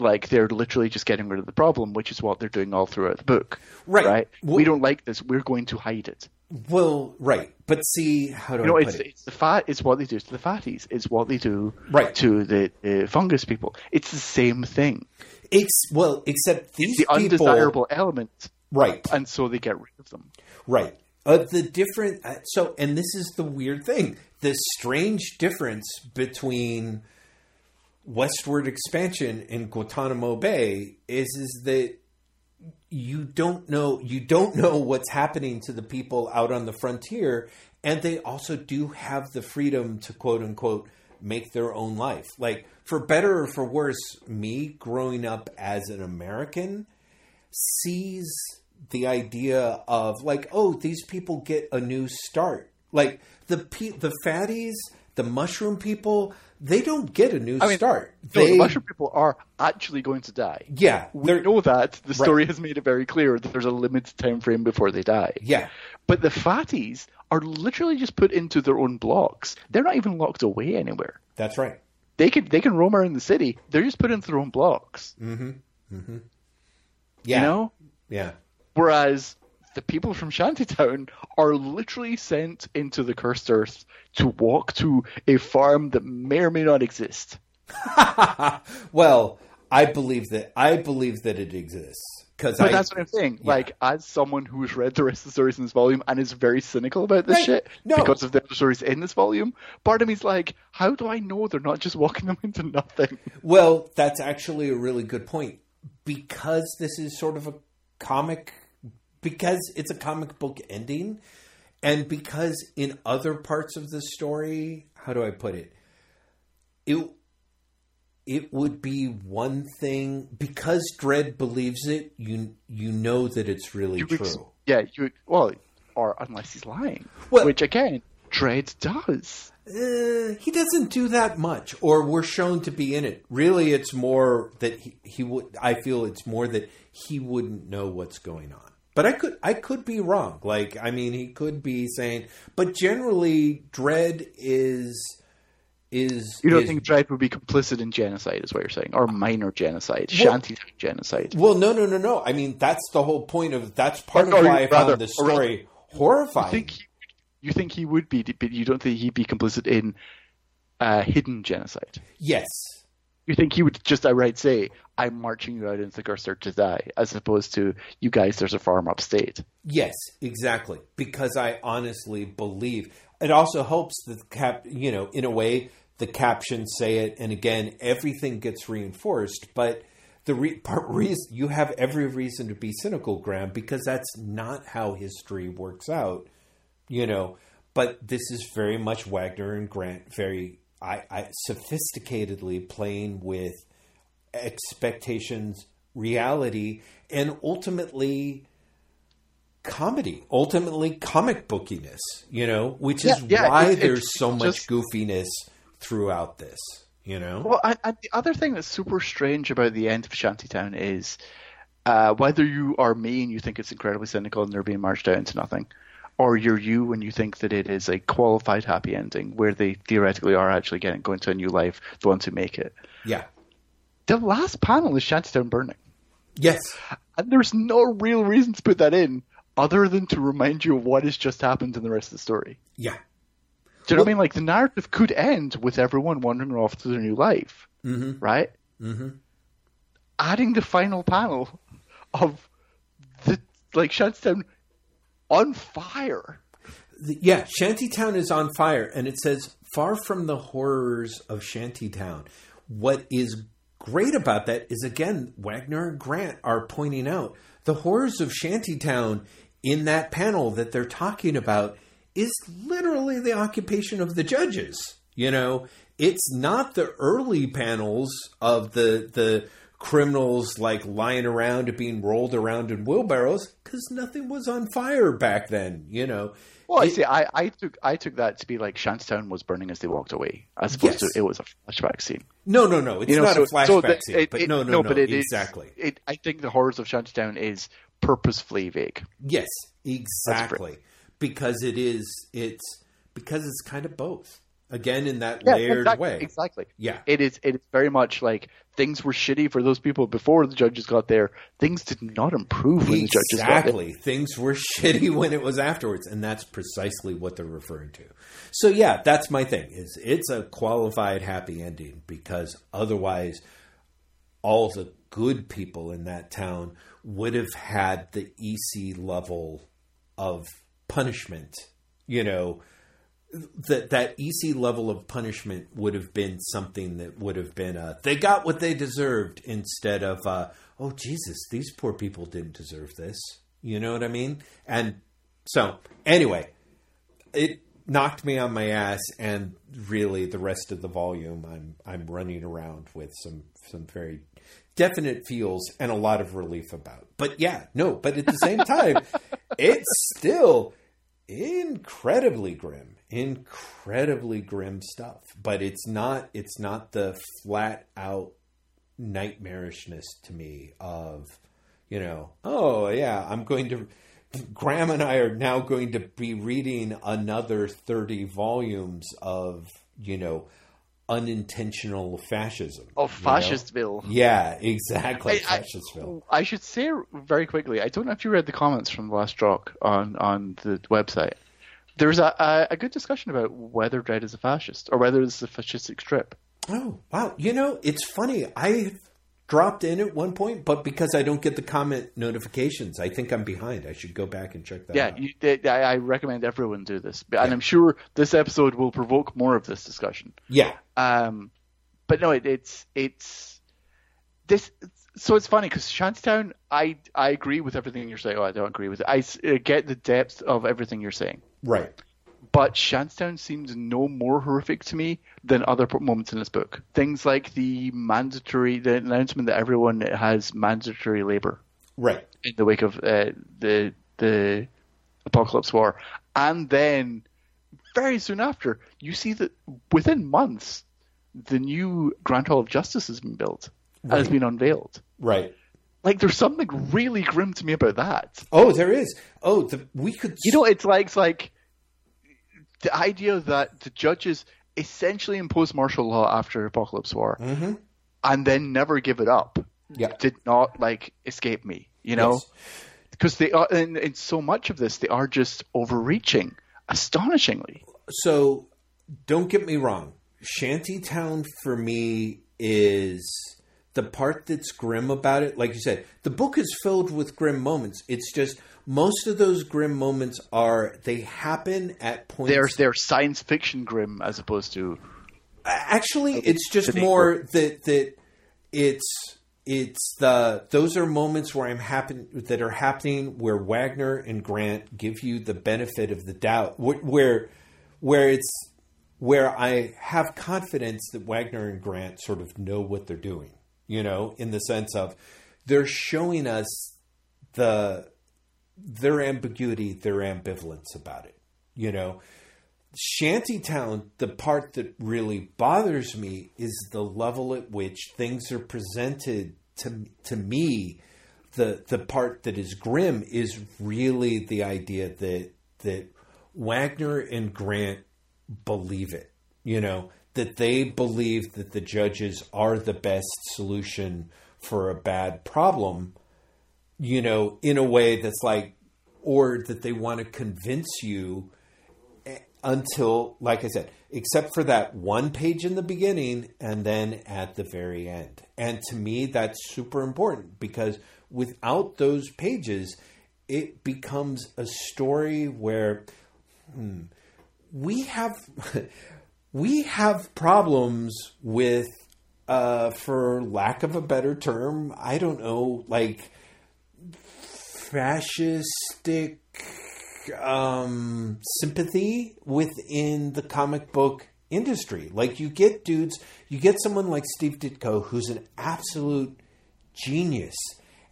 like they're literally just getting rid of the problem, which is what they're doing all throughout the book. Right. Right. Well- we don't like this. We're going to hide it. well, right. But see, how do You know, I it's put it? it's the fat. It's what they do to the fatties. It's what they do Right. to the, the fungus people. It's the same thing. It's well, except these The people, undesirable element, right? and so they get rid of them. Right. Uh, the different uh, so, and this is the weird thing: the strange difference between westward expansion and Guantanamo Bay is is that you don't know you don't know what's happening to the people out on the frontier, and they also do have the freedom to quote unquote make their own life. Like for better or for worse, me growing up as an American sees the idea of like, oh, these people get a new start. Like the pe- the fatties, the mushroom people, they don't get a new I mean, start. No, They, the mushroom people are actually going to die. yeah, We know that. The story has made it very clear that there's a limited time frame before they die. yeah, But the fatties are literally just put into their own blocks. They're not even locked away anywhere. that's right. They can they can roam around the city. They're just put into their own blocks. Mm-hmm. Mm-hmm. Yeah, You know? yeah, Whereas the people from Shantytown are literally sent into the cursed earth to walk to a farm that may or may not exist. [laughs] well, I believe that I believe that it exists because that's what I'm saying. yeah. Like, as someone who's read the rest of the stories in this volume and is very cynical about this Right. shit No. because of the other stories in this volume, part of me's like, how do I know they're not just walking them [laughs] into nothing? Well, that's actually a really good point because this is sort of a comic because it's a comic book ending and because in other parts of the story, how do I put it? It it would be one thing because Dredd believes it. You you know that it's really You true. ex- yeah, you well, or unless he's lying, Well- which again, Dredd does. Uh, he doesn't do that much, or we're shown to be in it. Really, it's more that he, he would. I feel it's more that he wouldn't know what's going on. But I could I could be wrong. Like I mean, he could be saying. But generally, Dredd is is You don't is- think Dredd would be complicit in genocide, is what you're saying, or minor genocide, Well- shantytown genocide? Well, no, no, no, no. I mean, that's the whole point of. That's part Or- of why I rather- found the or rather- story horrifying. You think he, you think he would be, but you don't think he'd be complicit in uh, hidden genocide. yes, You think he would just outright say, "I'm marching you out into the Gurster to die," as opposed to "You guys, there's a farm upstate." Yes, exactly. Because I honestly believe it also helps the cap. You know, in a way, the captions say it, and again, everything gets reinforced. But the re- part reason you have every reason to be cynical, Graeme, because that's not how history works out. You know, but this is very much Wagner and Grant, very I, I sophisticatedly playing with expectations, reality, and ultimately comedy, ultimately comic bookiness, you know, which is Yeah, yeah, why there's so much just- goofiness throughout this, you know? Well, and, and the other thing that's super strange about the end of Shantytown is uh, whether you are me and you think it's incredibly cynical and they're being marched out into nothing, or you're you when you think that it is a qualified happy ending where they theoretically are actually getting going to a new life, the ones who make it. yeah. The last panel is Shantytown burning, Yes. and there's no real reason to put that in other than to remind you of what has just happened in the rest of the story. Yeah. Do you know what I mean? Like the narrative could end with everyone wandering off to their new life, Mm-hmm. right? Mm-hmm. Adding the final panel of the like Shantytown on fire. Yeah, Shantytown is on fire, and it says, far from the horrors of Shantytown. What is great about that is, again, Wagner and Grant are pointing out the horrors of Shantytown in that panel that they're talking about is literally the occupation of the judges. You know, it's not the early panels of the the criminals like lying around and being rolled around in wheelbarrows because nothing was on fire back then. You know, Well, I see. I, I took I took that to be like Shantytown was burning as they walked away, as opposed Yes. to it was a flashback scene. No, no, no. It's You know, not so- a flashback so the- scene. it- but it- no, no, no. but it is- exactly. It, I think the horrors of Shantytown is purposefully vague. Yes, exactly. Because it is. It's because it's kind of both. Again, in that layered exactly, way. Exactly. Yeah. It is. It is very much like things were shitty for those people before the judges got there. Things did not improve when the judges got there. Exactly. Things were [laughs] shitty when it was afterwards, and that's precisely what they're referring to. So yeah, that's my thing. Is it's a qualified happy ending because otherwise, all the good people in that town would have had the EC level of punishment. You know, that that EC level of punishment would have been something that would have been uh, they got what they deserved instead of uh, oh Jesus these poor people didn't deserve this. You know what I mean? And so anyway it knocked me on my ass and really the rest of the volume I'm I'm running around with some some very definite feels and a lot of relief about. But yeah no but at the same time [laughs] it's still incredibly grim incredibly grim stuff but it's not it's not the flat out nightmarishness to me of you know oh yeah i'm going to Graeme and i are now going to be reading another 30 volumes of you know unintentional fascism Of you know? Fascistville. yeah exactly I- I- fascistville I should say very quickly. I don't know if you read the comments from the last Drokk on on the website. There's a, a a good discussion about whether Dredd is a fascist or whether it's a fascistic strip. Oh, wow. You know, it's funny. I dropped in at one point, but because I don't get the comment notifications, I think I'm behind. I should go back and check that Yeah, out. you, I, I recommend everyone do this, and I'm sure this episode will provoke more of this discussion. yeah. Um, but no, it, it's it's this. So it's funny because Shantytown, I I agree with everything you're saying. Oh, I don't agree with it. I uh, get the depth of everything you're saying, Right. but Shantytown seems no more horrific to me than other moments in this book. Things like the mandatory, the announcement that everyone has mandatory labor, right, in the wake of uh, the the apocalypse war, and then very soon after, you see that within months, the new Grand Hall of Justice has been built right. has been unveiled. Right. Like there's something really grim to me about that. Oh, there is. Oh, the, we could. You know, it's like it's like the idea that the judges essentially impose martial law after Apocalypse War mm-hmm. and then never give it up. Yeah. Did not like escape me. You know, because yes. they are, in, and so much of this they are just overreaching astonishingly. So, don't get me wrong. Shantytown for me is the part that's grim about it. Like you said, the book is filled with grim moments. It's just most of those grim moments are they happen at points. They're they're science fiction grim as opposed to. Actually, it's just more that that it's it's the those are moments where I'm happen that are happening where Wagner and Grant give you the benefit of the doubt where where it's where I have confidence that Wagner and Grant sort of know what they're doing, you know, in the sense of they're showing us the their ambiguity, their ambivalence about it, you know. Shantytown, the part that really bothers me is the level at which things are presented to to me. The the part that is grim is really the idea that that Wagner and Grant believe it. You know, that they believe that the judges are the best solution for a bad problem, you know, in a way that's like, or that they want to convince you eh, until, like I said, except for that one page in the beginning and then at the very end. And to me, that's super important because without those pages, it becomes a story where hmm, we have [laughs] we have problems with uh, for lack of a better term, I don't know, like fascistic um, sympathy within the comic book industry. Like you get dudes, you get someone like Steve Ditko who's an absolute genius,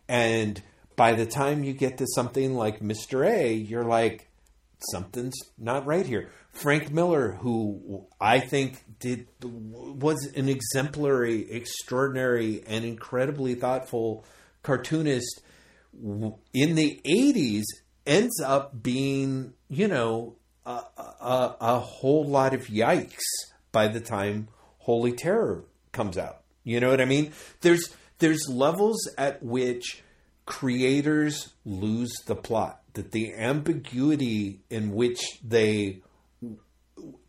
and by the time you get to something like Mister A, you're like, something's not right here. Frank Miller, who I think did was an exemplary, extraordinary, and incredibly thoughtful cartoonist in the '80s, ends up being, you know, a, a, a whole lot of yikes by the time Holy Terror comes out. You know what I mean? There's there's levels at which creators lose the plot that the ambiguity in which they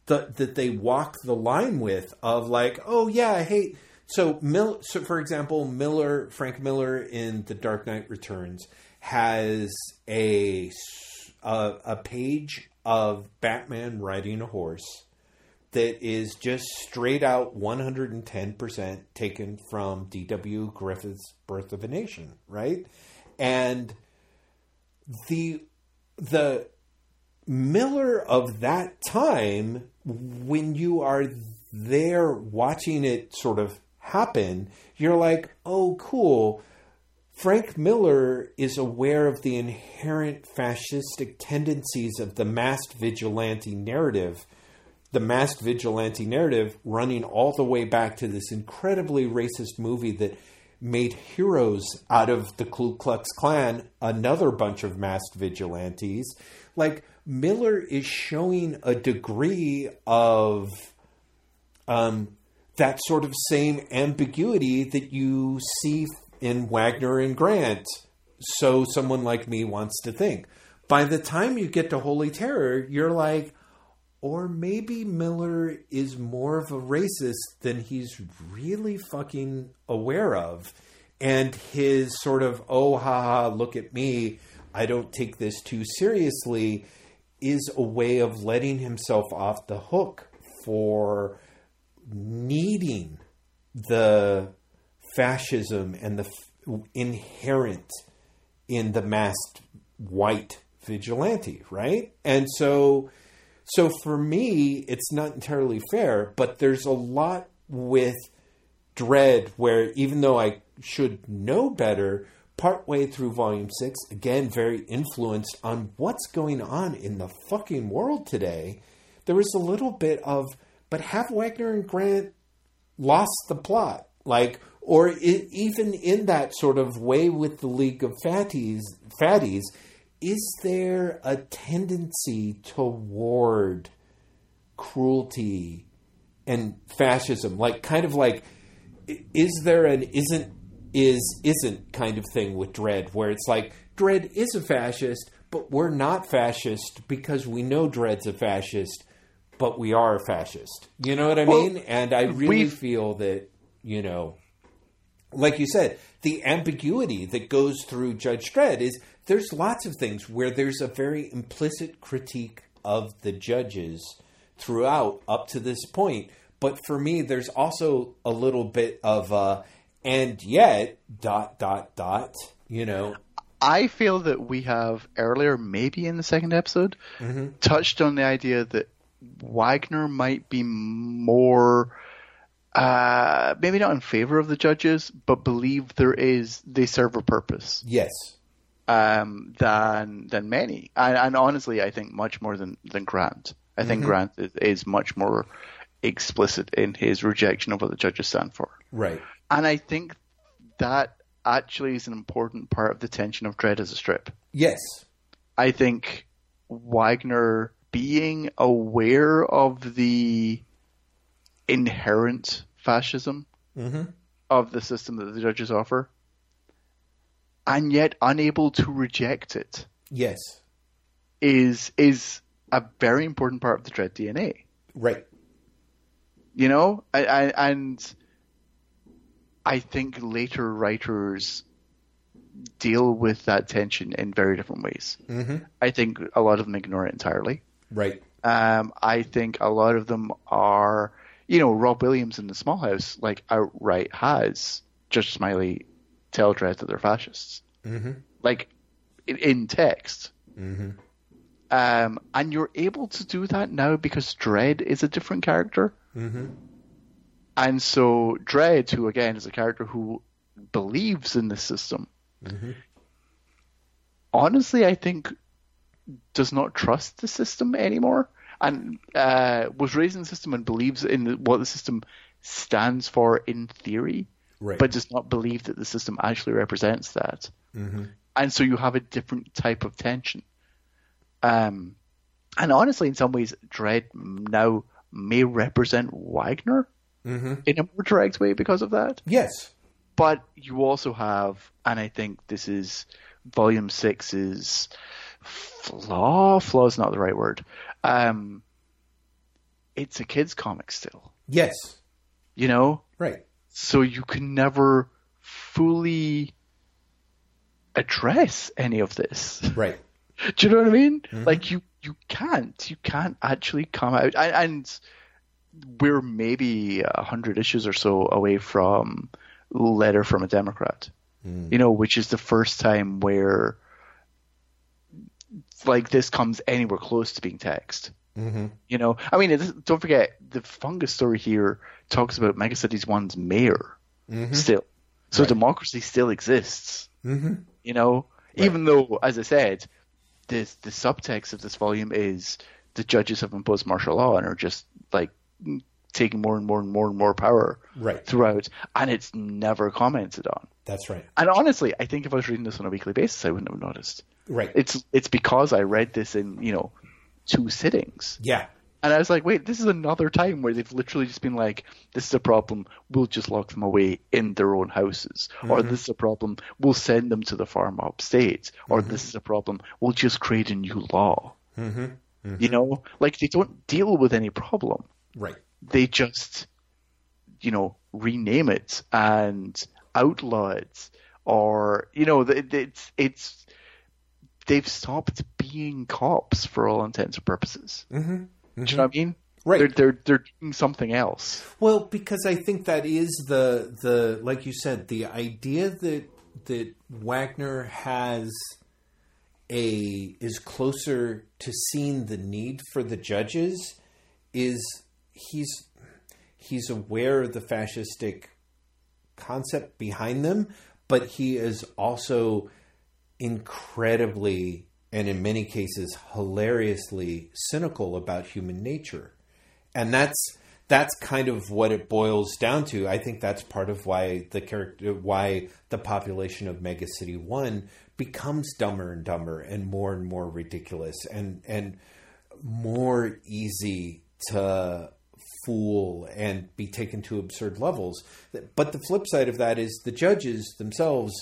the, that they walk the line with of like, oh yeah, hey. So, Mill, so for example, Miller, Frank Miller in The Dark Knight Returns has a a, a page of Batman riding a horse that is just straight out 110% taken from D.W. Griffith's Birth of a Nation, right? And the the Miller of that time, when you are there watching it sort of happen, you're like, oh, cool. Frank Miller is aware of the inherent fascistic tendencies of the masked vigilante narrative. The masked vigilante narrative running all the way back to this incredibly racist movie that made heroes out of the Ku Klux Klan, another bunch of masked vigilantes. Like, Miller is showing a degree of um, that sort of same ambiguity that you see in Wagner and Grant. So someone like me wants to think. By the time you get to Holy Terror, you're like, or maybe Miller is more of a racist than he's really fucking aware of. And his sort of, oh, haha, look at me, I don't take this too seriously is a way of letting himself off the hook for needing the fascism and the f- inherent in the masked white vigilante, right? And so So for me, it's not entirely fair, but there's a lot with Dredd where even though I should know better, partway through volume six, again, very influenced on what's going on in the fucking world today, there was a little bit of, but have Wagner and Grant lost the plot? Like, or it, even in that sort of way with the League of Fatties, fatties, is there a tendency toward cruelty and fascism? Like, kind of like, is there an isn't is isn't kind of thing with Dredd, where it's like Dredd is a fascist, but we're not fascist because we know Dredd's a fascist, but we are a fascist. You know what I well, mean? And I really feel that you know, like you said, the ambiguity that goes through Judge Dredd is there's lots of things where there's a very implicit critique of the judges throughout up to this point. But for me, there's also a little bit of uh, and yet dot dot dot you know. I feel that we have earlier maybe in the second episode mm-hmm. touched on the idea that wagner might be more uh, maybe not in favor of the judges but believe there is they serve a purpose. Yes. Um, than than many. And, and, honestly i think much more than than grant. I think mm-hmm. grant is, is much more explicit in his rejection of what the judges stand for. Right and I think that actually is an important part of the tension of Dredd as a strip. Yes. I think Wagner being aware of the inherent fascism mm-hmm. of the system that the judges offer and yet unable to reject it. Yes. Is is a very important part of the Dredd DNA. Right. You know, I, I, and I think later writers deal with that tension in very different ways. Mm-hmm. I think a lot of them ignore it entirely. Right. Um, I think a lot of them are, you know, Rob Williams in the Small House, like outright has Judge Smiley tell Dredd that they're fascists, mm-hmm. like in, in text. Mm-hmm. Um, and you're able to do that now because Dredd is a different character. And so Dredd, who again is a character who believes in the system, mm-hmm. honestly, I think does not trust the system anymore, and uh, was raised in the system and believes in the, what the system stands for in theory, right. but does not believe that the system actually represents that. Mm-hmm. And so you have a different type of tension. Um, and honestly, in some ways, Dredd now may represent Wagner mm-hmm. in a more direct way because of that. Yes. But you also have, and I think this is volume six's flaw. Flaw is not the right word. Um, it's a kids' comic still. Yes. You know? Right. So you can never fully address any of this. Right. [laughs] Do you know what I mean? Mm-hmm. Like you, you can't. You can't actually come out and, and we're maybe a hundred issues or so away from letter from a Democrat. Mm. You know, which is the first time where like this comes anywhere close to being text. Mm-hmm. You know, I mean, don't forget the fungus story here talks about Megacities One's mayor mm-hmm. still, so right. democracy still exists. Mm-hmm. You know, right. even though, as I said, the the subtext of this volume is the judges have imposed martial law and are just like taking more and more and more and more power right. throughout, and it's never commented on. That's right. And honestly, I think if I was reading this on a weekly basis, I wouldn't have noticed. Right. It's it's because I read this in you know two sittings. Yeah. And I was like, wait, this is another time where they've literally just been like, this is a problem, we'll just lock them away in their own houses. Mm-hmm. Or this is a problem, we'll send them to the farm upstate. Or mm-hmm. this is a problem, we'll just create a new law. Mm-hmm. mm-hmm. You know, like they don't deal with any problem. Right. They just, you know, rename it and outlaw it, or you know, it's it's they've stopped being cops for all intents and purposes. Mm-hmm. Mm-hmm. Do you know what I mean? Right. They're, they're they're doing something else. Well, because I think that is the the like you said, the idea that that Wagner has a is closer to seeing the need for the judges is he's he's aware of the fascistic concept behind them, but he is also incredibly and in many cases hilariously cynical about human nature. And that's that's kind of what it boils down to. I think that's part of why the character why the population of Mega City 1 becomes dumber and dumber and more and more ridiculous and and more easy to fool and be taken to absurd levels. But the flip side of that is the judges themselves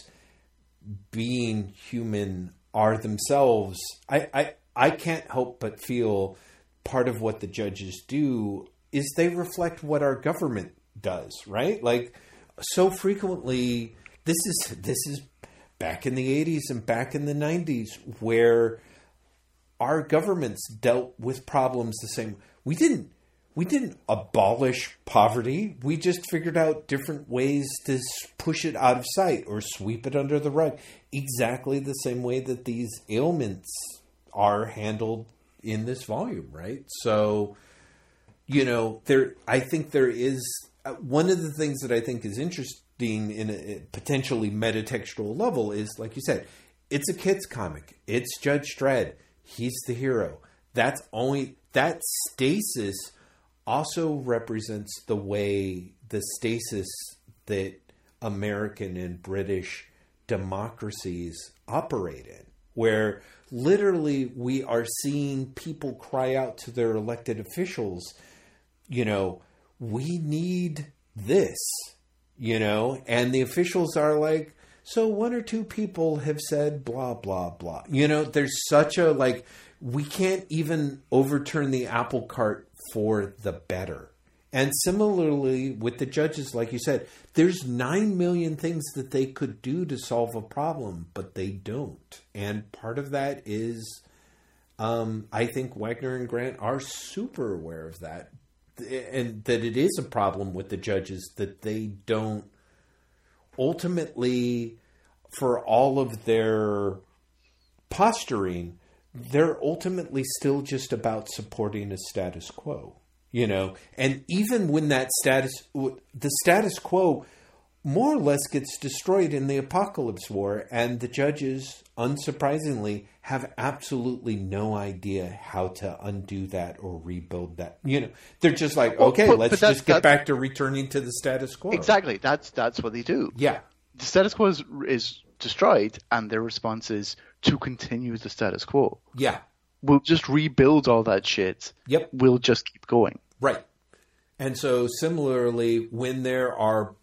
being human are themselves I, I I can't help but feel part of what the judges do is they reflect what our government does, right? Like so frequently this is this is back in the 80s and back in the 90s where our governments dealt with problems the same we didn't we didn't abolish poverty we just figured out different ways to push it out of sight or sweep it under the rug exactly the same way that these ailments are handled in this volume right so you know there i think there is uh, one of the things that i think is interesting in a potentially metatextual level is like you said, it's a kids comic. It's Judge Dredd. He's the hero. That's only that stasis also represents the way the stasis that American and British democracies operate in, where literally we are seeing people cry out to their elected officials, you know, we need this you know, and the officials are like, so one or two people have said blah, blah, blah. You know, there's such a like, we can't even overturn the apple cart for the better. And similarly with the judges, like you said, there's nine million things that they could do to solve a problem, but they don't. And part of that is, um, I think Wagner and Grant are super aware of that and that it is a problem with the judges that they don't ultimately for all of their posturing they're ultimately still just about supporting a status quo you know? And even when that status the status quo more or less gets destroyed in the apocalypse war and the judges unsurprisingly have absolutely no idea how to undo that or rebuild that you know? They're just like okay but, let's but just get back to returning to the status quo. Exactly. That's that's what they do. Yeah. The status quo is, is destroyed and their response is to continue the status quo yeah we'll just rebuild all that shit yep we'll just keep going right and so similarly when there are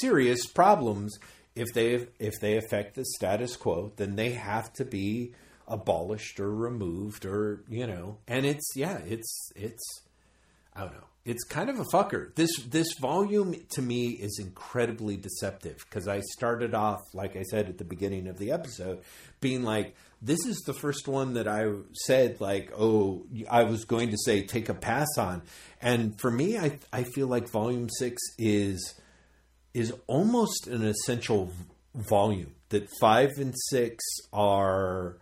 serious problems if they if they affect the status quo, then they have to be abolished or removed or you know. And it's yeah, it's it's I don't know. It's kind of a fucker. This this volume to me is incredibly deceptive because I started off like I said at the beginning of the episode being like this is the first one that I said like oh I was going to say take a pass on. And for me I I feel like volume 6 is is almost an essential volume. That five and six are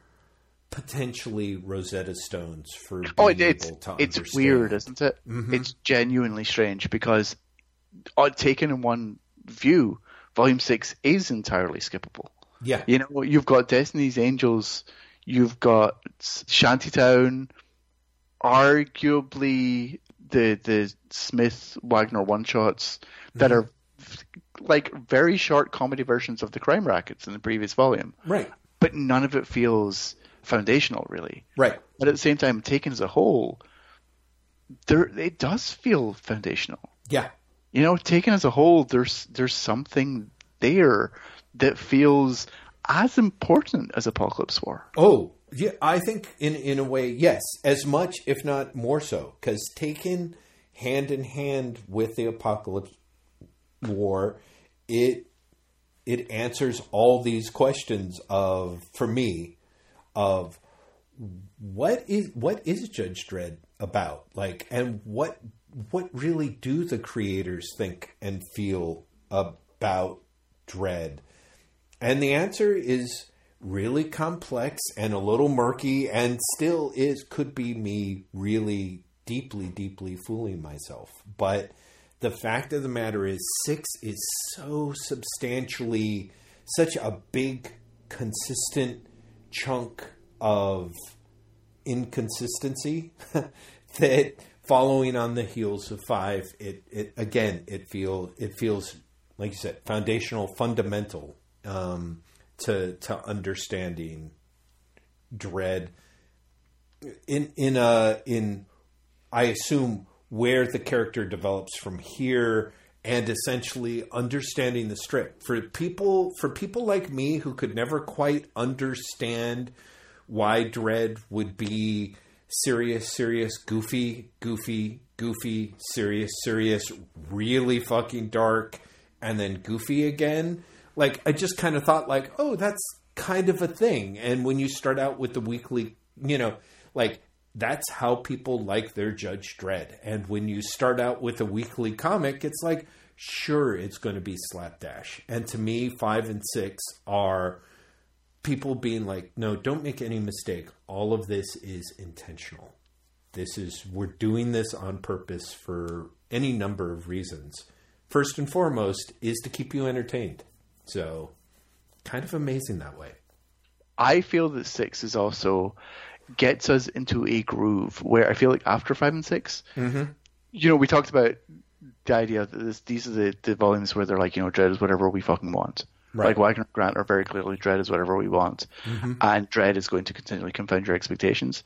potentially Rosetta Stones for oh, it, it's, It's weird, isn't it? Mm-hmm. It's genuinely strange because, uh, taken in one view, Volume Six is entirely skippable. Yeah, you know, you've got Destiny's Angels, you've got Shantytown, arguably the the Smith Wagner one shots that mm-hmm. are like very short comedy versions of the crime rackets in the previous volume. Right. But none of it feels foundational, really. Right. But at the same time, taken as a whole, there it does feel foundational. Yeah. You know, taken as a whole, there's there's something there that feels as important as Apocalypse War. Oh, yeah, I think in in a way, yes, as much if not more so, because taken hand in hand with the Apocalypse War, it it answers all these questions of for me of what is what is Judge Dredd about like and what what really do the creators think and feel about Dredd and the answer is really complex and a little murky and still is could be me really deeply deeply fooling myself. But the fact of the matter is 6 is so substantially such a big consistent chunk of inconsistency [laughs] that following on the heels of 5 it it again it feel it feels like you said foundational fundamental um to to understanding Dredd. In in a in I assume where the character develops from here and essentially understanding the strip. For people for people like me who could never quite understand why Dredd would be serious serious goofy goofy goofy serious serious really fucking dark and then goofy again like I just kind of thought like, oh, that's kind of a thing. And when you start out with the weekly, you know, like that's how people like their Judge Dredd. And when you start out with a weekly comic, it's like, sure, it's going to be slapdash. And to me, five and six are people being like, no, don't make any mistake. All of this is intentional. This is, we're doing this on purpose for any number of reasons. First and foremost is to keep you entertained. So, kind of amazing that way. I feel that six is also gets us into a groove where I feel like after five and 6 mm-hmm. you know, we talked about the idea that this, these are the, the volumes where they're like, you know, Dredd is whatever we fucking want. Right. Like Wagner Grant are very clearly Dredd is whatever we want, mm-hmm. and Dredd is going to continually confound your expectations.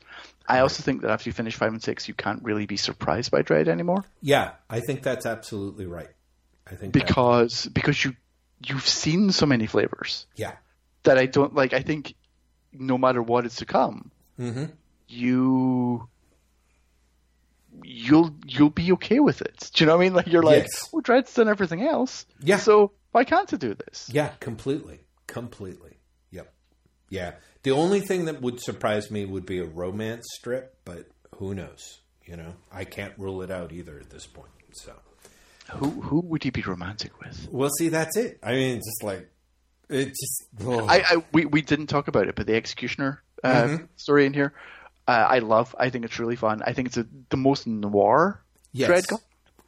I right. also think that after you finish five and six, you can't really be surprised by Dredd anymore. Yeah, I think that's absolutely right. I think because that... because you you've seen so many flavors. Yeah. That I don't like. I think no matter what is to come, mm-hmm. you you'll you'll be okay with it. Do you know what I mean? Like you're like, yes. well, Dredd's done everything else. Yeah. So why can't it do this? Yeah, completely, completely. Yep. Yeah. The only thing that would surprise me would be a romance strip, but who knows? You know, I can't rule it out either at this point. So. Who who would he be romantic with? Well, see, that's it. I mean, just like it just. Oh. I, I, we we didn't talk about it, but the executioner uh, mm-hmm. story in here, uh, I love. I think it's really fun. I think it's a, the most noir yes.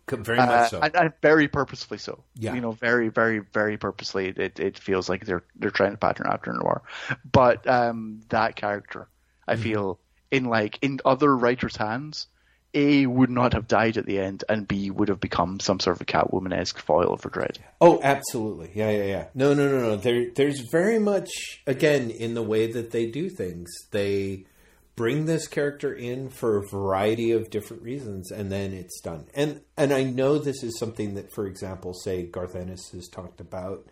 Very much uh, so, and, and, very purposefully so. Yeah, you know, very, very, very purposely. It it feels like they're they're trying to pattern after noir, but um, that character, I mm-hmm. feel in like in other writers' hands, a would not have died at the end, and B would have become some sort of a Catwoman esque foil for Dredd. Oh, absolutely, yeah, yeah, yeah. No, no, no, no. There, there's very much again in the way that they do things. They bring this character in for a variety of different reasons, and then it's done. And and I know this is something that, for example, say Garth Ennis has talked about,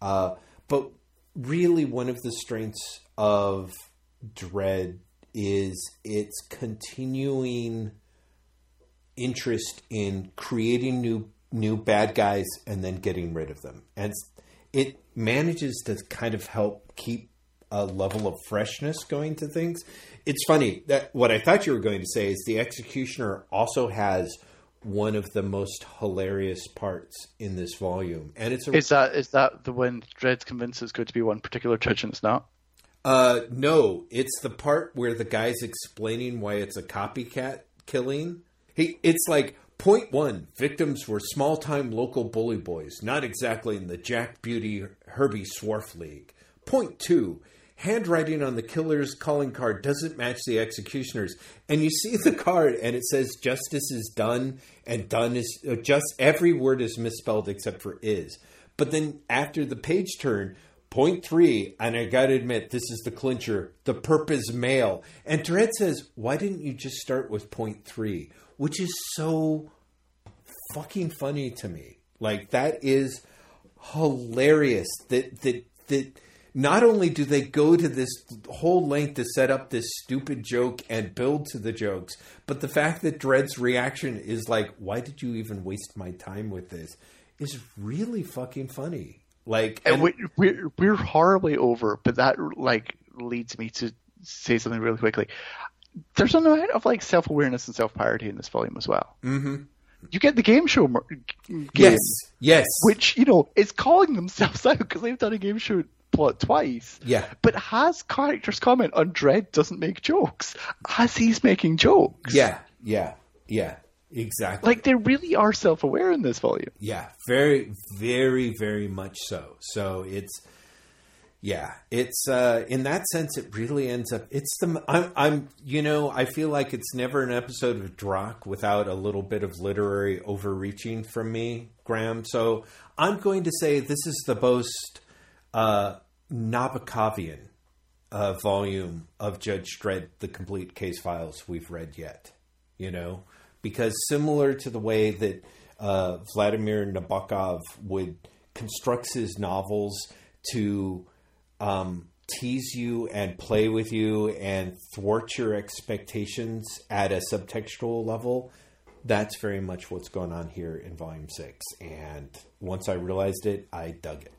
uh, but really one of the strengths of Dredd is its continuing interest in creating new new bad guys and then getting rid of them, and it manages to kind of help keep a level of freshness going to things. It's funny that what I thought you were going to say is the executioner also has one of the most hilarious parts in this volume, and it's a, is that is that the one Dredd's convinced is going to be one particular judge and it's not. Uh, no, it's the part where the guy's explaining why it's a copycat killing, he, it's like point one: victims were small-time local bully boys, not exactly in the Jack Beauty Herbie Swarf League. Point two: handwriting on the killer's calling card doesn't match the executioner's, and you see the card and it says "justice is done," and "done" is uh, just every word is misspelled except for "is." But then after the page turn, Point three, and I gotta admit, this is the clincher. The perp is male. And Dredd says, why didn't you just start with point three? Which is so fucking funny to me. Like that is hilarious. That that that not only do they go to this whole length to set up this stupid joke and build to the jokes, but the fact that Dredd's reaction is like, "Why did you even waste my time with this?" is really fucking funny. Like, and, and we, we're we're horribly over, but that like leads me to say something really quickly there's an amount of like self awareness and self parody in this volume as well. Mm-hmm. You get the game show. Game, yes, yes. Which you know is calling themselves [laughs] out because they've done a game show plot twice. Yeah. But has characters comment on Dredd doesn't make jokes as he's making jokes. Yeah, yeah, yeah. Exactly. Like they really are self aware in this volume. Yeah, very, very, very much so. So it's, yeah, it's uh, in that sense, it really ends up. It's the I'm, I'm, you know, I feel like it's never an episode of Drokk without a little bit of literary overreaching from me, Graeme. So I'm going to say this is the most uh, Nabokovian uh, volume of Judge Dredd: The Complete Case Files we've read yet. You know, because similar to the way that uh, Vladimir Nabokov would constructs his novels to um, tease you and play with you and thwart your expectations at a subtextual level. That's very much what's going on here in Volume Six. And once I realized it, I dug it.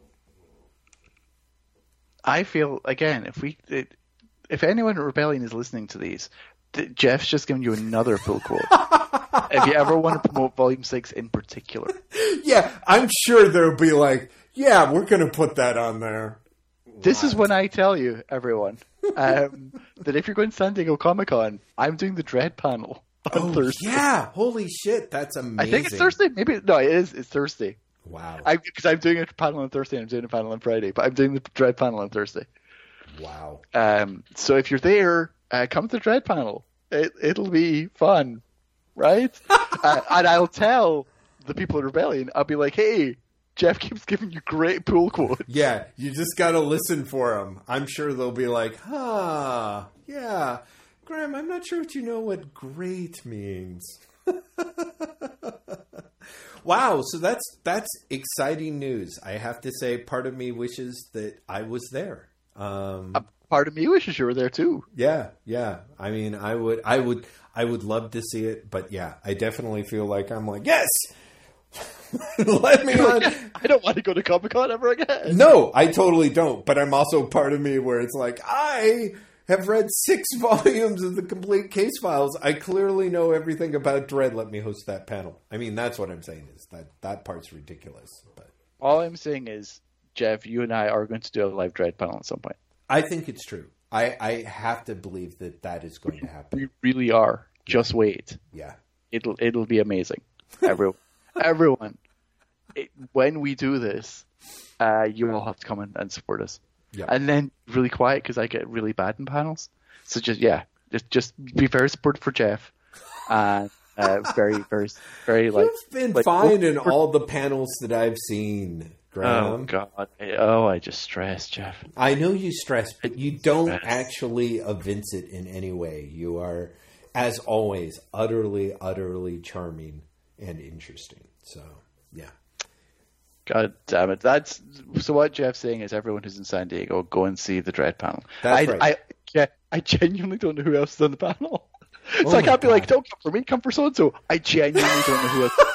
I feel again if we it, if anyone at Rebellion is listening to these, th- Jeff's just giving you another full quote. [laughs] if you ever want to promote Volume Six in particular, Yeah, I'm sure there'll be like, yeah, we're going to put that on there. This is when I tell you, everyone, um, [laughs] that if you're going to San Diego Comic Con, I'm doing the Dredd panel on Oh, Thursday. yeah, holy shit, that's amazing. I think it's Thursday. Maybe no, it is. It's Thursday. Wow, Because I'm doing a panel on Thursday and I'm doing a panel on Friday, but I'm doing the Dredd panel on Thursday. wow. Um, so if you're there, uh, come to the Dredd panel. It, it'll be fun, right? [laughs] uh, and I'll tell the people at Rebellion. I'll be like, "Hey, Jeff keeps giving you great pool quotes." Yeah, you just got to listen for them. I'm sure they'll be like, huh, yeah. Graeme, I'm not sure if you know what great means. [laughs] wow, so that's that's exciting news. I have to say, part of me wishes that I was there. Um, part of me wishes you were there too. yeah, yeah. I mean, I would, I would, I would love to see it, but yeah, I definitely feel like I'm like, yes, let me [laughs] on. I don't want to go to Comic Con ever again. No, I totally don't. But I'm also part of me where it's like I have read six [laughs] volumes of the complete case files. I clearly know everything about Dredd. Let me host that panel. I mean, that's what I'm saying is that that part's ridiculous. But All I'm saying is, Jeff, you and I are going to do a live Dredd panel at some point. I think it's true. I, I have to believe that that is going to happen. We really are. Just wait. Yeah. It'll it'll be amazing. [laughs] Everyone, everyone. It, when we do this, uh, you all have to come in and support us. Yeah. And then really quiet because I get really bad in panels. So just yeah, just just be very supportive for Jeff, and uh, very very very like. You've been like, fine in all the panels that I've seen, Graeme. Oh God! Oh, I just stress, Jeff. I know you stress, but you don't Stress. actually evince it in any way. You are, as always, utterly, utterly charming and interesting. So, yeah. God damn it! That's so. What Jeff's saying is, everyone who's in San Diego, go and see the Dredd panel. That's I, right. I, yeah, I genuinely don't know who else is on the panel. [laughs] so Oh I can't be like, don't come for me, come for so and so. I genuinely don't know who else. [laughs]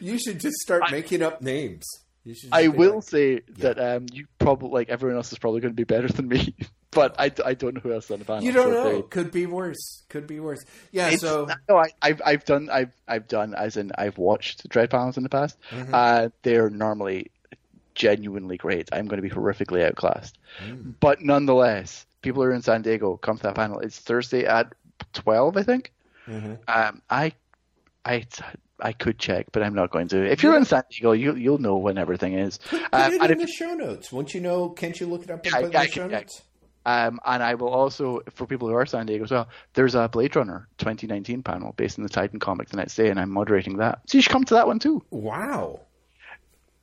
You should just start making up names. You should just I will like- say that um, you probably like everyone else is probably going to be better than me, [laughs] but I, I don't know who else is on the panel. You don't so know. they- Could be worse. Could be worse. Yeah. It's, so no, I, I've I've done I've I've done as in I've watched Dredd panels in the past. Mm-hmm. Uh, they're normally genuinely great. I'm going to be horrifically outclassed, Mm. but nonetheless, people who are in San Diego come to that panel. It's Thursday at twelve, I think. Mhm. Um, I I I could check, but I'm not going to. If you're in San Diego, you you'll know when everything is. put Um, it in if the show notes. Once you know, can't you look it up and put in the show yeah. notes? Um, and I will also, for people who are San Diego as well, there's a Blade Runner 2019 panel based in the Titan comic the next day, and I'm moderating that. So you should come to that one too. Wow.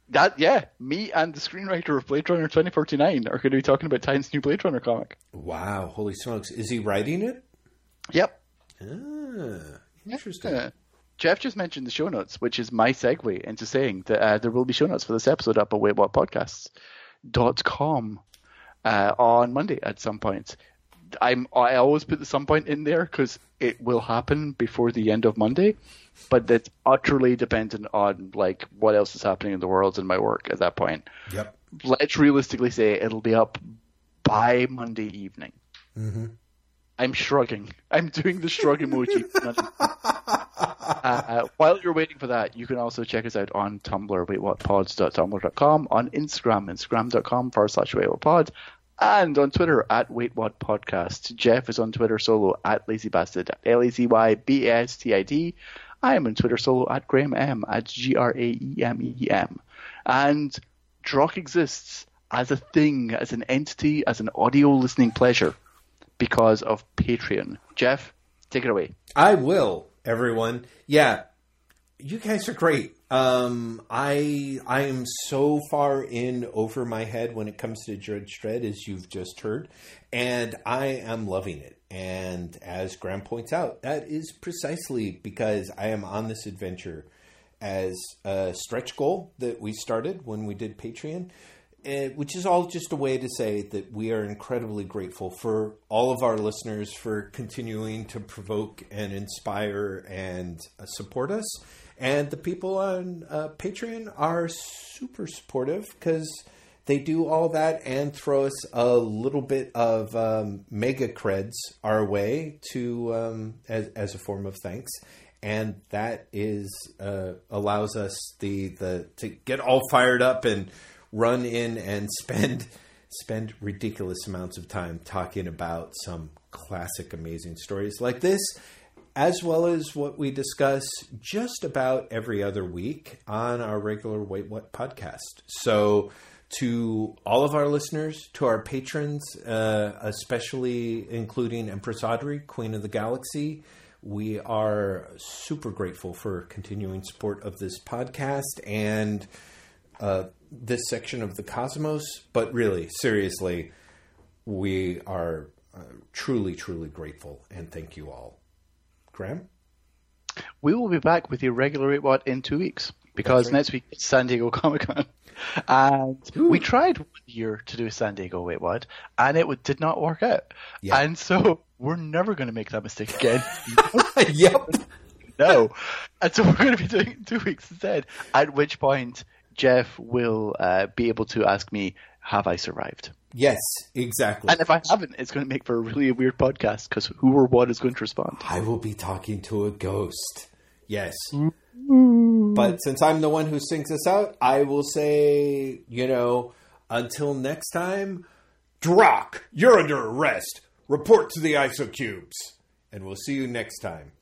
That yeah, me and the screenwriter of Blade Runner 2049 are going to be talking about Titan's new Blade Runner comic. Wow. Holy smokes. Is he writing it? Yep. Ah, interesting. Uh, Jeff just mentioned the show notes, which is my segue into saying that uh, there will be show notes for this episode up at waitwhatpodcasts.com uh, on Monday at some point. I'm I always put the some point in there because it will happen before the end of Monday, but that's utterly dependent on like what else is happening in the world and my work at that point. Yep. Let's realistically say it'll be up by Monday evening. Mm-hmm. I'm shrugging. I'm doing the shrug emoji. [laughs] uh, while you're waiting for that, you can also check us out on Tumblr, waitwhatpods.tumblr.com, on Instagram, instagram.com forward slash waitwhatpod, and on Twitter at waitwhatpodcast. Jeff is on Twitter solo at lazybastid, L-A-Z-Y-B-A-S-T-I-D. I am on Twitter solo at Graeme M, at G-R-A-E-M-E-M. And Drokk exists as a thing, as an entity, as an audio listening pleasure because of Patreon. Jeff, take it away. I will, everyone. Yeah, you guys are great. Um, I I am so far in over my head when it comes to Judge Dredd, as you've just heard, and I am loving it. And as Graeme points out, that is precisely because I am on this adventure as a stretch goal that we started when we did Patreon uh, which is all just a way to say that we are incredibly grateful for all of our listeners for continuing to provoke and inspire and uh, support us. And the people on uh, Patreon are super supportive because they do all that and throw us a little bit of um, mega creds our way to um, as, as a form of thanks and that is uh, allows us the the to get all fired up and run in and spend spend ridiculous amounts of time talking about some classic amazing stories like this as well as what we discuss just about every other week on our regular Wait What podcast. So, to all of our listeners, to our patrons, uh, especially including Empress Audrey, Queen of the Galaxy, we are super grateful for continuing support of this podcast and uh, this section of the cosmos. But really, seriously, we are uh, truly, truly grateful and thank you all. Graeme? We will be back with your regular Wait What in two weeks because right. next week is San Diego Comic Con. [laughs] And Ooh. we tried one year to do a San Diego Wait What, and it did not work out. Yeah. And so we're never going to make that mistake again. [laughs] yep. [laughs] no. And so we're going to be doing two weeks instead, at which point Jeff will uh, be able to ask me, "Have I survived?" Yes, exactly. And if I haven't, it's going to make for a really weird podcast because who or what is going to respond? I will be talking to a ghost. Yes. Mm-hmm. But since I'm the one who sings us out, I will say, you know, until next time, Drokk, you're under arrest. Report to the ISOCubes. And we'll see you next time.